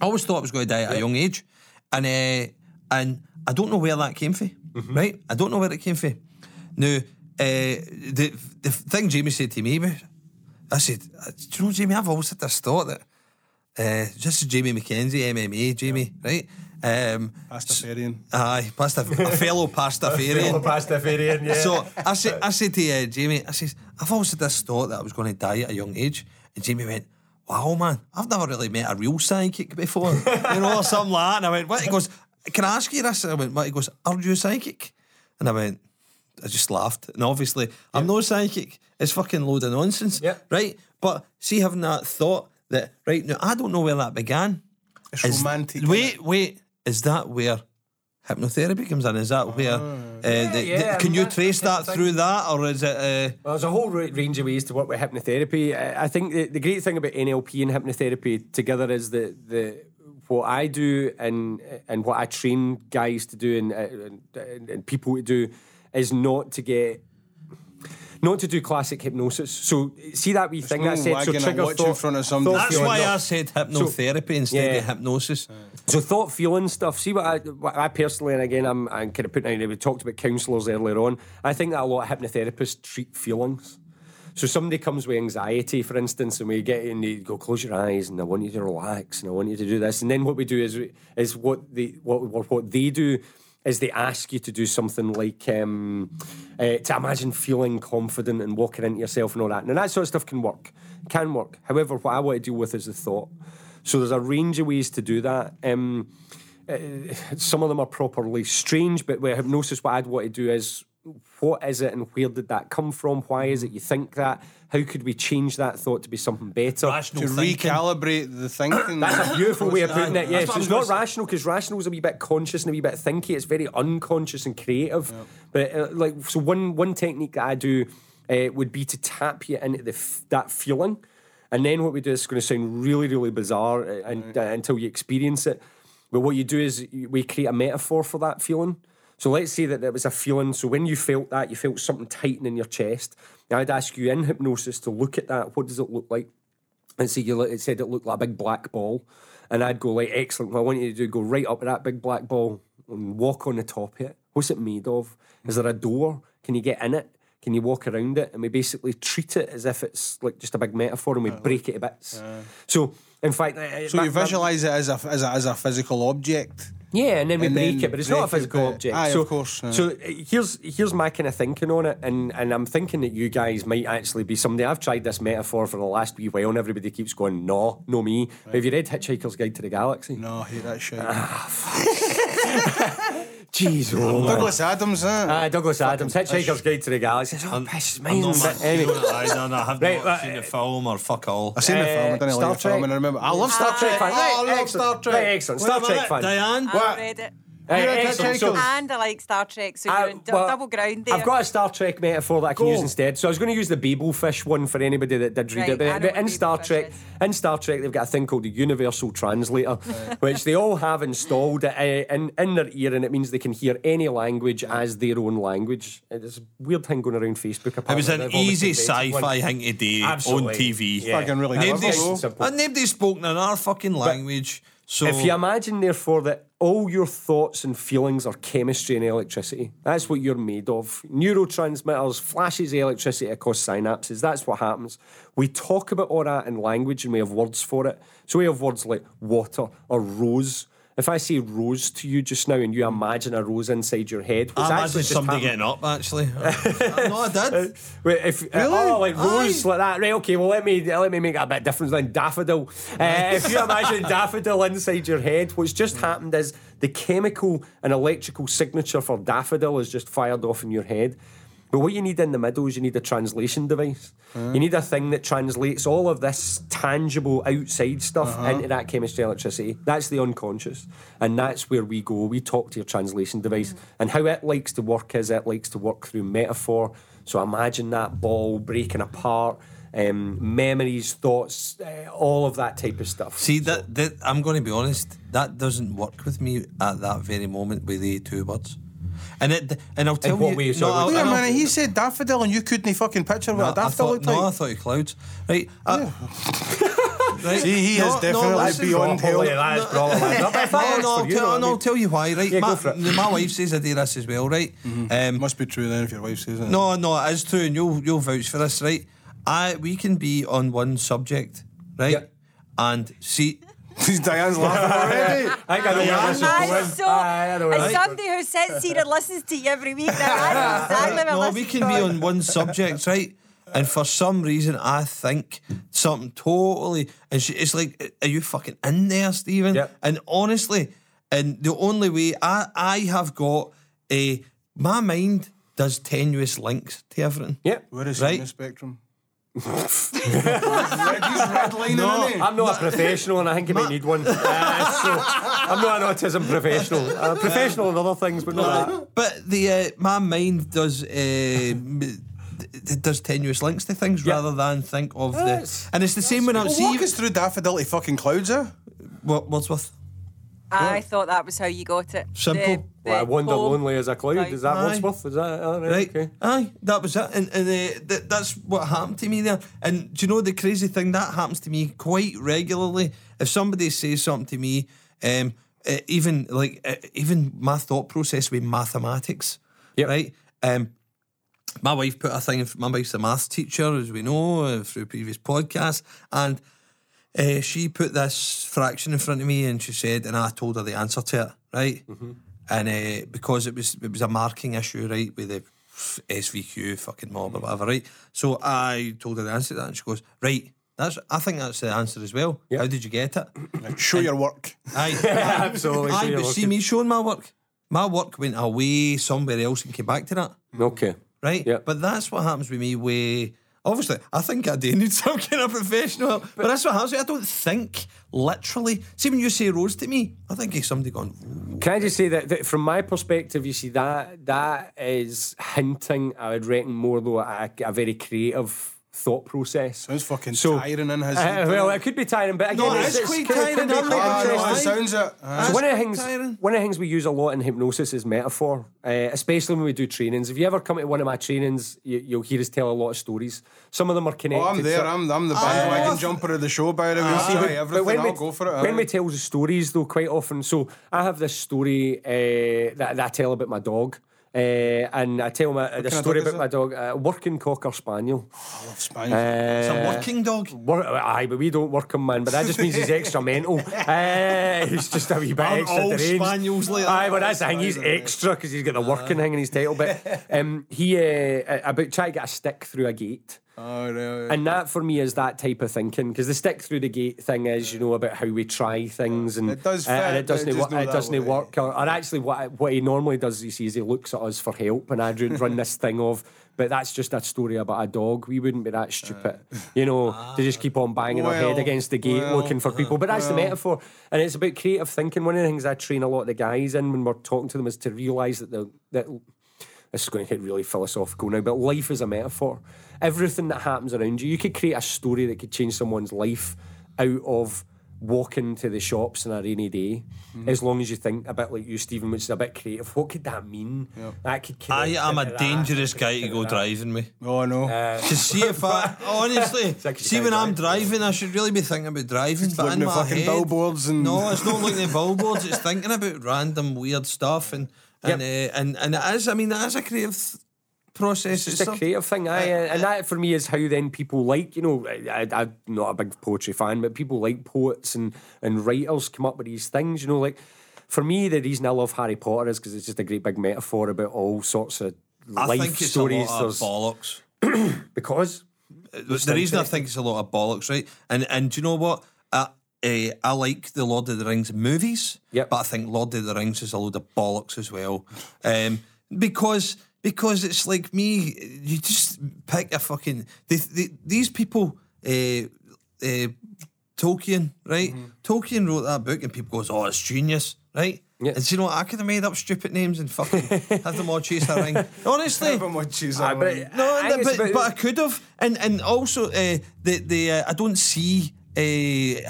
I always thought I was going to die at a young age, and uh, and I don't know where that came from. Mm-hmm. Right, I don't know where it came from. Now, uh, the the thing Jamie said to me, I said, "Uh, "Do you know, Jamie? I've always had this thought that uh, this is Jamie McKenzie, MMA, Jamie, right? Um, Pastafarian. aye, pasta, a fellow pastafarian. fellow Pastafarian, yeah. So I said, I said to uh, Jamie, I says, I've always had this thought that I was going to die at a young age. And Jamie went, Wow, man, I've never really met a real psychic before, you know, or something like that. And I went, What? He goes, Can I ask you this? I went, What? He goes, Are you a psychic? And I went, I just laughed. And obviously, I'm no psychic. It's fucking load of nonsense, Yeah. right? But see, having that thought that, right now, I don't know where that began. It's Is- romantic. Wait, wait. Is that where hypnotherapy comes in? Is that where? uh, the, yeah, the- can I you trace that through that, or is it? Uh, Well, there's a whole range of ways to work with hypnotherapy. I I think the, the great thing about NLP and hypnotherapy together is that the what I do and and what I train guys to do and and, and, and people to do is not to get not to do classic hypnosis. So see that wee thing no that said so a trigger watch in front of somebody. that's why no. I said hypnotherapy instead yeah. of hypnosis. So thought, feeling stuff. See what I, what I personally, and again, I'm, I'm kind of putting out. We talked about counsellors earlier on. I think that a lot of hypnotherapists treat feelings. So somebody comes with anxiety, for instance, and we get in, you go close your eyes, and I want you to relax, and I want you to do this, and then what we do is is what they what what what they do is they ask you to do something like um, uh, to imagine feeling confident and walking into yourself and all that. Now that sort of stuff can work, can work. However, what I want to deal with is the thought. So there's a range of ways to do that. Um, uh, some of them are properly strange, but with hypnosis, what I'd want to do is what is it and where did that come from? Why is it you think that? How could we change that thought to be something better? Rational to thinking. recalibrate the thinking. That's a beautiful way of putting it. Yes, it's not rational because rational is a wee bit conscious and a wee bit thinky. It's very unconscious and creative. But uh, like, so one one technique that I do uh, would be to tap you into the f- that feeling, and then what we do is going to sound really really bizarre uh, and, uh, until you experience it. But what you do is we create a metaphor for that feeling. So let's say that there was a feeling. So when you felt that, you felt something tighten in your chest. I'd ask you in hypnosis to look at that. What does it look like? And say you it said it looked like a big black ball, and I'd go like, excellent. What I want you to do, go right up to that big black ball and walk on the top of it. What's it made of? Is there a door? Can you get in it? Can you walk around it? And we basically treat it as if it's like just a big metaphor, and we break it to bits. So, in fact, uh, So you visualize it as a as a, as a physical object. Yeah, and then we And break then it, but it's not a it, physical object. aye, so, of course, uh. So uh, here's here's my kind of thinking on it, and and I'm thinking that you guys might actually be somebody. I've tried this metaphor for the last wee while, and everybody keeps going, "No, no me." Have you read Hitchhiker's Guide to the Galaxy? No, I hate that shit. Jeez, oh. Douglas Adams, eh? Ah, Douglas Adams, Hitchhiker's Guide to the Galaxy. Oh, pisses I'm me. not much anyway. on it either, and I have Right, not uh, seen the film or fuck all. I seen the film. I Uh, didn't Star like the film, Trek. and I remember. I love Star Star Trek Trek. Oh, I love excellent. Star Trek. Right, excellent. Wait Star Trek fan. Diane. I've What? Read. Right, You're a excellent. So- And I like Star Trek, so Uh, you're in d- well, double ground there. I've got a Star Trek metaphor that I can Go. use instead. So I was going to use the Babelfish one for anybody that did read Right, it. But, but in Star Babelfish Trek, is. in Star Trek, they've got a thing called the Universal Translator, which they all have installed uh, in in their ear, and it means they can hear any language as their own language. It's a weird thing going around Facebook. It was an They've easy sci-fi thing to do on TV. Yeah. Fucking really Nobody's, clever, though. and nobody's spoken in our fucking language. So If you imagine, therefore, that all your thoughts and feelings are chemistry and electricity, that's what you're made of. Neurotransmitters, flashes of electricity across synapses, that's what happens. We talk about all that in language and we have words for it. So we have words like water or rose. If I say rose to you just now and you imagine a rose inside your head, I actually somebody happened- getting up. Actually, no, I did. Wait, if uh, oh, like rose Aye. like that, right? Okay, well let me let me make it a bit different than daffodil. Uh, if you imagine daffodil inside your head, what's just happened is the chemical and electrical signature for daffodil is just fired off in your head. But what you need in the middle is you need a translation device. You need a thing that translates all of this tangible outside stuff into that chemistry electricity. That's the unconscious. And that's where we go. We talk to your translation device. And how it likes to work is it likes to work through metaphor. So imagine that ball breaking apart, um, memories, thoughts, uh, all of that type of stuff. See that, that I'm going to be honest. That doesn't work with me at that very moment with the two words. And it and I'll tell what you. way, no, sorry, I'll- Wait a minute, he said daffodil and you couldn't fucking picture what No, a I daffodil thought, looked no, I thought you clouds. Right. uh, right. See, he is definitely listen. beyond Probably help. that is probably no, that No, no, I'll you, tell, no, I I'll tell you why, right? Yeah, my, go for it. my wife says I do this as well, right? Um, Must be true then if your wife says it. no, no, it is true, and you'll you'll vouch for this, right? I we can be on one subject, right? Yeah. And see, Diane's laughing already. I think I know where Yeah. I'm so, know where as somebody who sits here and listens to you every week, now I know exactly no, we can be on one subject, right? And for some reason, I think something totally. And she, it's like, are you fucking in there, Stephen? Yep. And honestly, and the only way I I have got a my mind does tenuous links to everything. Yeah. Where is he Right. in the spectrum? He's redlining, No. I'm not a professional, and I think you might need one. Uh, so I'm not an autism professional. I'm a professional in other things, but not that. But the uh, my mind does uh, it does tenuous links to things Yeah. rather than think of Yes. the. And it's the same when I'm Well, see walk us through daffodil to fucking clouds, eh? what Wordsworth. I thought that was how you got it. Simple. The- Well, I the wander poem. lonely as a cloud. Right. Is that Aye. Wordsworth? Is that all right? Right. Okay. Aye, that was it. And, and uh, th- that's what happened to me there. And do you know the crazy thing? That happens to me quite regularly. If somebody says something to me, um, uh, even like uh, even my thought process with mathematics, Yep. right? Um, my wife put a thing. in- My wife's a maths teacher, as we know uh, through previous podcasts, and uh, she put this fraction in front of me, and she said, and I told her the answer to it, right? And uh, because it was it was a marking issue, right, with the SVQ fucking mob or whatever, right? So I told her the answer to that, and she goes, right. That's. I think that's the answer as well. How did you get it? Like, show your work. Aye, Absolutely. Aye, So you're but see me showing my work. My work went away somewhere else and came back to that Okay. right? Yeah. But that's what happens with me. Way obviously, I think I do need some kind of professional help. But that's what happens. I don't think literally. See, when you say rose to me, I think he's somebody going. Can I just say that, that from my perspective, you see that that is hinting. I would reckon more though at a, a very creative thought process. Sounds fucking So- tiring in his. Uh, well, it could be tiring, but again, No, it's, it's it's quite could- tiring, could be I'm quite not Ah, no, lie. it interesting. sounds it. So Ah. one of the things, tiring. one of the things we use a lot in hypnosis is metaphor, uh, especially when we do trainings. If you ever come to one of my trainings, you, you'll hear us tell a lot of stories. Some of them are connected. Oh, I'm there. so- I'm, I'm the Ah, bandwagon well, jumper of the show, by the way. See, but- everything, but when I'll we, go for it. When we tell the stories, though, quite often. So I have this story uh, that, that I tell about my dog. Uh, and I tell my the story about my dog, a working cocker spaniel. I love Spanish. It's a Uh, working dog. Wor- aye, but we don't work him, man. But that just means he's extra mental. Uh, he's just a wee bit Aren't extra all deranged. spaniels like? Aye, but that's the thing. He's extra because he's got the working thing in his title. But um, he uh, about trying to get a stick through a gate. Oh. And that for me is that type of thinking because the stick through the gate thing is you know about how we try things and It does uh, and fit, it doesn't but wo- it doesn't work. or, or actually what what he normally does you see is he looks at us for help and I run this thing of but that's just a story about a dog. We wouldn't be that stupid you know to just keep on banging our head against the gate well, looking for people. But that's the metaphor and it's about creative thinking. One of the things I train a lot of the guys in when we're talking to them is to realise that the that this is going to get really philosophical now, but life is a metaphor. Everything that happens around you, you could create a story that could change someone's life out of walking to the shops on a rainy day, Mm-hmm. as long as you think a bit like you, Stephen, which is a bit creative. What could that mean? That could I connect am a dangerous it guy to go that. driving with. Oh, no. To see if I honestly like see when I'm driving, I should really be thinking about driving. But looking in at my fucking head, billboards and- no, it's not looking at billboards. It's thinking about random weird stuff and and Yep. uh, and and it is. I mean, it is a creative process. It's a creative thing, aye, and that for me is how then people like, you know, I, I, I'm not a big poetry fan, but people like poets and, and writers come up with these things, you know, like for me, the reason I love Harry Potter is because it's just a great big metaphor about all sorts of I life stories. a lot of There's- bollocks. because the reason I think it's a lot of bollocks, right? And and do you know what? I, uh, I like the Lord of the Rings movies, Yep. but I think Lord of the Rings is a load of bollocks as well, um, because because it's like me. You just pick a fucking they, they, these people. Uh, uh, Tolkien, right? Tolkien wrote that book, and people goes, "Oh, it's genius," right? Yeah. And do you know what? I could have made up stupid names and fucking had them all chase a ring. Honestly, Everyone chooses Aye, that but- no, I think but, but I could have, and and also uh, the the uh, I don't see uh,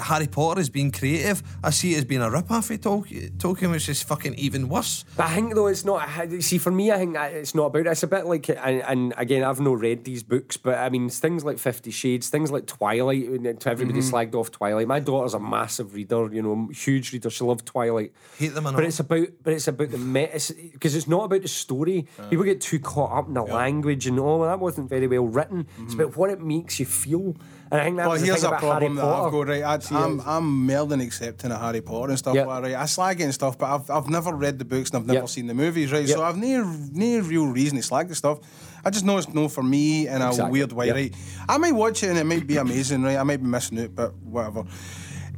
Harry Potter as being creative. I see it as being a rip off of Tolkien, which is fucking even worse. But I think though it's not. See, for me, I think it's not about. It's a bit like, and, and again, I've not read these books, but I mean, things like Fifty Shades, things like Twilight. To everybody Mm-hmm. slagged off Twilight. My daughter's a massive reader. You know, huge reader. She loved Twilight. Hate them But it's about, but it's about the met because it's not about the story. People get too caught up in the language and oh, that wasn't very well written. It's about what it makes you feel. And I think that Well, the here's thing a problem that. I've got, eh? right? I, um, I'm, I'm more than accepting of Harry Potter and stuff Yep. like right? Eh? I slag it and stuff, but I've, I've never read the books and I've never Yep. seen the movies, right? Yep. So I've no, no real reason to slag the stuff. I just know it's no for me in a Exactly. weird way, right? I might watch it and it might be amazing, right? I might be missing out, but whatever.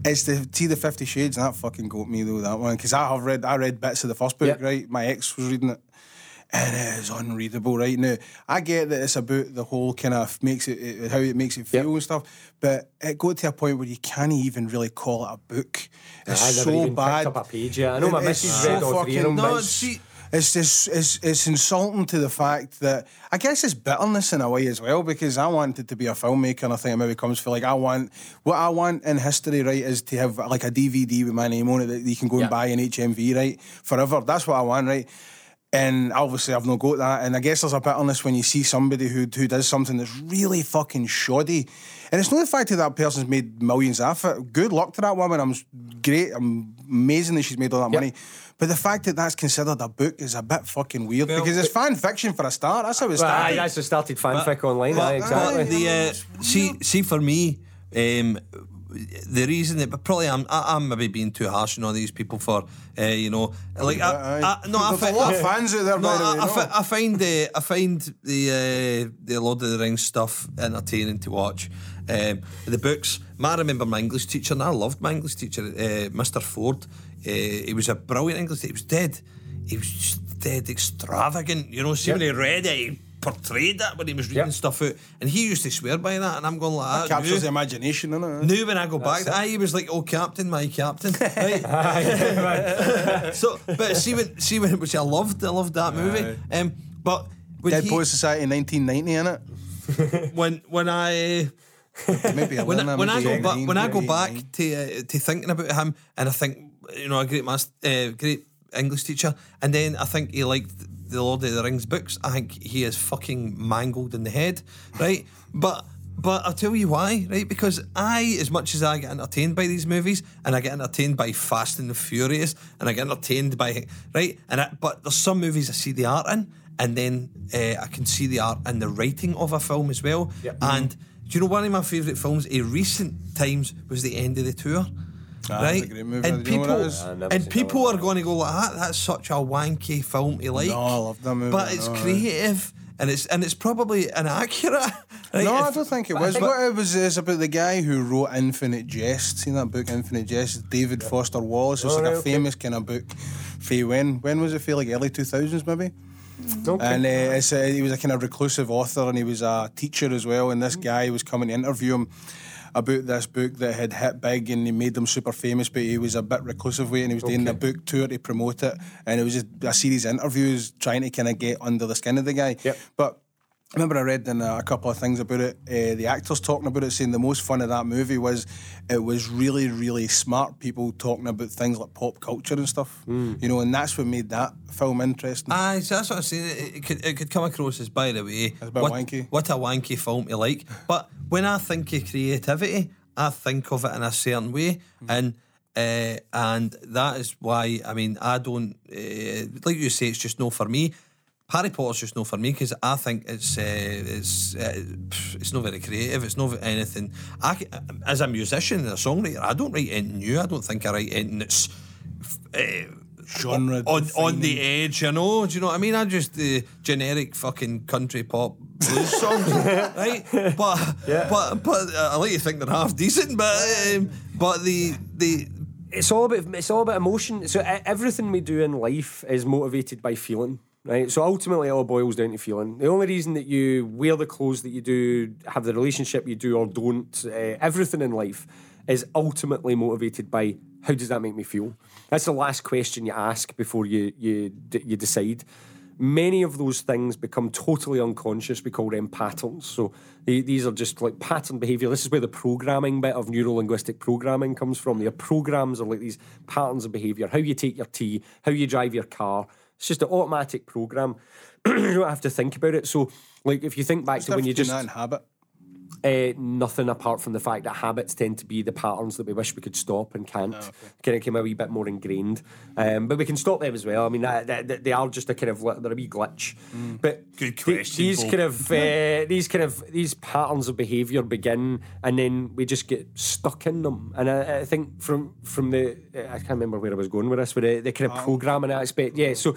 It's the see the Fifty Shades and that fucking got me though that one because I have read I read bits of the first book right. My ex was reading it and it is unreadable right now. I get that it's about the whole kind of makes it, how it makes it feel Yep. and stuff, but it got to a point where you can't even really call it a book. It's I so even bad. up a page. I know my It- it's missus so read all three of them. fucking- No, it's- see, It's just it's it's insulting to the fact that I guess it's bitterness in a way as well because I wanted to be a filmmaker and I think it maybe comes for like I want what I want in history right is to have like a DVD with my name on it that you can go Yeah. and buy in HMV right forever. That's what I want right. And obviously, I've not got that. And I guess there's a bit bitterness when you see somebody who who does something that's really fucking shoddy. And it's not the fact that that person's made millions off it. Good luck to that woman. I'm great. I'm amazing that she's made all that Yep. money. But the fact that that's considered a book is a bit fucking weird Well, because it's fan fiction for a start. That's how it Well, started. aye, that's what started fanfic online. But- aye, exactly. the uh, see, see for me, um, the reason that, but probably I'm, I, I'm maybe being too harsh on all these people for, uh, you know, like I, I, no, I, There's a lot of fans out there, No, by the I, way. I, no. fi- I find uh, I find the uh, the Lord of the Rings stuff entertaining to watch. Um, the books. I remember my English teacher, and I loved my English teacher, uh, Mr. Ford. Uh, he was a brilliant English. teacher. He was dead. He was just dead extravagant. You know, see when he read it, he portrayed that when he was reading Yep. stuff out, and he used to swear by that. And I'm going like that. Captures the Now- imagination, innit? now when I go back, aye, he was like, "Oh, captain, my captain." Right? so, but see when see when which I loved, I loved that movie. Um, but when Dead he, Poets Society 1990, innit? when when I Maybe when, I, 11, when I go back when I go back to uh, to thinking about him, and I think you know a great master, uh, great English teacher, and then I think he liked the Lord of the Rings books. I think he is fucking mangled in the head, right? but but I'll tell you why, right? Because I, as much as I get entertained by these movies, and I get entertained by Fast and the Furious, and I get entertained by right, and I, but there's some movies I see the art in, and then uh, I can see the art in the writing of a film as well, Yep. and. Do you know one of my favourite films in recent times was The End of the Tour? Ah, right? that's a great movie. And Do you know people, that is? I've never and people are going to go like that. That's such a wanky film to like. No, I love that movie, But I it's know, right? creative and it's and it's probably inaccurate. right? No, I don't think it was. I think- What it was is about the guy who wrote Infinite Jest. Seen that book, Infinite Jest? David Foster Wallace. It's Oh, like right, a okay. famous kind of book. For when? When was it? For like early two thousands, maybe. Okay. And uh, it's, uh, he was a kind of reclusive author, and he was a teacher as well. And this guy was coming to interview him about this book that had hit big, and he made him super famous. But he was a bit reclusive with it, and he was doing a Okay. book tour to promote it. And it was just a series of interviews trying to kind of get under the skin of the guy. Yep. But I remember I read in a couple of things about it. Uh, the actors talking about it, saying the most fun of that movie was it was really, really smart people talking about things like pop culture and stuff. Hmm. You know, and that's what made that film interesting. Aye, so that's what I'm saying. It, could it could come across as by the way, As a bit what, wanky. what a wanky film to like. But when I think of creativity, I think of it in a certain way, Mm. and uh, and that is why I mean I don't uh, like you say it's just no for me. Harry Potter's just no for me because I think it's uh, it's uh, it's not very creative. It's not anything. I c- as a musician and a songwriter, I don't write anything new. I don't think I write anything that's. Uh, Genre on on the edge, you know. Do you know what I mean? I'm just the generic fucking country pop blues songs, right? But but but uh, I like to think they're half decent, but um, but the the it's all about it's all about emotion. So everything we do in life is motivated by feeling, right? So ultimately, it all boils down to feeling. The only reason that you wear the clothes that you do, have the relationship you do or don't, uh, everything in life is ultimately motivated by how does that make me feel. That's the last question you ask before you you you decide. Many of those things become totally unconscious. We call them patterns. So the- these are just like pattern behavior. This is where the programming bit of neuro linguistic programming comes from. Your programs are like these patterns of behavior. How you take your tea, how you drive your car. It's just an automatic program. you don't have to think about it. So, like if you think back to when you just that habit. Uh, nothing apart from the fact that habits tend to be the patterns that we wish we could stop and can't. Kind of become a wee bit more ingrained, um, but we can stop them as well. I mean, that, that, they are just a kind of they're a wee glitch. But Good question, these Paul. kind of uh, these kind of these patterns of behaviour begin, and then we just get stuck in them. And I, I think from from the I can't remember where I was going with this, with the, the kind of programming aspect. Yeah, so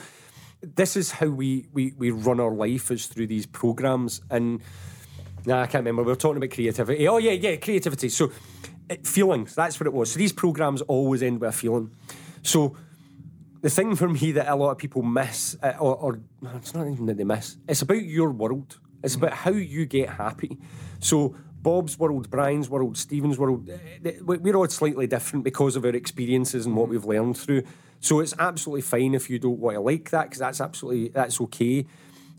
this is how we, we we run our life is through these programs and Nah, I can't remember. We were talking about creativity. Oh, yeah, yeah, creativity. So, uh, feelings, that's what it was. So, these programs always end with a feeling. So, the thing for me that a lot of people miss, uh, or, or it's not even that they miss, it's about your world. It's about how you get happy. So, Bob's world, Brian's world, Stephen's world, we- we're all slightly different because of our experiences and what we've learned through. So, it's absolutely fine if you don't want to like that, because that's absolutely, that's okay.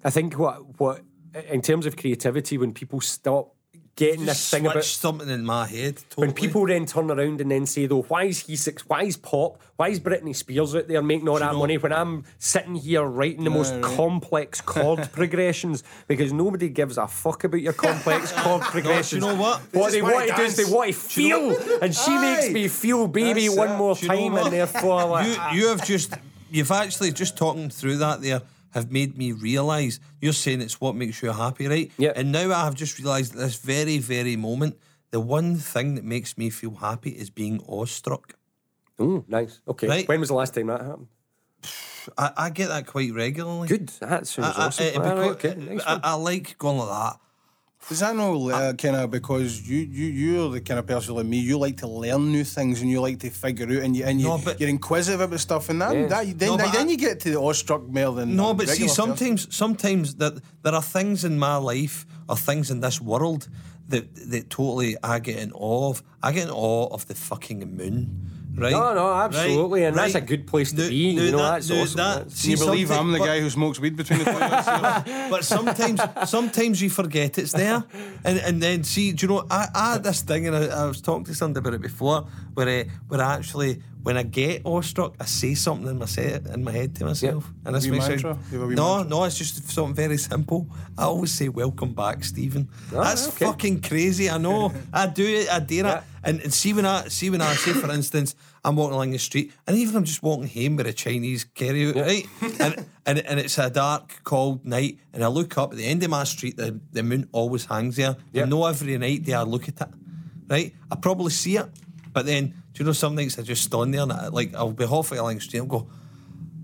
I think what, what, in terms of creativity, when people stop getting this thing about something in my head. Totally. when people then turn around and then say, though, why is he six? Why is pop? Why is Britney Spears out there making all that know- money when I'm sitting here writing the most right. complex chord progressions? Because nobody gives a fuck about your complex chord progressions. know what? What just they want to do is they want to feel, and she makes me feel, baby, That's one it. more you know time, and therefore, like, you you have just you've actually just talking through that there have made me realise you're saying it's what makes you happy, right? Yeah. And now I have just realised at this very, very moment, the one thing that makes me feel happy is being awestruck. Oh, nice. Okay. Right. When was the last time that happened? I, I get that quite regularly. Good. That sounds I, I, awesome. eh, right, because- okay, nice I. I like going like that. Is that no uh, kind of because you you you're the kind of person like me? You like to learn new things and you like to figure out and you and you No, but- you're inquisitive about stuff and that, Yeah. that then No, but then I- you get to the awestruck more than No, but see, regular person. sometimes, sometimes that there are things in my life or things in this world that that totally I get in awe of. I get in awe of the fucking moon, right? No, no, Right? absolutely, and that's a good place to Now- be. now you know, that- that's now awesome. that- That's- Can you believe I'm the but- guy who smokes weed between the toilets? but sometimes sometimes you forget it's there and and then see do you know I, I had this thing and I, I was talking to somebody about it before where uh, where I actually when I get awestruck I say something in my set in my head to myself and this wee makes mantra? sound- You have a wee no mantra? no it's just something very simple I always say welcome back Stephen Ah, that's okay. fucking crazy I know I do it I dare Yeah. it and, and see when I see when I say for instance I'm walking along the street and even I'm just walking home with a Chinese carry out right and, and and it's a dark cold night and I look up at the end of my street the, the moon always hangs there Yeah. and no every night do I look at it right I probably see it but then do you know some nights I just stand there and I, like I'll be halfway along the street and go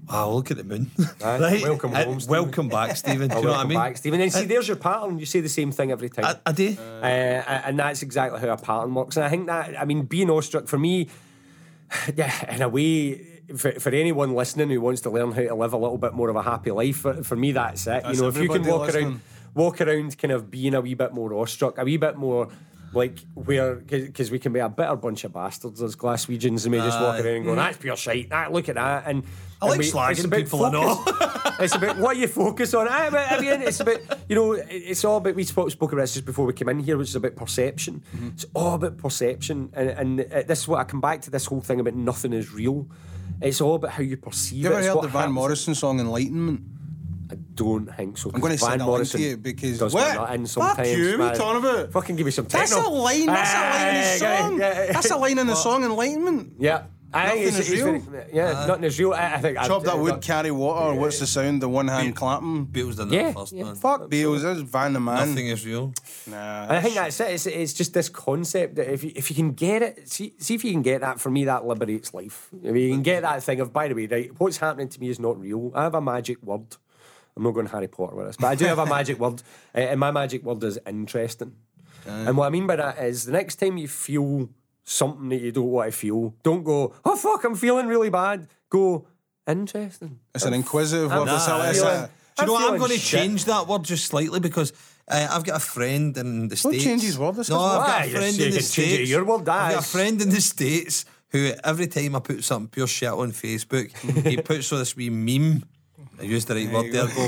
wow look at the moon Aye. right Welcome And home, Stephen. welcome back Stephen do Oh, you know what I mean back, Stephen. And see, there's your pattern. You say the same thing every time. I, I do Uh, and that's exactly how a pattern works. And I think that, I mean, being awestruck for me, yeah, in a way, for, for anyone listening who wants to learn how to live a little bit more of a happy life, for, for me, that's it. That's you know, if you can walk listening. around, walk around, kind of being a wee bit more awestruck, a wee bit more. Like where, because we can be a bitter bunch of bastards as Glaswegians, and we just walk around and go, "That's pure shite." That look at that, and I and like we- it's slagging about people and all. focus. it's about what you focus on. I, I mean, it's about you know, it's all about. We spoke, spoke about this just before we came in here, which is about perception. Mm-hmm. It's all about perception, and, and uh, this is what I come back to. This whole thing about nothing is real. It's all about how you perceive You it. ever It's heard the Van happens. Morrison song Enlightenment? I don't think so. I'm going to 'cause send Van a Morrison to you because does what? my nut in Fuck sometimes, you! What are man. you talking about? Fucking give me some That's a line. That's a line in the song. yeah, yeah. That's a line in the song Enlightenment. Yeah. I Nothing is real. very- yeah, nothing is real. I, I think Chop I, that wood, carry water. What's the sound? The one hand clapping. Beatles done Yeah, that first yeah. man Fuck Beals. That's Van the man. nothing is real Nah. I think that's it. It's, it's just this concept that if you, if you can get it, see, see if you can get that. For me, that liberates life. If you can get that thing of, by the way, right, what's happening to me is not real. I have a magic word. I'm not going Harry Potter with this, but I do have a magic word, uh, and my magic word is interesting. And what I mean by that is the next time you feel something that you don't want to feel, don't go, oh fuck, I'm feeling really bad. Go, interesting. It's an inquisitive word. Feeling- it's a- Do you know what? I'm going to change that word just slightly because uh, I've got a friend in the Don't states. change his word, this No, I've got a friend in the can change it states. your word, I've got a friend in the states who every time I put something pure shit on Facebook, he puts on this wee meme. I used the right word there. Go.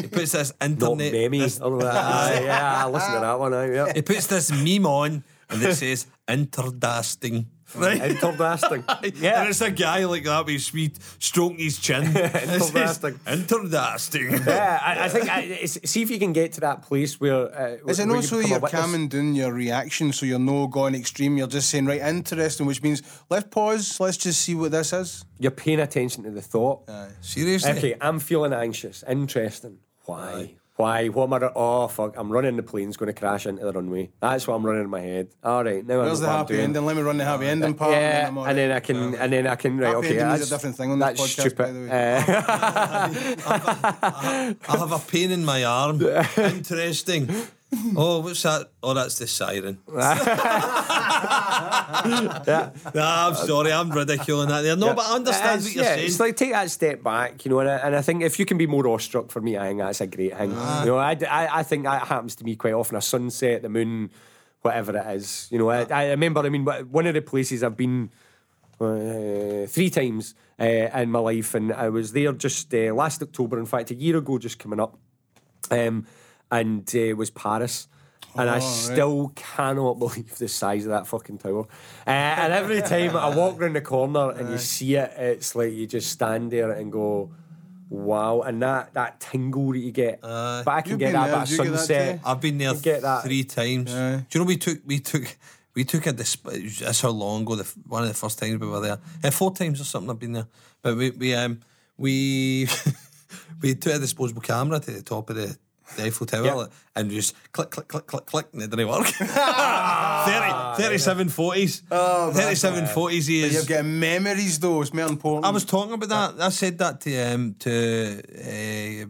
He puts this Not internet. memmy. this- or ah, yeah, I listen to that one. Aye, yeah. he puts this meme on and it says interdasting. Right? Interesting. And Yeah. it's a guy like that with his sweet stroking his chin. It says, Interdasting. Interdasting. Yeah, I, I think I, it's, see if you can get to that place where. Uh, Is it not you so become a you're witness. calming down your reaction so you're no going extreme? You're just saying, right, interesting, which means let's pause, let's just see what this is. You're paying attention to the thought. Seriously? Okay, I'm feeling anxious. Interesting. Why? Why? What am I? Oh fuck! I'm running. The plane's going to crash into the runway. That's what I'm running in my head. All right, now Where's I the know what I'm happy doing. ending? Let me run the happy ending part. Yeah, I'm all and then. I can, and then I can. Right, Happy okay, that's a different thing on this that's podcast, by the stupid. way. Uh, I have a pain in my arm. Interesting. Oh, what's that? Oh, that's the siren. yeah. Nah, I'm sorry, I'm ridiculing that there. No, but I understand what you're yeah, saying. It's like take that step back, you know, and I, and I think if you can be more awestruck for me, I think that's a great thing. Ah. You know, I, I, I think that happens to me quite often. A sunset, the moon, whatever it is. You know, I, I remember. I mean, one of the places I've been uh, three times uh, in my life, and I was there just uh, last October. In fact, a year ago, just coming up, um, and uh, was Paris. And I right. still cannot believe the size of that fucking tower. Uh, and every time I walk round the corner and you see it, it's like you just stand there and go, "Wow!" And that that tingle that you get. but I can get that there, bit of get that sunset. I've been there get that. three times. Aye. Do you know we took we took we took a dis- that's how long ago the f- one of the first times we were there. Uh, four times or something I've been there. But we we um we we took a disposable camera to the top of the, the Eiffel Tower Yeah. and just click click click click click and it didn't work. 30, 37 40s. Oh, 37 40s he But is. You're getting memories though, it's more important. I was talking about that. I said that to um, to uh,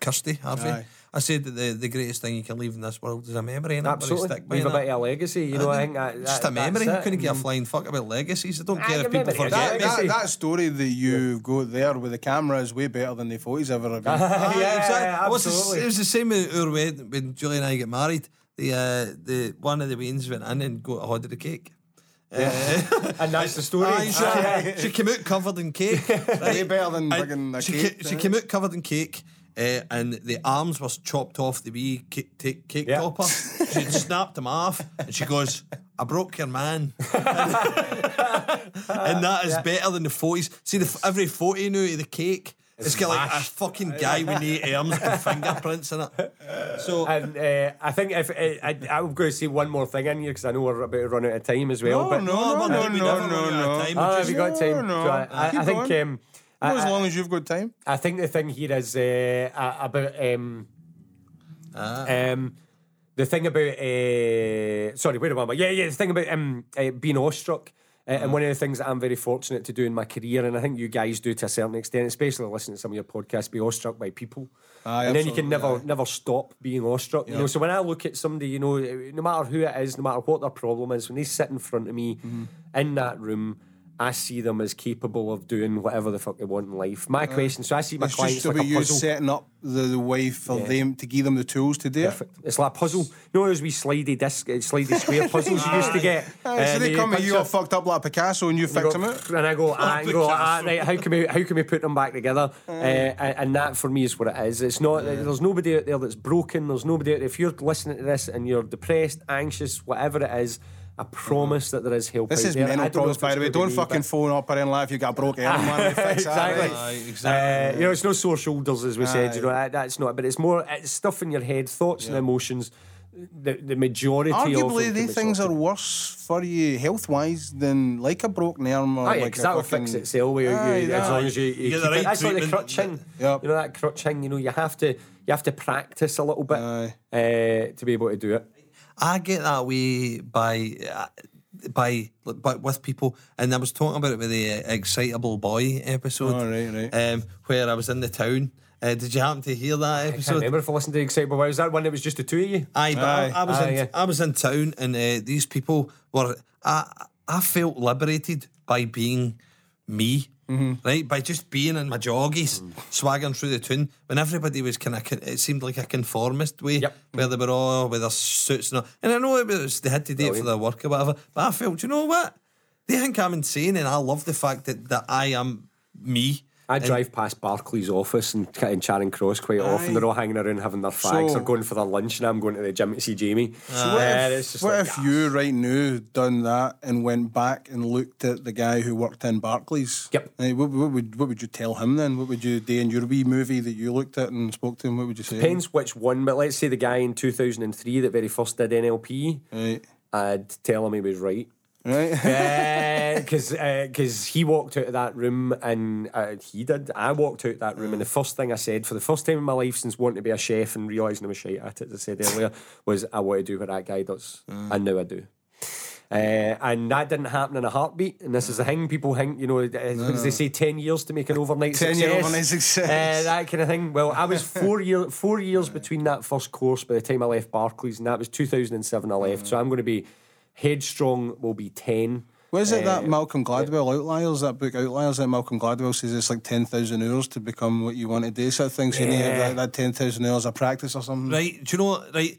Kirsty Harvey. Aye. I said that the, the greatest thing you can leave in this world is a memory, and Absolutely, stick by leave a that. bit of a legacy. You know, I think that, just a memory. that's You it. couldn't get a flying fuck about legacies. I don't care if people forget that, that, that story that you go there with the camera is way better than the photos ever have been. Aye, Yeah, exactly. It was the absolutely. It was the same with our wedding when Julie and I get married. The uh, the one of the weans went in and got a hod of the cake. and that's the story. Aye, she, came, she came out covered in cake. Way better than And fucking a she, cake, ca- she came out covered in cake. Uh, and the arms was chopped off the wee cake, cake, cake Yeah. topper. She snapped them off, and she goes, "I broke your man," and that is better than the photos. See, the, every photo now of the cake, it's got like a fucking guy with no arms and fingerprints in it. So And uh, I think if I, I, I'm going to say one more thing in here because I know we're about to run out of time as well. No, but no, we're no, not- we no, never no, run no. of time. We have you got time? No, no. So I, I, I think going. um, As I- long as you've got time. I think the thing here is uh, about um, um, the thing about uh, sorry, where am I? Yeah, yeah, the thing about um, uh, being awestruck. Uh, and one of the things that I'm very fortunate to do in my career, and I think you guys do to a certain extent, especially listening to some of your podcasts, be awestruck by people, Aye, and then you can never never stop being awestruck. You know, so when I look at somebody, you know, no matter who it is, no matter what their problem is, when they sit in front of me Mm-hmm. in that room. I see them as capable of doing whatever the fuck they want in life. My question, so I see my It's clients just like about a you puzzle. setting up the, the way for Yeah. them to give them the tools to do it. It's like a puzzle. You know those wee slidey disc, uh, slidey square puzzles you used to get. Aye, so uh, they the come at you all fucked up like Picasso and you fix go- them out. And I go, ah, and go, ah, right, how can we how can we put them back together? Uh, and, and that for me is what it is. It's not there's nobody out there that's broken. There's nobody out there. If you're listening to this and you're depressed, anxious, whatever it is, I promise that there is help. This out is there. Mental don't know problems, by the way. Don't me, fucking but- phone up or in life. You got a broke arm, man. Fix exactly. that. Aye, exactly. Uh, you know, it's no sore shoulders, as we said. You know, that, that's not. But it's more it's stuff in your head, thoughts and emotions. The, the majority of Arguably, them can these things are worse for you health wise than like a broken arm or Aye, like because a that'll fix itself with you, Aye, you- as long as you, you, You get keep the it. right That's like the treatment. crutching. Yep. You know that crutching. You know you have to you have to practice a little bit uh, to be able to do it. I get that way by uh, by but with people, and I was talking about it with the uh, excitable boy episode. Oh, right, right. Um, where I was in the town. Uh, did you happen to hear that episode? I can't episode? remember if I listened to Excitable. Boy. Was that one that was just the two of you? Aye, but Aye. I, I was Aye, in yeah. I was in town, and uh, these people were. I I felt liberated by being me. Mm-hmm. Right, by just being in my joggies, Mm. swaggering through the tune, when everybody was kind of, it seemed like a conformist way, Yep. where they were all with their suits and all. And I know it was they had to do it for their work or whatever, but I felt, you know what? They think I'm insane, and I love the fact that, that I am me. I And- drive past Barclays office and in Charing Cross quite often. Aye. They're all hanging around having their fags So- or going for their lunch, and I'm going to the gym to see Jamie. So what And if, what like, if you right now done that and went back and looked at the guy who worked in Barclays? Yep. What, what would what would you tell him then? What would you do in your wee movie that you looked at and spoke to him? What would you say? Depends which one, but let's say the guy in 2003 that very first did NLP, Right. I'd tell him he was right. Right. Because because he walked out of that room and uh, he did. I walked out of that room and the first thing I said for the first time in my life since wanting to be a chef and realising I was shite at it, as I said earlier, was I want to do what that guy does. And now I do. Uh, and that didn't happen in a heartbeat. And this is the thing people think, you know, uh, does they say, 10 years to make an overnight 10 success? year overnight success. Uh, that kind of thing. Well, I was four, year, four years between that first course by the time I left Barclays, and that was 2007 I left. So I'm going to be headstrong, will be 10. Was it that Uh, Malcolm Gladwell Outliers, that book Outliers that Malcolm Gladwell says it's like 10,000 hours to become what you want to do? So I think so you need to have Yeah. that, that 10,000 hours of practice or something. Right, do you know what? Right,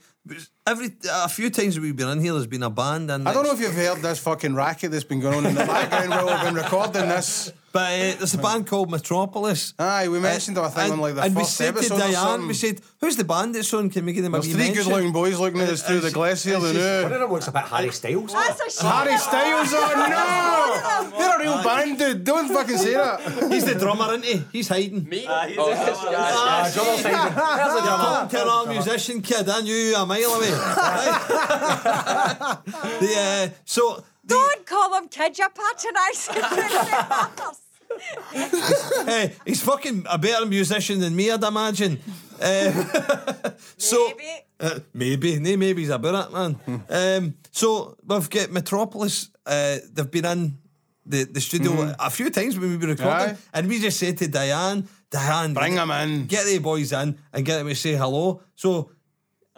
every a few times we've been in here, there's been a band, and I don't know if you've heard this fucking racket that's been going on in the background while we've been recording this. But uh, there's a band called Metropolis. Aye, we mentioned it, I think, and, on like the and first we said episode to Diane, something. we said, "Who's the band that's on? Can we give them a There's wee three good looking boys looking at us through the It's- glass here. it's They just- One know. of them looks a bit Harry Styles. That's a. Harry Styles on, no! They're a real band, dude. Don't fucking say that. He's the drummer, isn't he? He's hiding. Me? Ah, drummer side. There's a drummer. Turn on musician kid, I knew you a mile away. the, uh, so the, Don't call them kids, you're patronising. hey, he's fucking a better musician than me, I'd imagine. Uh, so Maybe. Uh, maybe, no, maybe he's about it, man. um, so we've got Metropolis. Uh, they've been in the, the studio a few times when we've been recording, Aye. and we just said to Diane, Diane, Bring get- 'em in. get the boys in and get them to say hello. So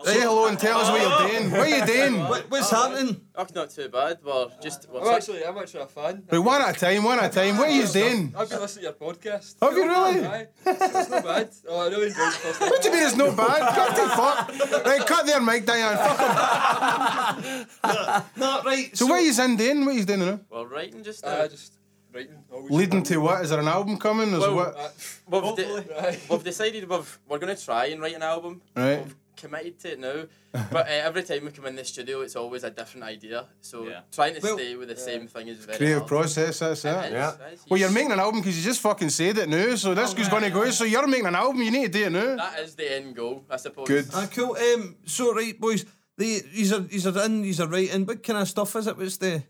Say hello and tell us what you're doing. What are you doing? What, what's happening? Oh, not too bad. We're just. We're I'm actually, I'm actually a fan. Right, one at a time, one at a time. What are you doing? I've been listening to your podcast. Have you really? Aye. It's not bad. Oh, I really enjoyed the first What do you mean it's no bad? Cut the fuck. Right, cut there, Mike Diane. Fuck him. No, right. So, what are you in doing? What are you doing now? we're writing just now. Uh, just writing. Always. Leading to what? Is there an album coming? Is Well, what? Uh, we've, de- hopefully. We've decided we've, we're going to try and write an album. Right. We've committed to it now. but uh, every time we come in the studio, it's always a different idea. So trying to Well, stay with the same thing is very Creative hard. process, that's It it. is, Yeah. it is. Well, you're making an album because you just fucking said it now, so this is going to go. So you're making an album, you need to do it now. That is the end goal, I suppose. Good. Ah, cool. Um, so right, boys. The these are these are in, these are writing. What kind of stuff is it? What's the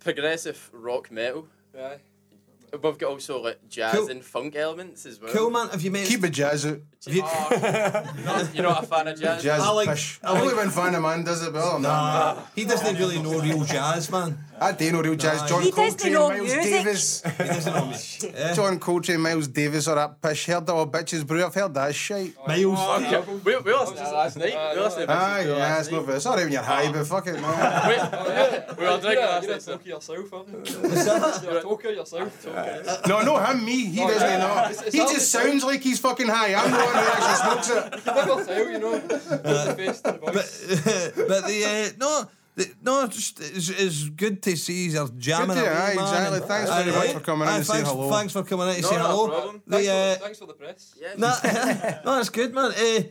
Progressive rock metal. Aye. We've got oh, also like jazz Cool. and funk elements as well. cool man? Have you met? Keep the jazz out. you- Oh, you're, not, you're not a fan of jazz? Jazz I like- pish. I I've only like- been fan of man does it, but other than that, Nah, he doesn't really know real jazz, man. I do know real jazz. Nah, John He doesn't Coltrane, know Miles music. Davis. He doesn't know me. Yeah. John Coltrane, Miles Davis, or that pish. Heard that all bitches brew. I've heard that shit. Oh, Miles. Oh, yeah, we, we listened to that last night. Aye, We listened to Aye, Mrs. yeah, last it's night. no. It's alright when you're high, but fuck it, man. We, we were drinking You're, last you're a night. so- talker yourself, aren't you? You're a talker yourself. No, no, him, me. He doesn't know. it's- it's He just sounds like he's fucking high. I'm the one who actually smokes it. You can tell, you know. Put the face to the voice. but but the uh, no. The, no, just it's, it's good to see you're jamming Good to- away, aye, man, exactly. and- Thanks aye, very much for coming in Aye, and saying thanks, hello. Thanks for coming in to No, say no hello. problem. The, Thanks, uh, for, thanks for the press. Yeah, no, no, that's good, man. Uh,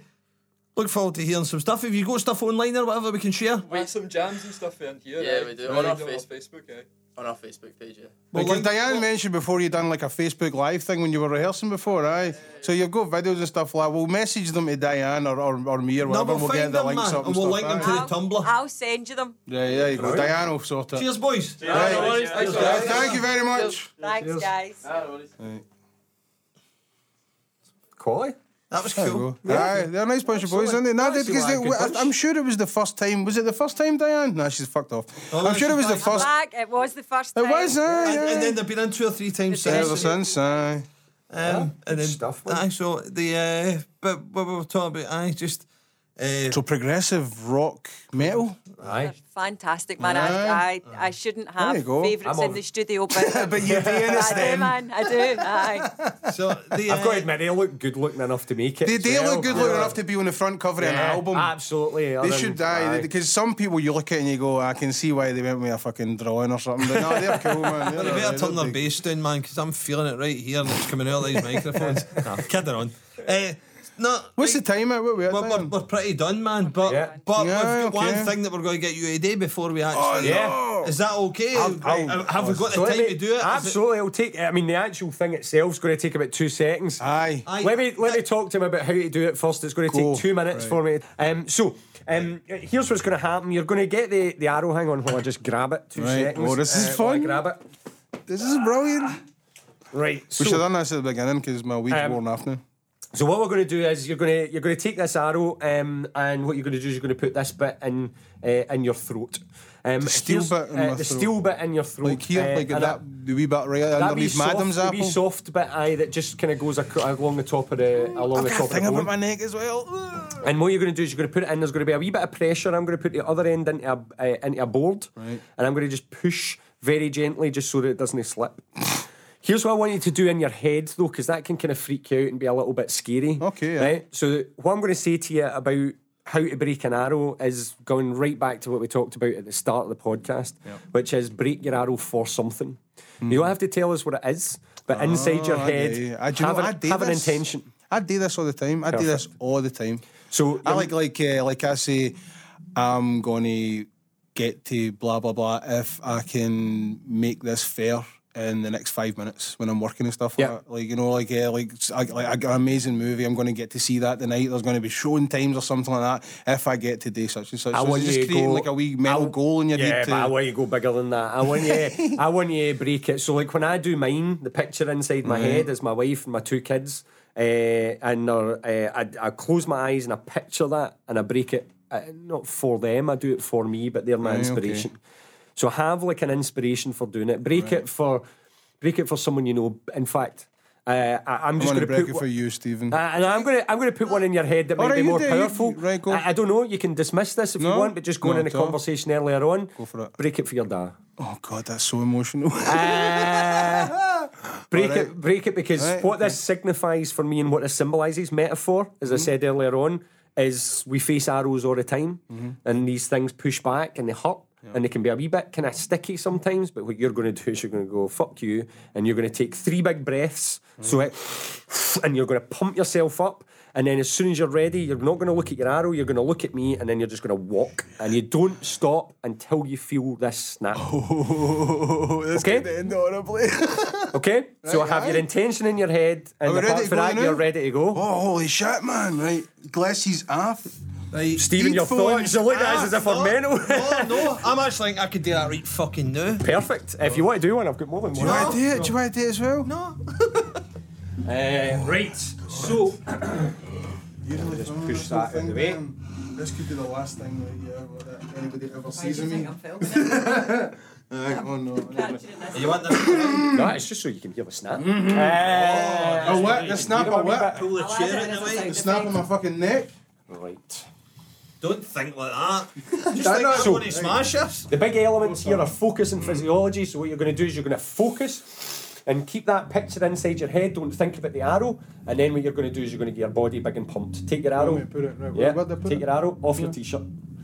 look forward to hearing some stuff. If you got stuff online or whatever, we can share. We have some jams and stuff in here. Yeah, aye. we do. Right, On our do it face- Facebook, aye. On our Facebook page, yeah. Well, Because link- Diane mentioned before you done like a Facebook Live thing when you were rehearsing before, aye. So you've got videos and stuff like. We'll message them to Diane or, or, or me or No, whatever. we'll we'll get the them, links man, up and, and we'll stuff. link them aye. to the I'll, Tumblr. I'll send you them. Yeah, yeah, you go. Diane will sort it. Cheers, boys. Right. no worries. Thanks, Right, guys. Thank you very much. Thanks, guys. No worries. Quality. That was There you cool. go. Aye, they're a nice bunch of boys, aren't they? No, Nice, because you they, are a good I- bunch. I'm sure it was the first time. Was it the first time, Diane? No, she's fucked off. Oh, I'm sure it was the first. Back, it was the first It was, aye, And, and then they've been in two or three times The Ever since. since, aye. Um, and then stuff, man. Aye, so the uh, but what we were talking about, aye, just uh, So progressive rock metal. Aye. Fantastic, man. Aye. I, I, I shouldn't have favourites in the studio, but, But you do I do, understand. man. I do. Aye. so the I've got to uh, admit, they look good looking enough to make it. They as do well. look good looking enough to be on the front cover of an album. Absolutely. They other should die because some people you look at and you go, I can see why they went with a fucking drawing or something. But no, they're cool, man. They're They better turn they're their bass down, man, because I'm feeling it right here and it's coming out of these microphones. nah, kidding on. Uh, no, What's right, the time at? What we at We're, we're, we're pretty done, man. But Yeah. but Yeah, we've got okay. one thing that we're going to get you today before we actually. Oh, yeah. Is that okay? I'll- I'll- Have we got the time me- to do it- Absolutely, it'll take. I mean, the actual thing itself is going to take about two seconds. Aye. Aye. Let me let me talk to him about how to do it first. It's going to Go. take two minutes Right. for me. Um, so. Um, here's what's going to happen. You're going to get the, the arrow. Hang on, while I just grab it. Two Right. seconds. Oh, this is Uh, while I fun. grab it. This is brilliant. Right. We should have So, done this at the beginning because my weed's Um, worn off now. So what we're going to do is you're going to you're going to take this arrow, um, and what you're going to do is you're going to put this bit in uh, in your throat. Um, the steel bit in my the throat. steel bit in your throat. Like here, uh, like and that, the wee bit right That underneath soft, Madam's the apple. wee soft bit, aye, that just kind of goes along the top of the along the I've got top of the bone. my neck as well. And what you're going to do is you're going to put it in. There's going to be a wee bit of pressure. I'm going to put the other end into a uh, into a board, Right. and I'm going to just push very gently, just so that it doesn't slip. Here's what I want you to do in your head, though, because that can kind of freak you out and be a little bit scary. Okay, yeah. Right. So what I'm going to say to you about how to break an arrow is going right back to what we talked about at the start of the podcast, which is break your arrow for something. Hmm. You don't have to tell us what it is, but ah, inside your. Oh, I head, do. I, do you have, know, an, have an intention. I do this all the time. I do this all the time. So I um, like like uh, like I say, I'm gonna get to blah blah blah if I can make this fair in the next five minutes when I'm working and stuff Yeah. like that. Like you know, like uh, like like I got an amazing movie. I'm going to get to see that tonight. There's going to be showing times or something like that. If I get to do such and such, I so want you just to creating go, like a wee mental I- goal in your yeah, head. To, I want you to go bigger than that. I want you, I want you to break it. So like when I do mine, the picture inside my head is my wife and my two kids, uh, and uh, I, I close my eyes and I picture that and I break it. Uh, not for them, I do it for me, but they're my Right, okay. So have like an inspiration for doing it. Break it for, break it for someone you know. In fact. Uh, I, I'm I'm just gonna break put it for you, Stephen. Uh, and I'm going to I'm going to put one in your head that might be more do, you- powerful. right, go. I, I don't know. You can dismiss this if you want, but just going not in a at all. conversation earlier on. Go for it. Break it for your dad. oh God, that's so emotional. Uh, break Alright. it, break it, because Right, what this signifies for me and what this symbolises, metaphor, as I Mm-hmm. said earlier on, is we face arrows all the time, Mm-hmm. and these things push back and they hurt. And they can be a wee bit kind of sticky sometimes, but what you're going to do is you're going to go, fuck you, and you're going to take three big breaths. So it, and you're going to pump yourself up. And then as soon as you're ready, you're not going to look at your arrow, you're going to look at me, and then you're just going to walk. And you don't stop until you feel this snap. oh, this Okay. could end horribly. Okay? so Right, have your intention in your head, and apart for that, now? you're ready to go. oh, holy shit, man! Right, glasses off. Right. Stephen, your headphones thoughts, you're looking at us as if we're mental. no, no, I'm actually think I could do that right fucking now. Perfect. If you want to do one, I've got more than Do one. you want to do it? Do you want to do it as well? No. Uh, right. So, Usually Just push that whole out the thing, way. um, This could be the last thing that, yeah, that anybody ever sees of me. Aye, oh no. You want this? no, it's just so you can hear the snap. Uh, Oh, what? The snap you know of what Pull the chair out the way. The snap of my fucking neck? Right. Don't think like that. Just think that's- I'm going to smash us. The big elements here are focus and physiology. So what you're going to do is you're going to focus and keep that picture inside your head. Don't think about the arrow. And then what you're going to do is you're going to get your body big and pumped. Take your arrow. put it- right, where- yeah. where'd put Take it? your arrow off your t-shirt.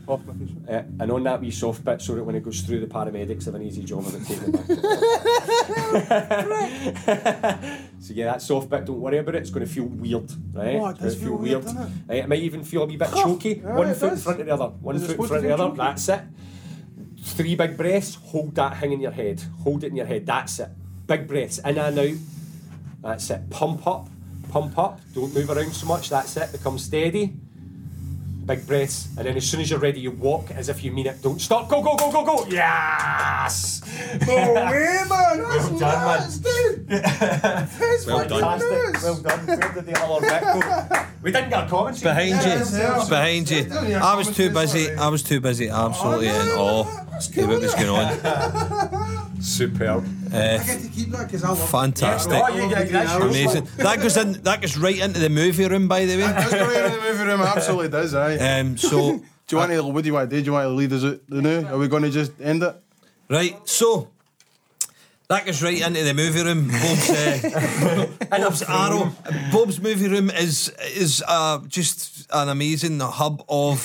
Off my face. Uh, and on that wee soft bit, so that when it goes through, the paramedics have an easy job of it taking it back. so yeah, that soft bit, don't worry about it. It's going to feel weird, right? Oh, it does gonna feel weird, doesn't it? Right, it might even feel a wee bit choky. yeah, One foot in front of the other. One foot in front of the other. That's it. Three big breaths. Hold that hang in your head. Hold it in your head. That's it. Big breaths in and out. That's it. Pump up. Pump up. Don't move around so much. That's it. Become steady. Big breaths, and then as soon as you're ready, you walk as if you mean it. Don't stop. Go, go, go, go, go. Yes. No way, man! That's Well done, man. dude! That's Well fucking done. Fantastic. Well done. Where did the other bit go? We didn't get a commentary. Behind Yeah, you, yeah. behind you. I was too busy. I was too busy, absolutely in awe of what was going on. Superb. Uh, I get to keep that because I love fantastic, Oh, you get that. amazing. That goes in. That goes right into the movie room, by the way. That's great in the movie room, absolutely does, aye. Um, so Do you want to, what do you want to do? Do you want to lead us out the new? Are we going to just end it? right, so that goes right into the movie room. Bob's, uh, Bob's Arrow. Bob's movie room is is uh, just an amazing hub of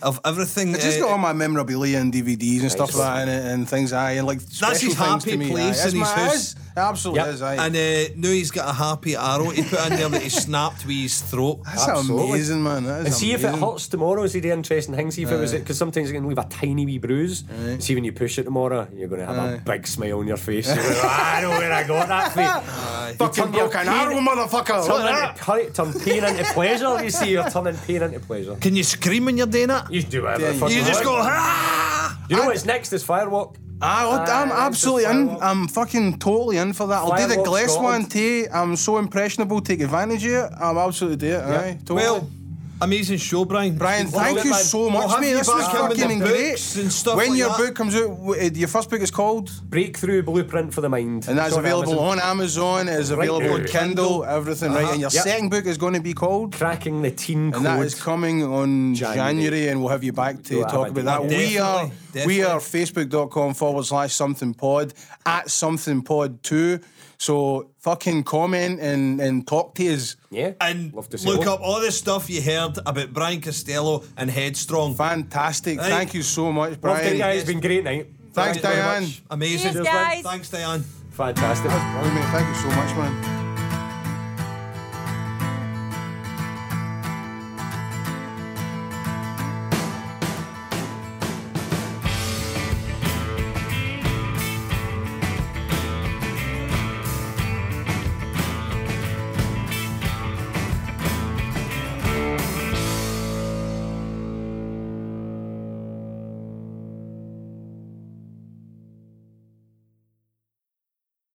of everything. It's just Uh, got all my memorabilia and DVDs and stuff like that in it and things, aye, and like That's his happy me, place aye. It's in his house. It absolutely Yep. is, aye. and uh, now he's got a happy arrow he put in there that he snapped with his throat. That's Absolutely. amazing, man. That is And see if it hurts tomorrow. See the interesting thing. See if it was it because sometimes it can leave a tiny wee bruise. See when you push it tomorrow, you're going to have a big smile on your face. You're going, I know where I got that from. Fucking turn your broken pain- arrow, motherfucker. Look at Turn, that. into, turn pain into pleasure. You see, you're turning pain into pleasure. Can you scream when you're doing it? You do whatever. Yeah, the fuck You just go, ah! You know what's next is firewalk. Ah, I'm Aye, absolutely in. I'm fucking totally in for that. I'll do the glass Scotland. one too. I'm so impressionable. Take advantage of it. I'll absolutely do it. Aye, totally. Well, amazing show, Brian. Brian, It's thank you man. so much, have mate. you This was back in with fucking great. books And stuff when like your that. book comes out, uh, your first book is called, Breakthrough Blueprint for the Mind. and that's available Amazon. on Amazon. It is available now. on Kindle, everything, right? And your Yep. second book is going to be called. Cracking the Teen And that Code. coming on January. January, and we'll have you back to We'll talk about that. deal. We are Definitely, we are facebook.com forward slash something pod at something pod two. So fucking comment and, and talk to us. yeah. And Love to see look more. up all the stuff you heard about Brian Costello and Headstrong. Fantastic. Right. Thank you so much, Loved it, guys. It's been a great night. Thanks, Thank you very Diane. Amazing. Cheers, guys. Thanks, Diane. Fantastic. Brilliant, mate. Thank you so much, man.